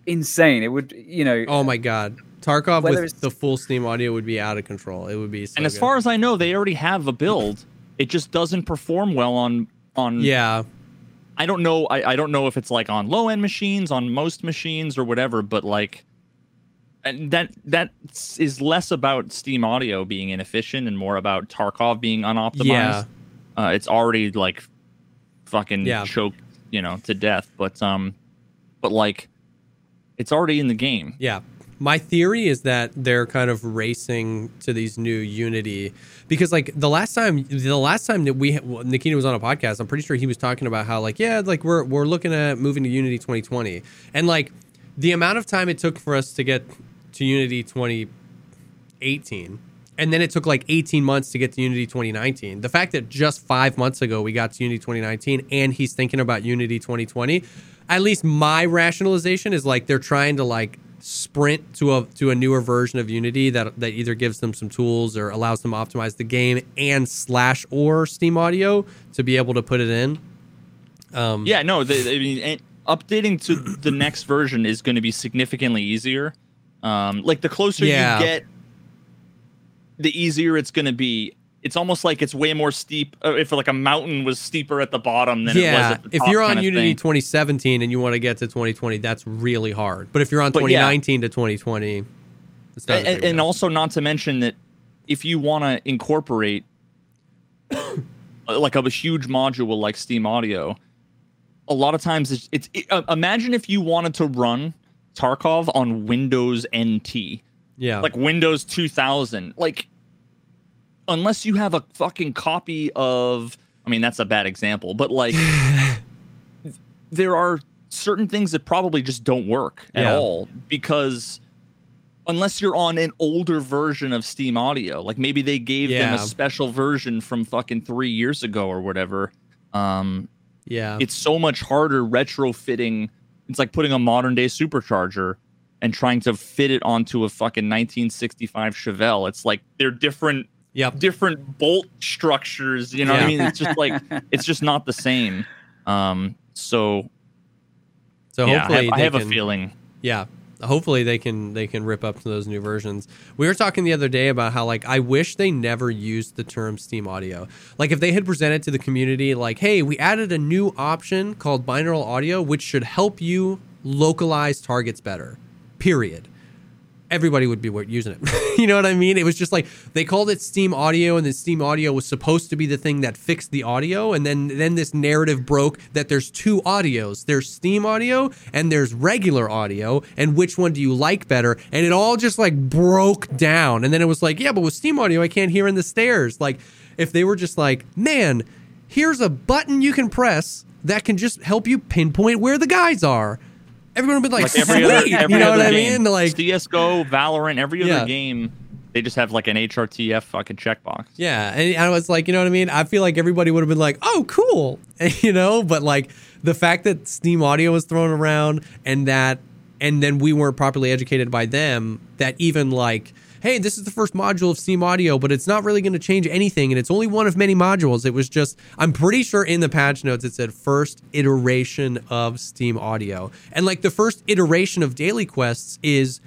insane. It would, you know. Oh my god. Tarkov with the full Steam audio would be out of control. It would be so and as good. far as I know, they already have a build. It just doesn't perform well on on. Yeah. I don't know. I, I don't know if it's like on low end machines, on most machines, or whatever. But like, and that that is less about Steam Audio being inefficient and more about Tarkov being unoptimized. Yeah. Uh, it's already like fucking Yeah. choked, you know, to death. But um, but like, it's already in the game. Yeah. My theory is that they're kind of racing to these new Unity because like the last time the last time that we well, Nikita was on a podcast, I'm pretty sure he was talking about how like yeah, like we're we're looking at moving to Unity 2020. And like the amount of time it took for us to get to Unity 2018 and then it took like 18 months to get to Unity 2019. The fact that just 5 months ago we got to Unity 2019 and he's thinking about Unity 2020, at least my rationalization is like they're trying to like sprint to a to a newer version of Unity that that either gives them some tools or allows them to optimize the game and slash or Steam Audio to be able to put it in. Um, Yeah, no, the, I mean, and updating to the next version is going to be significantly easier. Um, like the closer Yeah. you get, the easier it's going to be. It's almost like it's way more steep. Uh, if like a mountain was steeper at the bottom than it was yeah, at the if you're on Unity 2017 and you want to get to 2020, that's really hard. But if you're on But yeah. 2019 to 2020, it's not and, and, also not to mention that if you want to incorporate like a huge module like Steam Audio, a lot of times it's, it's it, uh, imagine if you wanted to run Tarkov on Windows NT, yeah, like Windows 2000, like unless you have a fucking copy of, I mean that's a bad example, but like there are certain things that probably just don't work at Yeah. all because unless you're on an older version of Steam Audio, like maybe they gave them a special version from fucking three years ago or whatever. Um, yeah, it's so much harder retrofitting. It's like putting a modern day supercharger and trying to fit it onto a fucking 1965 Chevelle. It's like they're different yep, different bolt structures. You know what I mean? It's just like it's just not the same. Um, so So yeah, I hopefully have, I have can, a feeling. Yeah. Hopefully they can they can rip up to those new versions. We were talking the other day about how like I wish they never used the term Steam Audio. Like if they had presented to the community like, "Hey, we added a new option called binaural audio which should help you localize targets better." Period. Everybody would be using it. you know what I mean? It was just like they called it Steam Audio, and then Steam Audio was supposed to be the thing that fixed the audio, and then then this narrative broke that there's two audios. There's Steam Audio and there's regular audio, and which one do you like better? And it all just like broke down, and then it was like, yeah, but with Steam Audio, I can't hear in the stairs. Like if they were just like, man, here's a button you can press that can just help you pinpoint where the guys are. Everyone would be like, Like every other, every you know other what I game. mean? Like, CS:GO, Valorant, every other Yeah. game, they just have like an HRTF fucking checkbox. Yeah, and I was like, you know what I mean? I feel like everybody would have been like, "Oh, cool," you know. But like the fact that Steam Audio was thrown around, and that, and then we weren't properly educated by them, that even like, hey, this is the first module of Steam Audio, but it's not really going to change anything, and it's only one of many modules. It was just, I'm pretty sure in the patch notes it said first iteration of Steam Audio, and like the first iteration of Daily Quests is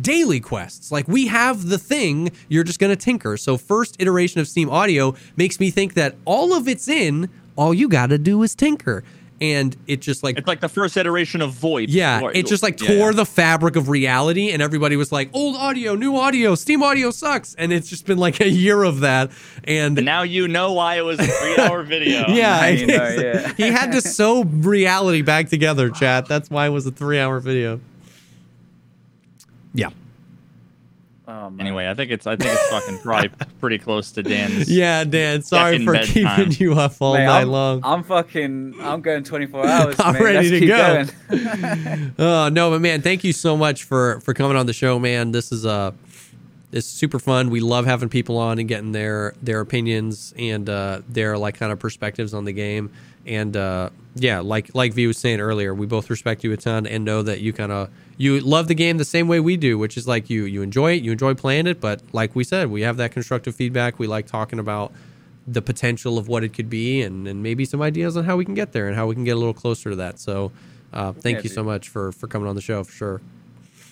daily quests. Like we have the thing, you're just going to tinker. So first iteration of Steam Audio makes me think that all of it's in, all you got to do is tinker. And it just like It's like the first iteration of VoIP. yeah, Or- it just like tore yeah. the fabric of reality, and everybody was like, "Old audio, new audio, Steam audio sucks," and it's just been like a year of that. And And now you know why it was a three-hour video. yeah, Now you know, yeah. he had to sew reality back together, chat. That's why it was a three-hour video. Yeah, Oh. Anyway, I think it's I think it's fucking probably pretty close to Dan's. yeah, Dan. Sorry for bedtime. keeping you up all Mate, night I'm, long. I'm fucking. I'm going 24 hours. I'm mate. ready Let's to keep go. going. Oh no, but man, thank you so much for for coming on the show, man. This is uh it's super fun. We love having people on and getting their their opinions and uh their like kind of perspectives on the game. And uh yeah, like like V was saying earlier, we both respect you a ton and know that you kind of you love the game the same way we do, which is like you you enjoy it, you enjoy playing it, but like we said, we have that constructive feedback. We like talking about the potential of what it could be, and and maybe some ideas on how we can get there and how we can get a little closer to that. So, uh, thank Yeah, you dude. so much for for coming on the show for sure.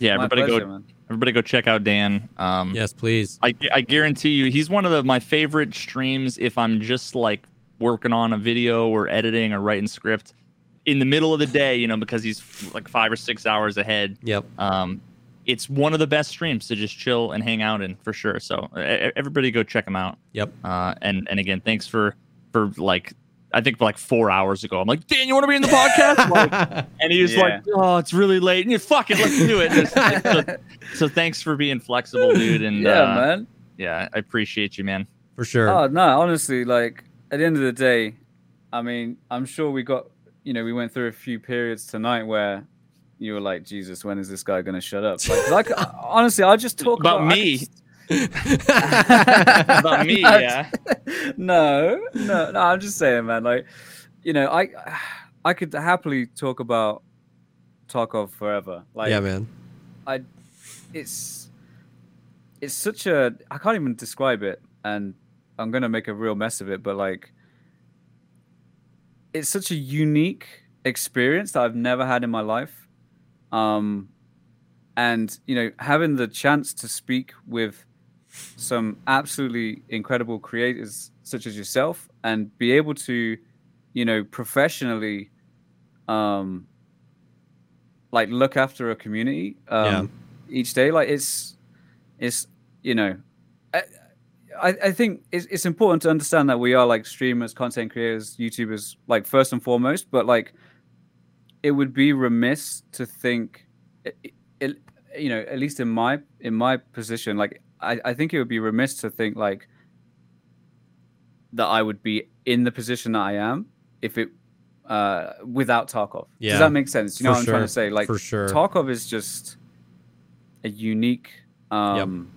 Yeah, My everybody pleasure, go man. everybody go check out Dan. Um Yes, please. I, I guarantee you he's one of the, my favorite streams if I'm just like working on a video or editing or writing script in the middle of the day, you know, because he's like five or six hours ahead. Yep. Um, it's one of the best streams to just chill and hang out in for sure. So everybody go check him out. Yep. Uh, and and again, thanks for for like I think like four hours ago, I'm like, Dan, you want to be in the podcast? Like, and he was Yeah. like, oh, it's really late. And you fuck it, let's do it. so, so thanks for being flexible, dude. And yeah, uh, man. yeah, I appreciate you, man. for sure. Oh no, honestly, like at the end of the day, I mean, I'm sure we got, you know, we went through a few periods tonight where you were like, Jesus, when is this guy gonna shut up? Like, like honestly, I just talk About about, me. could- About me, No, yeah. no, no, no. I'm just saying, man. Like, you know, I, I could happily talk about Tarkov forever. Like, yeah, man. I, it's, it's such a. I can't even describe it, and I'm gonna make a real mess of it. But like, it's such a unique experience that I've never had in my life. Um, and you know, having the chance to speak with some absolutely incredible creators such as yourself, and be able to, you know, professionally, um, like look after a community, um, each day, like it's, it's, you know, I, I think it's, it's important to understand that we are like streamers, content creators, YouTubers, like first and foremost, but like it would be remiss to think, it, it, you know, at least in my in my position, like I, I think it would be remiss to think like that I would be in the position that I am if it uh without Tarkov. Yeah, Does that make sense? You know for what I'm trying to say? Like for sure. Tarkov is just a unique um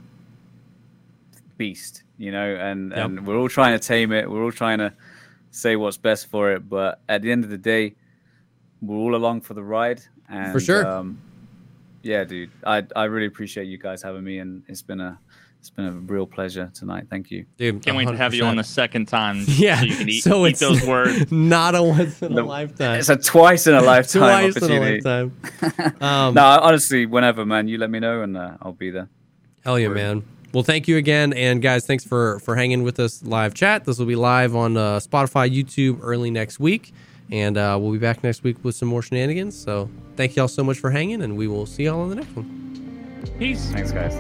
beast, you know, and Yep. and we're all trying to tame it. We're all trying to say what's best for it, but at the end of the day, we're all along for the ride. And, for sure. Um, yeah, dude, I I really appreciate you guys having me, and it's been a it's been a real pleasure tonight. Thank you. Dude, Can't wait to have you on the second time. Yeah, So you can eat, so eat it's those words. not a once in a lifetime. It's a twice in a lifetime Twice in a lifetime. Um, no, honestly, whenever, man, you let me know, and uh, I'll be there. Hell yeah, Word. man. Well, thank you again, and guys, thanks for for hanging with us live chat. This will be live on uh, Spotify, YouTube early next week, and uh, we'll be back next week with some more shenanigans. So, thank y'all so much for hanging, and we will see y'all on the next one. Peace. Thanks, guys.